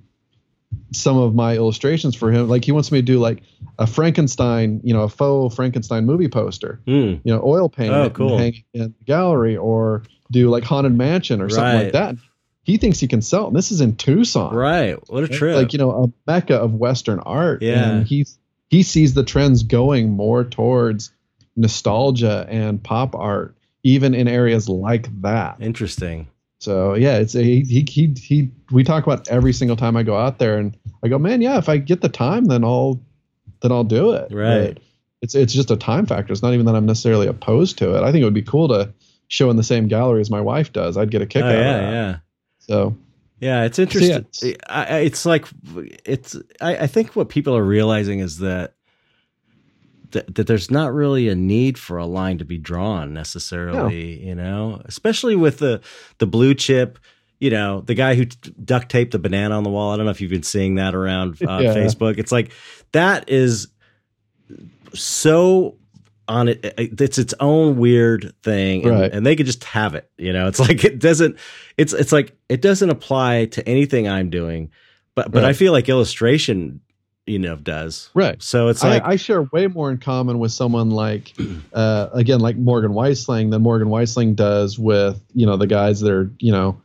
some of my illustrations for him. Like he wants me to do like a Frankenstein, you know, a faux Frankenstein movie poster, Hmm. you know, oil paint Oh, cool. hang in the gallery, or do like haunted mansion or something Right. like that. He thinks he can sell. And this is in Tucson. Right. What a trip. Like you know a mecca of western art. Yeah. and he he sees the trends going more towards nostalgia and pop art even in areas like that. Interesting. So yeah it's a, he, he he we talk about every single time i go out there and i go man yeah if i get the time then i'll then i'll do it. Right. But it's it's just a time factor. It's not even that i'm necessarily opposed to it. I think it would be cool to show in the same gallery as my wife does. I'd get a kick oh out of it. that. yeah so Yeah, it's interesting. it's- I, I- it's like it's. I, I think what people are realizing is that, that that there's not really a need for a line to be drawn necessarily. You know, especially with the the blue chip. You know, the guy who duct taped the banana on the wall. I don't know if you've been seeing that around uh, Yeah. Facebook. It's like that is so on it it's its own weird thing and, Right. and they could just have it you know it's like it doesn't it's it's like it doesn't apply to anything i'm doing but but i feel like illustration you know does right so it's like I, I share way more in common with someone like, uh, again, like Morgan Weistling than Morgan Weistling does with, you know, the guys that are, you know,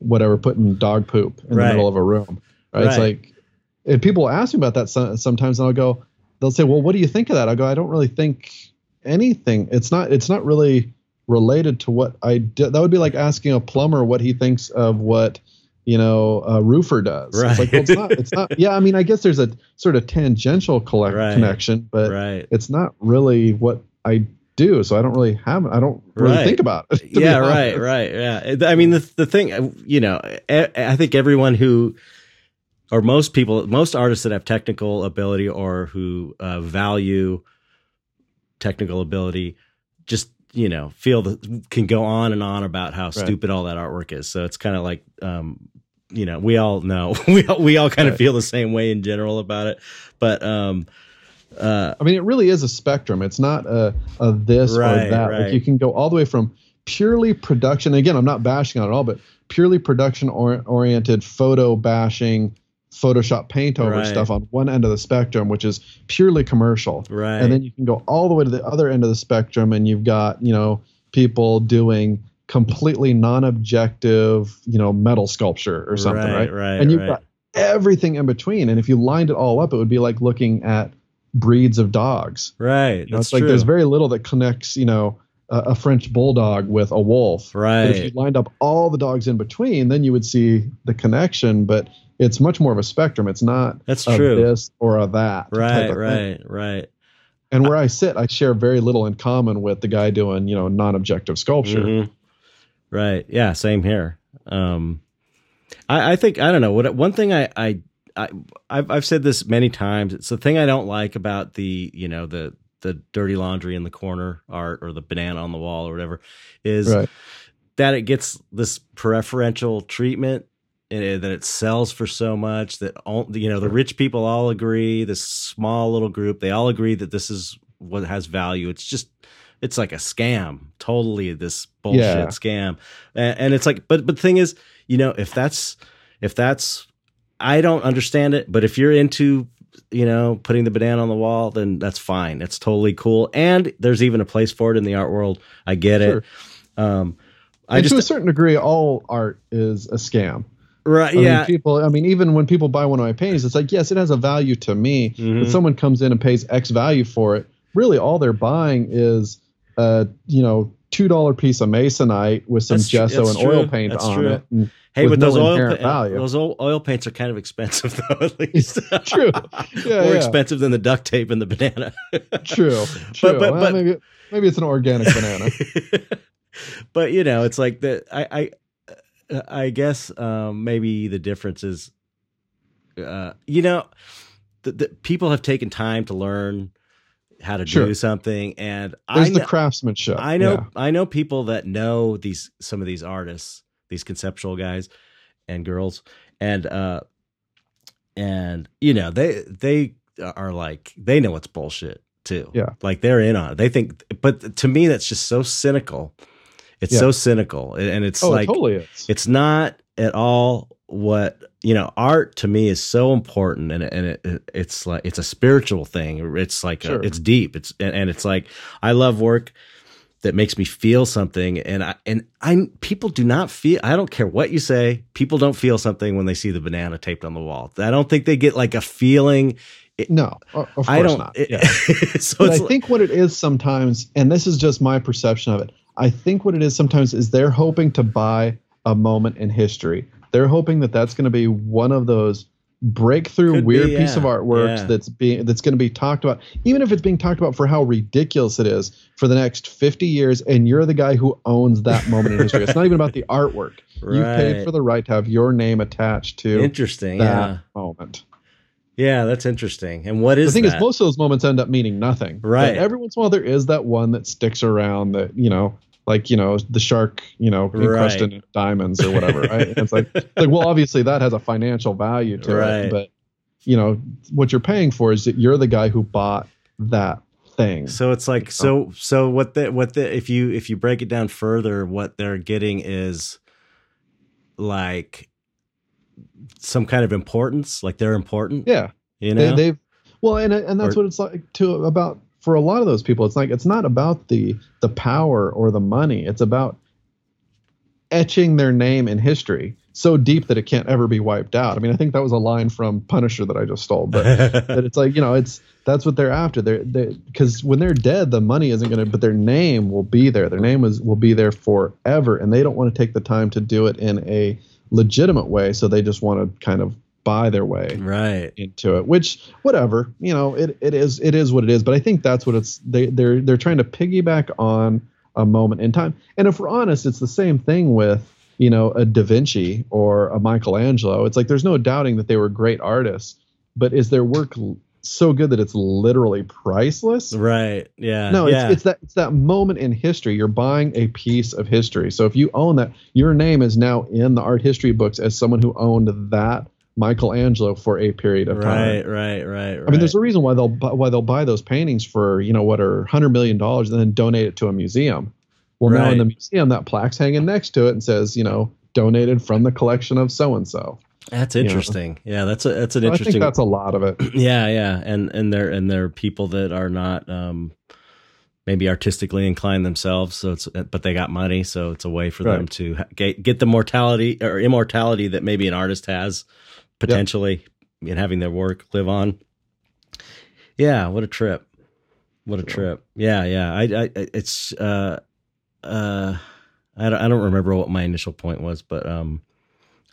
whatever, putting dog poop in Right. the middle of a room. Right? It's like, and people ask me about that sometimes, and I'll go, they'll say, well, what do you think of that? I go, I don't really think anything. It's not, it's not really related to what I did. That would be like asking a plumber what he thinks of what you know a roofer does. Right. It's like well, it's not. It's not. Yeah, I mean, I guess there's a sort of tangential collect, Right. connection, but right. it's not really what I do. So I don't really have. I don't really Right. think about it. yeah right right yeah i mean the, the thing uh, you know I, I think everyone who or most people most artists that have technical ability or who uh, value technical ability just you know feel that can go on and on about how stupid all that artwork is so it's kind of like um you know we all know we all, we all kind of Right. feel the same way in general about it but um uh I mean, it really is a spectrum. It's not a, a this Right, or that. right. Like you can go all the way from purely production. Again, I'm not bashing on it all, but purely production or, oriented photo bashing, Photoshop paint over Right. stuff on one end of the spectrum, which is purely commercial. right And then you can go all the way to the other end of the spectrum, and you've got you know people doing completely non-objective, you know, metal sculpture or something, right? right and you've right. got everything in between. And if you lined it all up, it would be like looking at breeds of dogs. right You know, that's it's like true. there's very little that connects, you know, a, a French bulldog with a wolf. Right. But if you lined up all the dogs in between, then you would see the connection. But it's much more of a spectrum. It's not that's a true this or a that. type right thing. right right And where I sit, I share very little in common with the guy doing, you know, non-objective sculpture. Mhm. Right. Yeah. Same here. Um, I, I think I don't know what one thing I I. I, I've I've said this many times. It's the thing I don't like about the you know the the dirty laundry in the corner art or the banana on the wall or whatever is Right. that it gets this preferential treatment that it sells for so much that all you know the rich people all agree this small little group they all agree that this is what has value it's just it's like a scam totally this bullshit Yeah. scam and, and it's like but but the thing is you know if that's if that's i don't understand it but if you're into you know putting the banana on the wall then that's fine it's totally cool and there's even a place for it in the art world i get Sure. it um i and to a certain degree, all art is a scam. Right I yeah mean, people. I mean, even when people buy one of my paintings, it's like, yes, it has a value to me. Mhm. But someone comes in and pays X value for it. Really, all they're buying is a you know two dollar piece of masonite with some That's gesso and oil paint That's on true. it. And Hey, with but those no oil pa- those oil, paints are kind of expensive though. At least True. Yeah, more yeah. expensive than the duct tape and the banana. true, true. but- Well, but- maybe maybe it's an organic banana. but you know, it's like the I I I guess um, maybe the difference is, uh, you know, the, the people have taken time to learn how to Sure. do something, and There's I the know, craftsmanship. I know Yeah. I know people that know these some of these artists, these conceptual guys and girls, and uh and you know they they are like they know it's bullshit too. Yeah. like they're in on it. They think, but to me that's just so cynical. It's Yeah. so cynical, and it's Oh, like it totally it's not at all what you know art to me is so important and, and it, it- it's like it's a spiritual thing it's like a- it's deep it's and, and it's like i love work that makes me feel something and i and i people do not feel i don't care what you say people don't feel something when they see the banana taped on the wall i don't think they get like a feeling no, of course i don't not. it- Yeah. so but I like- think what it is sometimes, and this is just my perception of it, I think what it is sometimes is they're hoping to buy a moment in history. They're hoping that that's going to be one of those breakthrough Could be, weird piece of artwork yeah. that's being that's going to be talked about. Even if it's being talked about for how ridiculous it is for the next 50 years and you're the guy who owns that moment in history. It's not even about the artwork. You paid for the right to have your name attached to interesting that yeah. moment yeah that's interesting and what is the thing that? is most of those moments end up meaning nothing Right. But every once in a while there is that one that sticks around that you know like you know the shark you know encrusted in diamonds or whatever right And it's like like well obviously that has a financial value to Right. it but you know what you're paying for is that you're the guy who bought that thing So it's like so so what the what the if you if you break it down further, what they're getting is like some kind of importance, like they're important. yeah. You they, know, they've well and and that's Or- what it's like to about for a lot of those people it's like it's not about the the power or the money. It's about etching their name in history so deep that it can't ever be wiped out. I mean i think that was a line from punisher that i just stole but but it's like you know it's that's what they're after. They're they because when they're dead the money isn't going to but their name will be there. Their name is will be there forever and they don't want to take the time to do it in a legitimate way, so they just want to kind of buy their way right into it. Which whatever, you know, it, it is it is what it is. But I think that's what it's they they're they're trying to piggyback on a moment in time. And if we're honest, it's the same thing with you know a Da Vinci or a Michelangelo. It's like there's no doubting that they were great artists, but is their work so good that it's literally priceless. Right. Yeah. No, yeah. it's, it's that it's that moment in history. You're buying a piece of history. So if you own that, your name is now in the art history books as someone who owned that Michelangelo for a period of right, time. right, right, right. I mean, there's a reason why they'll bu- why they'll buy those paintings for you know what are hundred million dollars and then donate it to a museum. Well, now in the museum, that plaque's hanging next to it and says, you know, donated from the collection of so and so. That's know. interesting. Yeah, that's a that's an I think interesting. that's a lot of it. yeah, yeah, and and they're and they're people that are not um maybe artistically inclined themselves. So it's but they got money, so it's a way for them to get get the mortality or immortality that maybe an artist has potentially in having their work live on. Yeah, what a trip! What a trip! Yeah, yeah. I, I, I- it's, uh, uh, I don't, I don't remember what my initial point was, but um,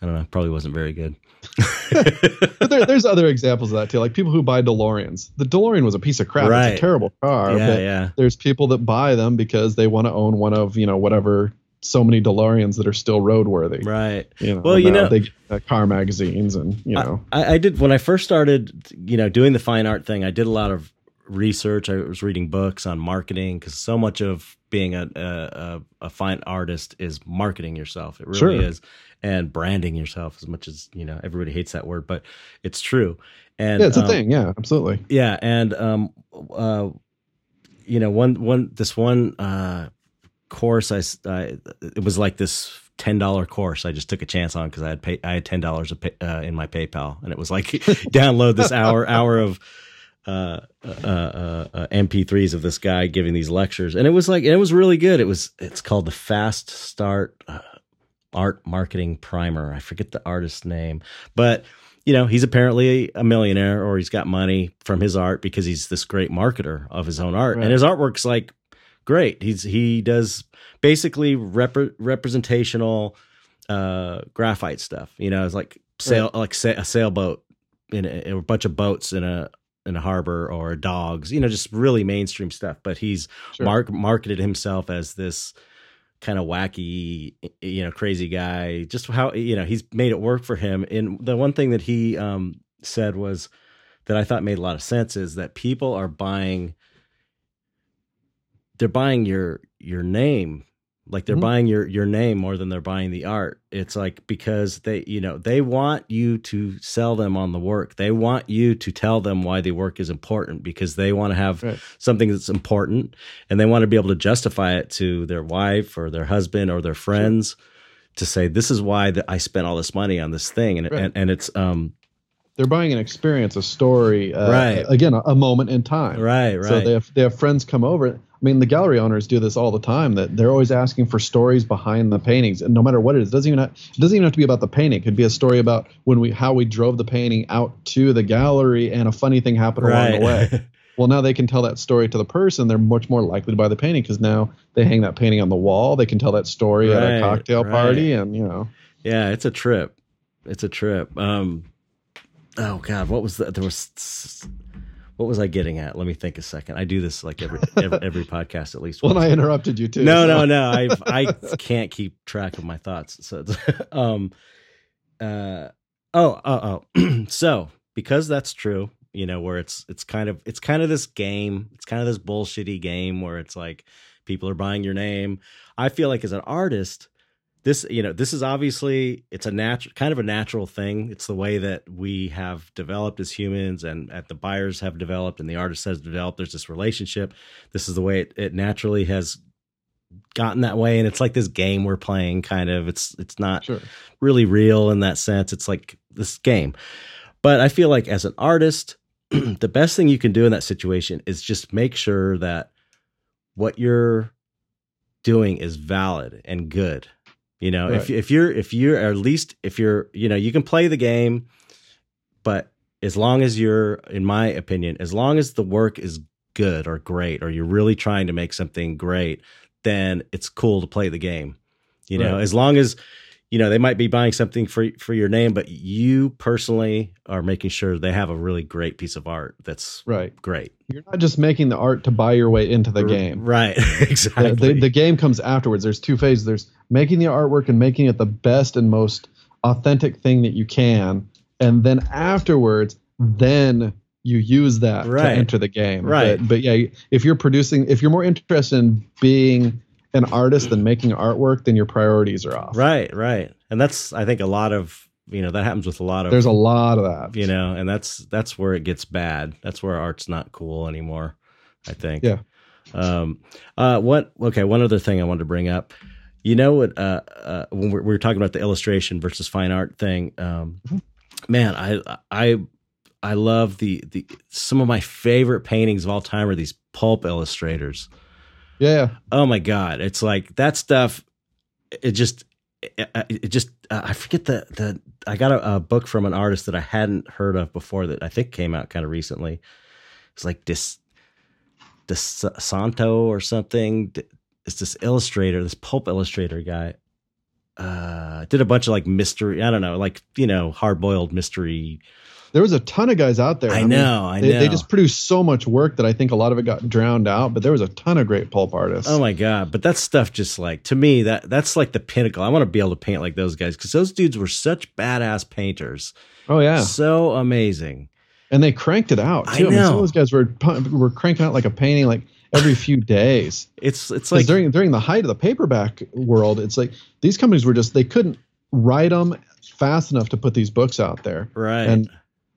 I don't know. Probably wasn't very good. but there, there's other examples of that too, like people who buy DeLoreans. The DeLorean was a piece of crap. It's a terrible car. yeah, but yeah. there's people that buy them because they want to own one of you know whatever so many DeLoreans that are still roadworthy. Right. You know, Well, you know- they get uh, car magazines and you know. I, I did when I first started, you know, doing the fine art thing. I did a lot of research. I was reading books on marketing because so much of being a, a a a fine artist is marketing yourself. It really Sure. is, and branding yourself. As much as you know, everybody hates that word, but it's true. And yeah, it's a um, thing. Yeah, absolutely. Yeah, and um, uh, you know, one one this one uh course I it was like this ten dollar course I just took a chance on because I had pay, I had ten dollars uh, in my PayPal and it was like download this hour hour of uh, uh, uh, uh, MP3s of this guy giving these lectures and it was like it was really good. It was it's called the Fast Start uh, Art Marketing Primer. I forget the artist's name, but you know he's apparently a millionaire or he's got money from his art because he's this great marketer of his own art Right. and his artwork's like great he's he does basically rep- representational uh graphite stuff you know it's like sail like sa- a sailboat in a, a bunch of boats in a in a harbor or dogs you know just really mainstream stuff. But he's Sure. mark, marketed himself as this kind of wacky you know crazy guy. Just how you know he's made it work for him. And the one thing that he um said was that i thought made a lot of sense is that people are buying they're buying your your name like they're Mhm. buying your your name more than they're buying the art it's like because they you know they want you to sell them on the work they want you to tell them why the work is important because they want to have Right. something that's important and they want to be able to justify it to their wife or their husband or their friends to say this is why that I spent all this money on this thing and Right. and, and it's um They're buying an experience, a story. Uh, Right. Again, a, a moment in time. right right So they have they have friends come over. I mean, the gallery owners do this all the time. That they're always asking for stories behind the paintings, and no matter what it is, it doesn't even have, it doesn't even have to be about the painting. It could be a story about when we how we drove the painting out to the gallery, and a funny thing happened along the way. Well, now they can tell that story to the person. They're much more likely to buy the painting because now they hang that painting on the wall. They can tell that story at a cocktail right. party, and you know, yeah it's a trip it's a trip um oh god what was that there was what was I getting at let me think a second I do this like every every, every podcast at least once. I interrupted you too. no, so- no, no. I I can't keep track of my thoughts. So, it's, um, uh, oh, oh, oh. so because that's true, you know, where it's it's kind of it's kind of this game. It's kind of this bullshitty game where it's like people are buying your name. I feel like as an artist, this you know this is obviously it's a natural kind of a natural thing. It's the way that we have developed as humans, and at the buyers have developed, and the artist has developed. There's this relationship. This is the way it, it naturally has gotten that way and it's like this game we're playing kind of it's it's not Sure. really real in that sense it's like this game but i feel like as an artist the best thing you can do in that situation is just make sure that what you're doing is valid and good you know if Right. if you're if you're at least if you're you know you can play the game but as long as you're in my opinion as long as the work is good or great or you're really trying to make something great then it's cool to play the game you know as long as you know, they might be buying something for for your name, but you personally are making sure they have a really great piece of art that's right. great. You're not just making the art to buy your way into the game. Right. The, exactly. the, the game comes afterwards. There's two phases. There's making the artwork and making it the best and most authentic thing that you can, and then afterwards, then you use that Right. to enter the game. Right. But, but yeah, if you're producing, if you're more interested in being an artist than making artwork, then your priorities are off. right, right. And that's I think a lot of, you know, that happens with a lot of There's a lot of that. you know, and that's that's where it gets bad. That's where art's not cool anymore, I think. Yeah. Um uh what okay, one other thing I wanted to bring up. You know what uh, uh when we're, we were talking about the illustration versus fine art thing, um Mhm. man, I I I love the the some of my favorite paintings of all time are these pulp illustrators. Yeah. Oh my god, it's like that stuff. It just, it, it just. Uh, I forget the the. I got a, a book from an artist that I hadn't heard of before that I think came out kind of recently. It's like this, this Santo or something. It's this illustrator, this pulp illustrator guy. Uh, did a bunch of like mystery. I don't know, like you know, hard boiled mystery. There was a ton of guys out there. I mean, know, I they, know. they just produced so much work that I think a lot of it got drowned out. But there was a ton of great pulp artists. Oh my god! But that stuff just like to me that that's like the pinnacle. I want to be able to paint like those guys because those dudes were such badass painters. Oh yeah, so amazing. and they cranked it out I too. I, mean, some know. of those guys were were cranking out like a painting like every few days. It's it's like during during the height of the paperback world, it's like these companies were just they couldn't write them fast enough to put these books out there. right. And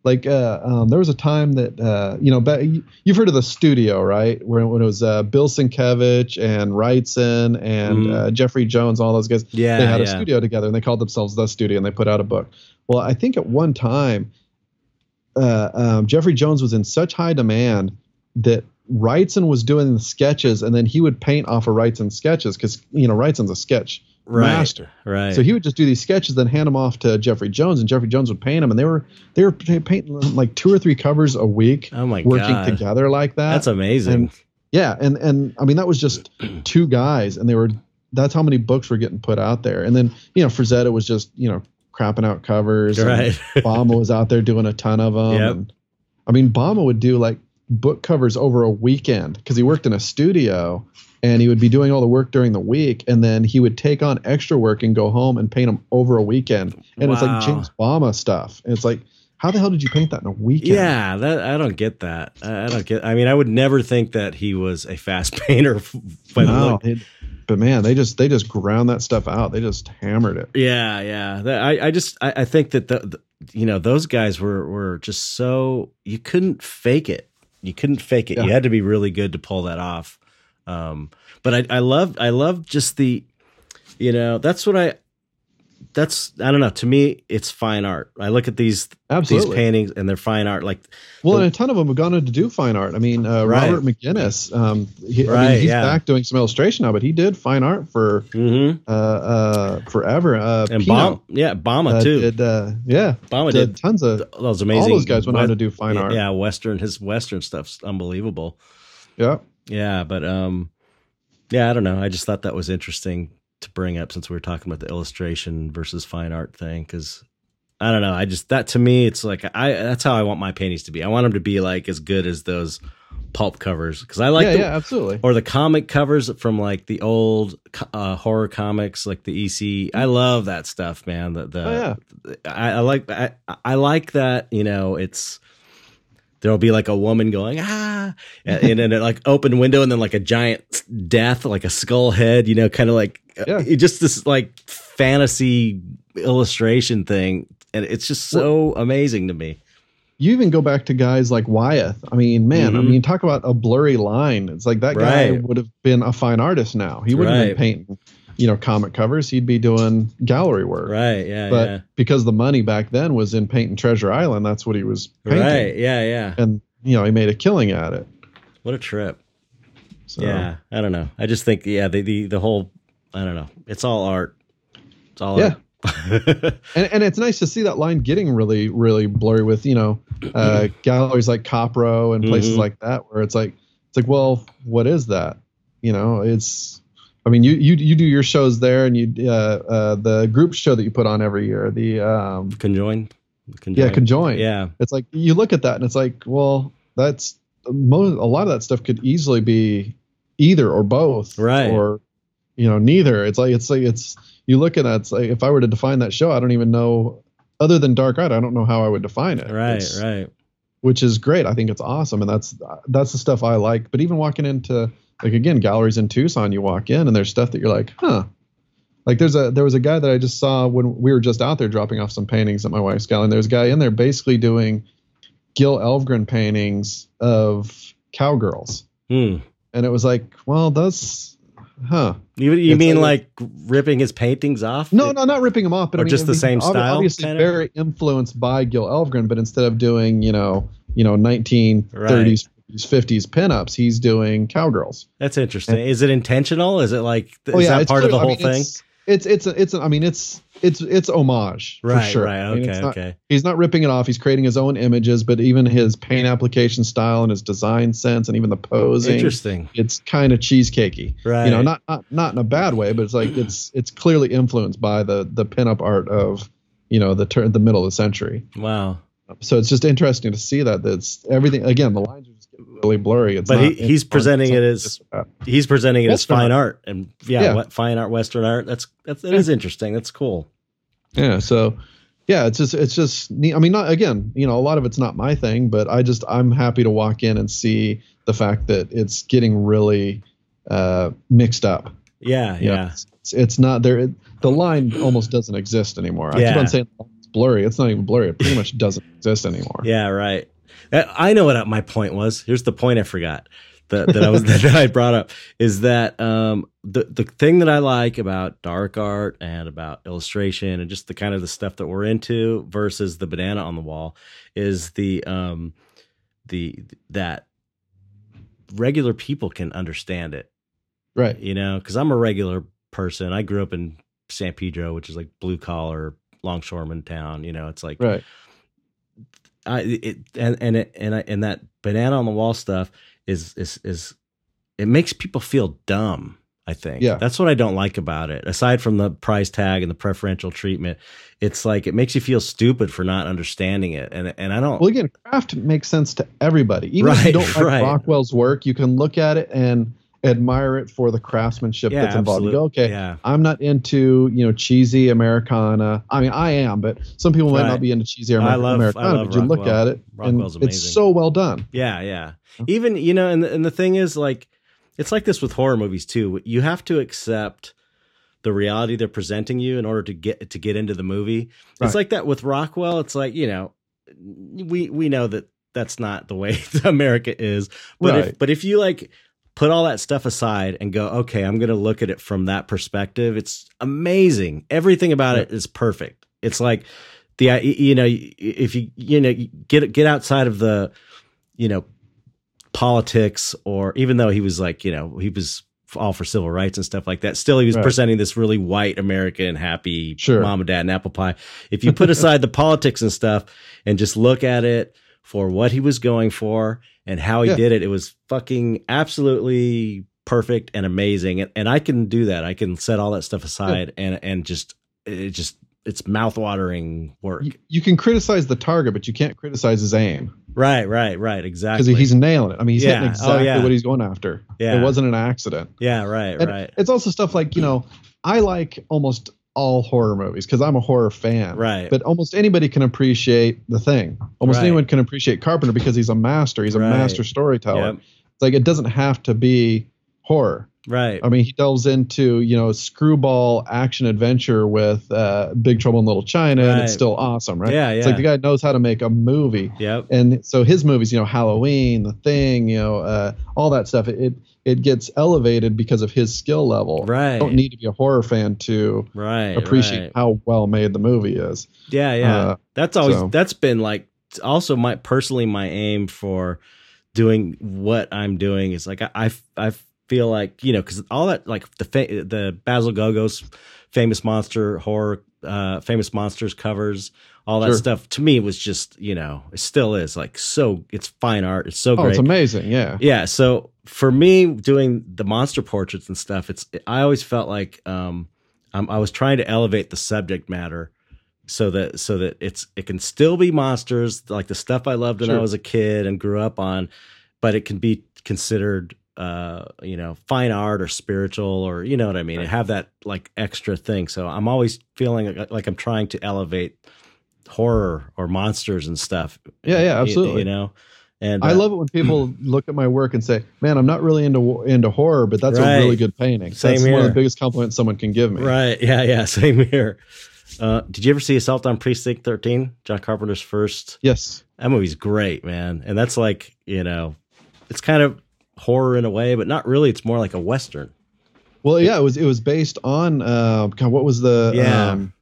like uh, um, there was a time that uh, you know you've heard of the studio right? Where when it was uh, Bill Sienkiewicz and Wrightson and uh, Jeffrey Jones all those guys. Yeah, they had a studio together and they called themselves the studio and they put out a book. Well i think at one time uh, um, jeffrey jones was in such high demand that wrightson was doing the sketches and then he would paint off of wrightson's sketches because you know wrightson's a sketch right, master. Right. so he would just do these sketches then hand them off to jeffrey jones and jeffrey jones would paint them and they were they were painting like two or three covers a week oh my working god, together like that that's amazing. and yeah and and i mean that was just two guys and they were that's how many books were getting put out there and then you know frazetta was just you know crapping out covers right. Bama was out there doing a ton of them Yep. and, i mean Bama would do like book covers over a weekend because he worked in a studio and he would be doing all the work during the week and then he would take on extra work and go home and paint them over a weekend and it's like james Bama stuff and it's like how the hell did you paint that in a weekend yeah, that I don't get that. I don't get. I mean, I would never think that he was a fast painter. But no, it- but man, they just they just ground that stuff out. They just hammered it. Yeah, yeah. That, I, I just, I, I think that the, the, you know, those guys were were just so you couldn't fake it. You couldn't fake it. Yeah. You had to be really good to pull that off. Um, but I, I love, I love just the, you know, that's what I. That's I don't know. To me, it's fine art. I look at these these paintings and they're fine art. Like well, the- and a ton of them have gone on to do fine art. I mean, uh, Right. Robert McGinnis. Um, he, I mean, he's yeah. back doing some illustration now, but he did fine art for mhm. uh, uh, forever. Uh, and Bomb, yeah, Bama uh, too. Did, uh, yeah, Bama did did tons of. those amazing. All those guys went on to do fine art. Yeah, Western. His Western stuff's unbelievable. Yeah. Yeah, but um, yeah, I don't know. I just thought that was interesting to bring up since we were talking about the illustration versus fine art thing because I don't know. I just that to me, it's like I that's how I want my paintings to be. I want them to be like as good as those pulp covers because I like yeah, the, yeah, absolutely. or the comic covers from like the old uh, horror comics, like the EC. I love that stuff, man. The, the Oh, yeah. I, I like I, I like that. You know, it's there'll be like a woman going ah, and, and then like open window, and then like a giant death, like a skull head. You know, kind of like Yeah. it just this like fantasy illustration thing, and it's just so amazing to me. You even go back to guys like Wyeth. I mean, man, I Mhm. mean, talk about a blurry line. It's like that guy would have been a fine artist now. He wouldn't have Right. been painting, you know, comic covers. He'd be doing gallery work. Right? Yeah. but yeah. because the money back then was in painting Treasure Island, that's what he was painting. Right. Yeah. Yeah. And you know, he made a killing at it. What a trip. So Yeah, I don't know. I just think yeah, the the the whole I don't know. It's all art. It's all Yeah. art. and, and it's nice to see that line getting really, really blurry with, you know, uh, galleries like Copro and places Mhm. like that, where it's like it's like, well, what is that? You know, it's I mean, you you you do your shows there, and you uh, uh, the group show that you put on every year. The um, Conjoin. yeah, conjoin. Yeah. It's like you look at that, and it's like, well, that's most a lot of that stuff could easily be either or both, Right. Or you know, neither. It's like it's like it's you look at that. It's like if I were to define that show, I don't even know. Other than Dark Art, I don't know how I would define it. Right. It's- Right. which is great. I think it's awesome, and that's that's the stuff I like. But even walking into like again galleries in Tucson, you walk in and there's stuff that you're like, huh. Like there's a there was a guy that I just saw when we were just out there dropping off some paintings at my wife's gallery, and there's a guy in there basically doing Gil Elvgren paintings of cowgirls, Hmm. and it was like, well, that's huh. You, you It's mean like- like ripping his paintings off? No, no, not ripping them off, but Or I mean, just the mean, same ob- style, Obviously, kinda? very influenced by Gil Elvgren, but instead of doing you know you know 1930s 50s pinups, he's doing cowgirls. That's interesting. Is it intentional? Is it like is oh yeah, that part of the clear- I whole mean, thing? It's it's it's a, it's a, I mean it's it's it's homage for sure. Right. I mean, Okay. not- okay. He's not ripping it off. He's creating his own images, but even his paint application style and his design sense and even the posing, Interesting. it's kind of cheesecakey. Right. You know, not, not not in a bad way, but it's like it's it's clearly influenced by the the pinup art of you know the turn the middle of the century. Wow. So it's just interesting to see that that's everything. Again, the lines are just getting really blurry. It's But not, he- he's presenting it as- He's presenting it as fine art, and yeah, Yeah. what fine art, Western art. That's that's it is interesting. That's cool. Yeah. So yeah, it's just it's just neat. I mean, not again, you know, a lot of it's not my thing, but I just I'm happy to walk in and see the fact that it's getting really uh, mixed up. Yeah. You know, Yeah. it's, it's not there. The line almost doesn't exist anymore. Yeah. I keep on saying it's blurry. It's not even blurry. It pretty much doesn't exist anymore. Yeah, right. Uh, I know what my point was. Here's the point I forgot that, that I was that I brought up is that um, the the thing that I like about dark art and about illustration and just the kind of the stuff that we're into versus the banana on the wall is the um the that regular people can understand it Right. you know, because I'm a regular person. I grew up in San Pedro, which is like blue collar longshoreman town. You know, it's like Right. I it and and it, and I, and that banana on the wall stuff is is is it makes people feel dumb. I think. Yeah. That's what I don't like about it. Aside from the price tag and the preferential treatment, it's like it makes you feel stupid for not understanding it. And and I don't Well, again, craft makes sense to everybody. Even if you don't like right. Rockwell's work, you can look at it and admire it for the craftsmanship yeah, that's involved. You go, okay, Yeah. I'm not into you know cheesy Americana. I mean, I am, but some people might not be into cheesy Amer- I love- I Americana. love but you look at it, Rockwell's and it's so well done. Yeah, yeah. Even you know, and the, and the thing is, like, it's like this with horror movies too. You have to accept the reality they're presenting you in order to get to get into the movie. Right. It's like that with Rockwell. It's like you know, we we know that that's not the way America is. But Right. if but if you like put all that stuff aside and go, okay, I'm going to look at it from that perspective. It's amazing. Everything about it is perfect. It's like the you know if you you know get get outside of the you know politics or even though he was like you know he was all for civil rights and stuff like that still he was Right. presenting this really white american happy Sure. mom and dad and apple pie if you put aside the politics and stuff and just look at it for what he was going for and how he Yeah. did it it was fucking absolutely perfect and amazing and, and i can do that i can set all that stuff aside and and just it just it's mouthwatering work You, you can criticize the target, but you can't criticize his aim right right right exactly. because he's nailing it. I mean, he's Yeah. hitting Oh, exactly yeah. what he's going after. Yeah. It wasn't an accident. yeah right And right It's also stuff like you know, I like almost all horror movies because I'm a horror fan. Right. But almost anybody can appreciate the thing. Almost Right. anyone can appreciate Carpenter because he's a master. He's a Right. master storyteller. Yep. It's like it doesn't have to be horror. Right I mean, he delves into you know screwball action adventure with uh, Big Trouble in Little China, and it's still awesome, right? Yeah, It's yeah. like the guy knows how to make a movie, Yep. and so his movies, you know, Halloween, The Thing, you know, uh, all that stuff, it, it gets elevated because of his skill level. Right. You don't need to be a horror fan to Right. appreciate right. how well made the movie is. Yeah, yeah. Uh, that's always so- that's been like also my personally my aim for doing what I'm doing is like I I, I feel like you know because all that like the fa- the Basil Gogos famous monster horror uh, famous monsters covers, all that Sure. stuff. To me, was just you know, it still is like so. It's fine art. It's so Oh, great. it's amazing. Yeah. Yeah. So for me, doing the monster portraits and stuff, it's I always felt like um, I'm, I was trying to elevate the subject matter so that so that it's it can still be monsters like the stuff I loved when I was a kid and grew up on, but it can be considered uh you know fine art or spiritual or you know what I mean and have that like extra thing. So I'm always feeling like, I'm trying to elevate horror or monsters and stuff. Yeah, yeah, absolutely. You know. And I uh, love it when people look at my work and say, "Man, I'm not really into into horror, but that's Right. a really good painting." Same that's one of the biggest compliments someone can give me. Right. Yeah. Yeah. Same here. Uh, did you ever see Assault on Precinct 13? John Carpenter's first. Yes. That movie's great, man. And that's like, you know, it's kind of horror in a way, but not really. It's more like a Western. Well, yeah, it was it was based on uh, God, what was the Yeah. um,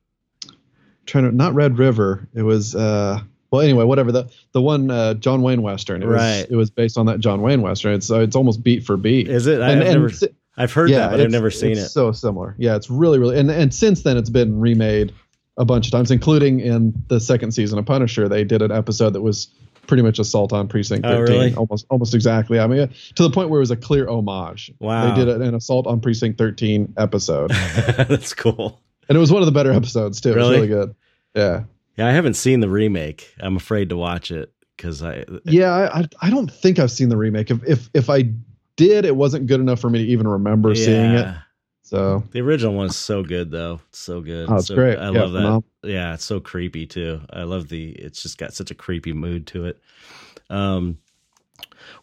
trying to not Red River. It was uh, well, anyway, whatever the the one uh, John Wayne Western. It Right. Was, it was based on that John Wayne Western. It's uh, it's almost beat for beat. Is it? I've never, I've heard that, but I've never seen it's it. So similar. Yeah, it's really really and and since then it's been remade a bunch of times, including in the second season of Punisher. They did an episode that was pretty much Assault on Precinct Oh, 13, really? almost almost exactly. I mean, to the point where it was a clear homage. Wow. They did an Assault on Precinct 13 episode, that's cool. and it was one of the better episodes too. It Really? was really good. Yeah. Yeah. I haven't seen the remake. I'm afraid to watch it because I, Yeah, I, I don't think I've seen the remake. If if if I did, it wasn't good enough for me to even remember seeing it. So The original one's so good though. It's so good. Oh, it's So- great. I Yeah, love that. phenomenal. Yeah, it's so creepy too. I love the it's just got such a creepy mood to it. Um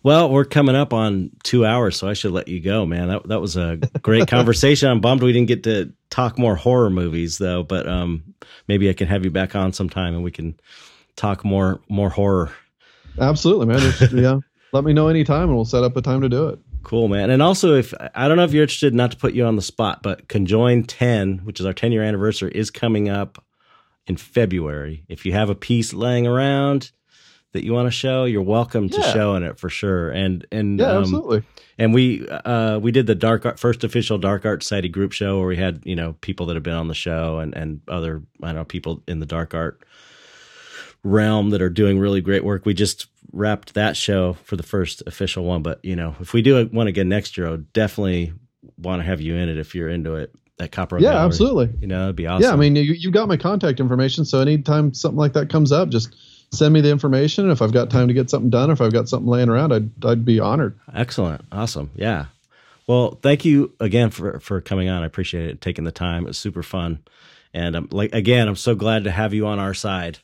well, we're coming up on two hours, so I should let you go, man. That that was a great conversation. I'm bummed we didn't get to talk more horror movies though, but um maybe I can have you back on sometime and we can talk more more horror. absolutely, man. Just, yeah, let me know anytime, and we'll set up a time to do it. Cool, man. And also, if I don't know if you're interested, not to put you on the spot, but Conjoin 10, which is our 10 year anniversary, is coming up in February. If you have a piece laying around that you want to show, you're welcome to Yeah. show in it for sure. And and Yeah, um, absolutely. and we uh we did the dark art first official dark art society group show where we had you know people that have been on the show and and other I don't know people in the dark art realm that are doing really great work. We just wrapped that show for the first official one, but you know if we do one again next year, I would definitely want to have you in it if you're into it. At Copro Yeah, Gallery. absolutely. You know, that'd be awesome. Yeah, I mean, you you got my contact information, so anytime something like that comes up, just send me the information. And if I've got time to get something done, or if I've got something laying around, I'd I'd be honored. Excellent. Awesome. Yeah. Well, thank you again for for coming on. I appreciate it, taking the time. It was super fun. And um, like again, I'm so glad to have you on our side.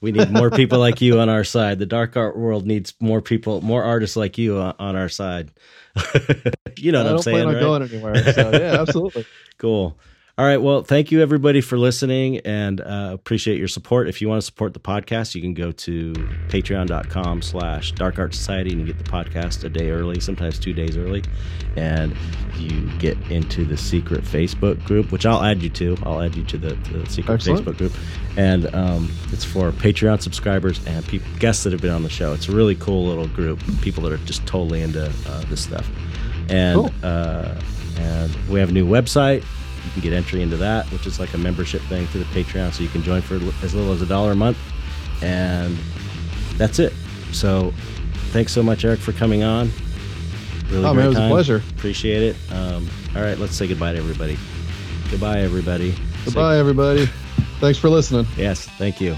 We need more people like you on our side. The dark art world needs more people, more artists like you on, on our side. you know what I I'm don't saying, plan on right? going anywhere. So yeah, absolutely. Cool. All right. Well, thank you everybody for listening and uh, appreciate your support. If you want to support the podcast, you can go to patreon.com slash dark art society and you get the podcast a day early, sometimes two days early. And you get into the secret Facebook group, which I'll add you to. I'll add you to the, the secret Excellent. Facebook group. And um, it's for Patreon subscribers and people, guests that have been on the show. It's a really cool little group, people that are just totally into uh, this stuff. And, Cool. uh, and we have a new website you can get entry into that, which is like a membership thing through the Patreon. So you can join for as little as a dollar a month. And that's it. So thanks so much, Eric, for coming on. Really Oh, man, it was a pleasure. Appreciate it. Um, all right, let's say goodbye to everybody. Goodbye, everybody. Say- Goodbye, everybody. Thanks for listening. yes, thank you.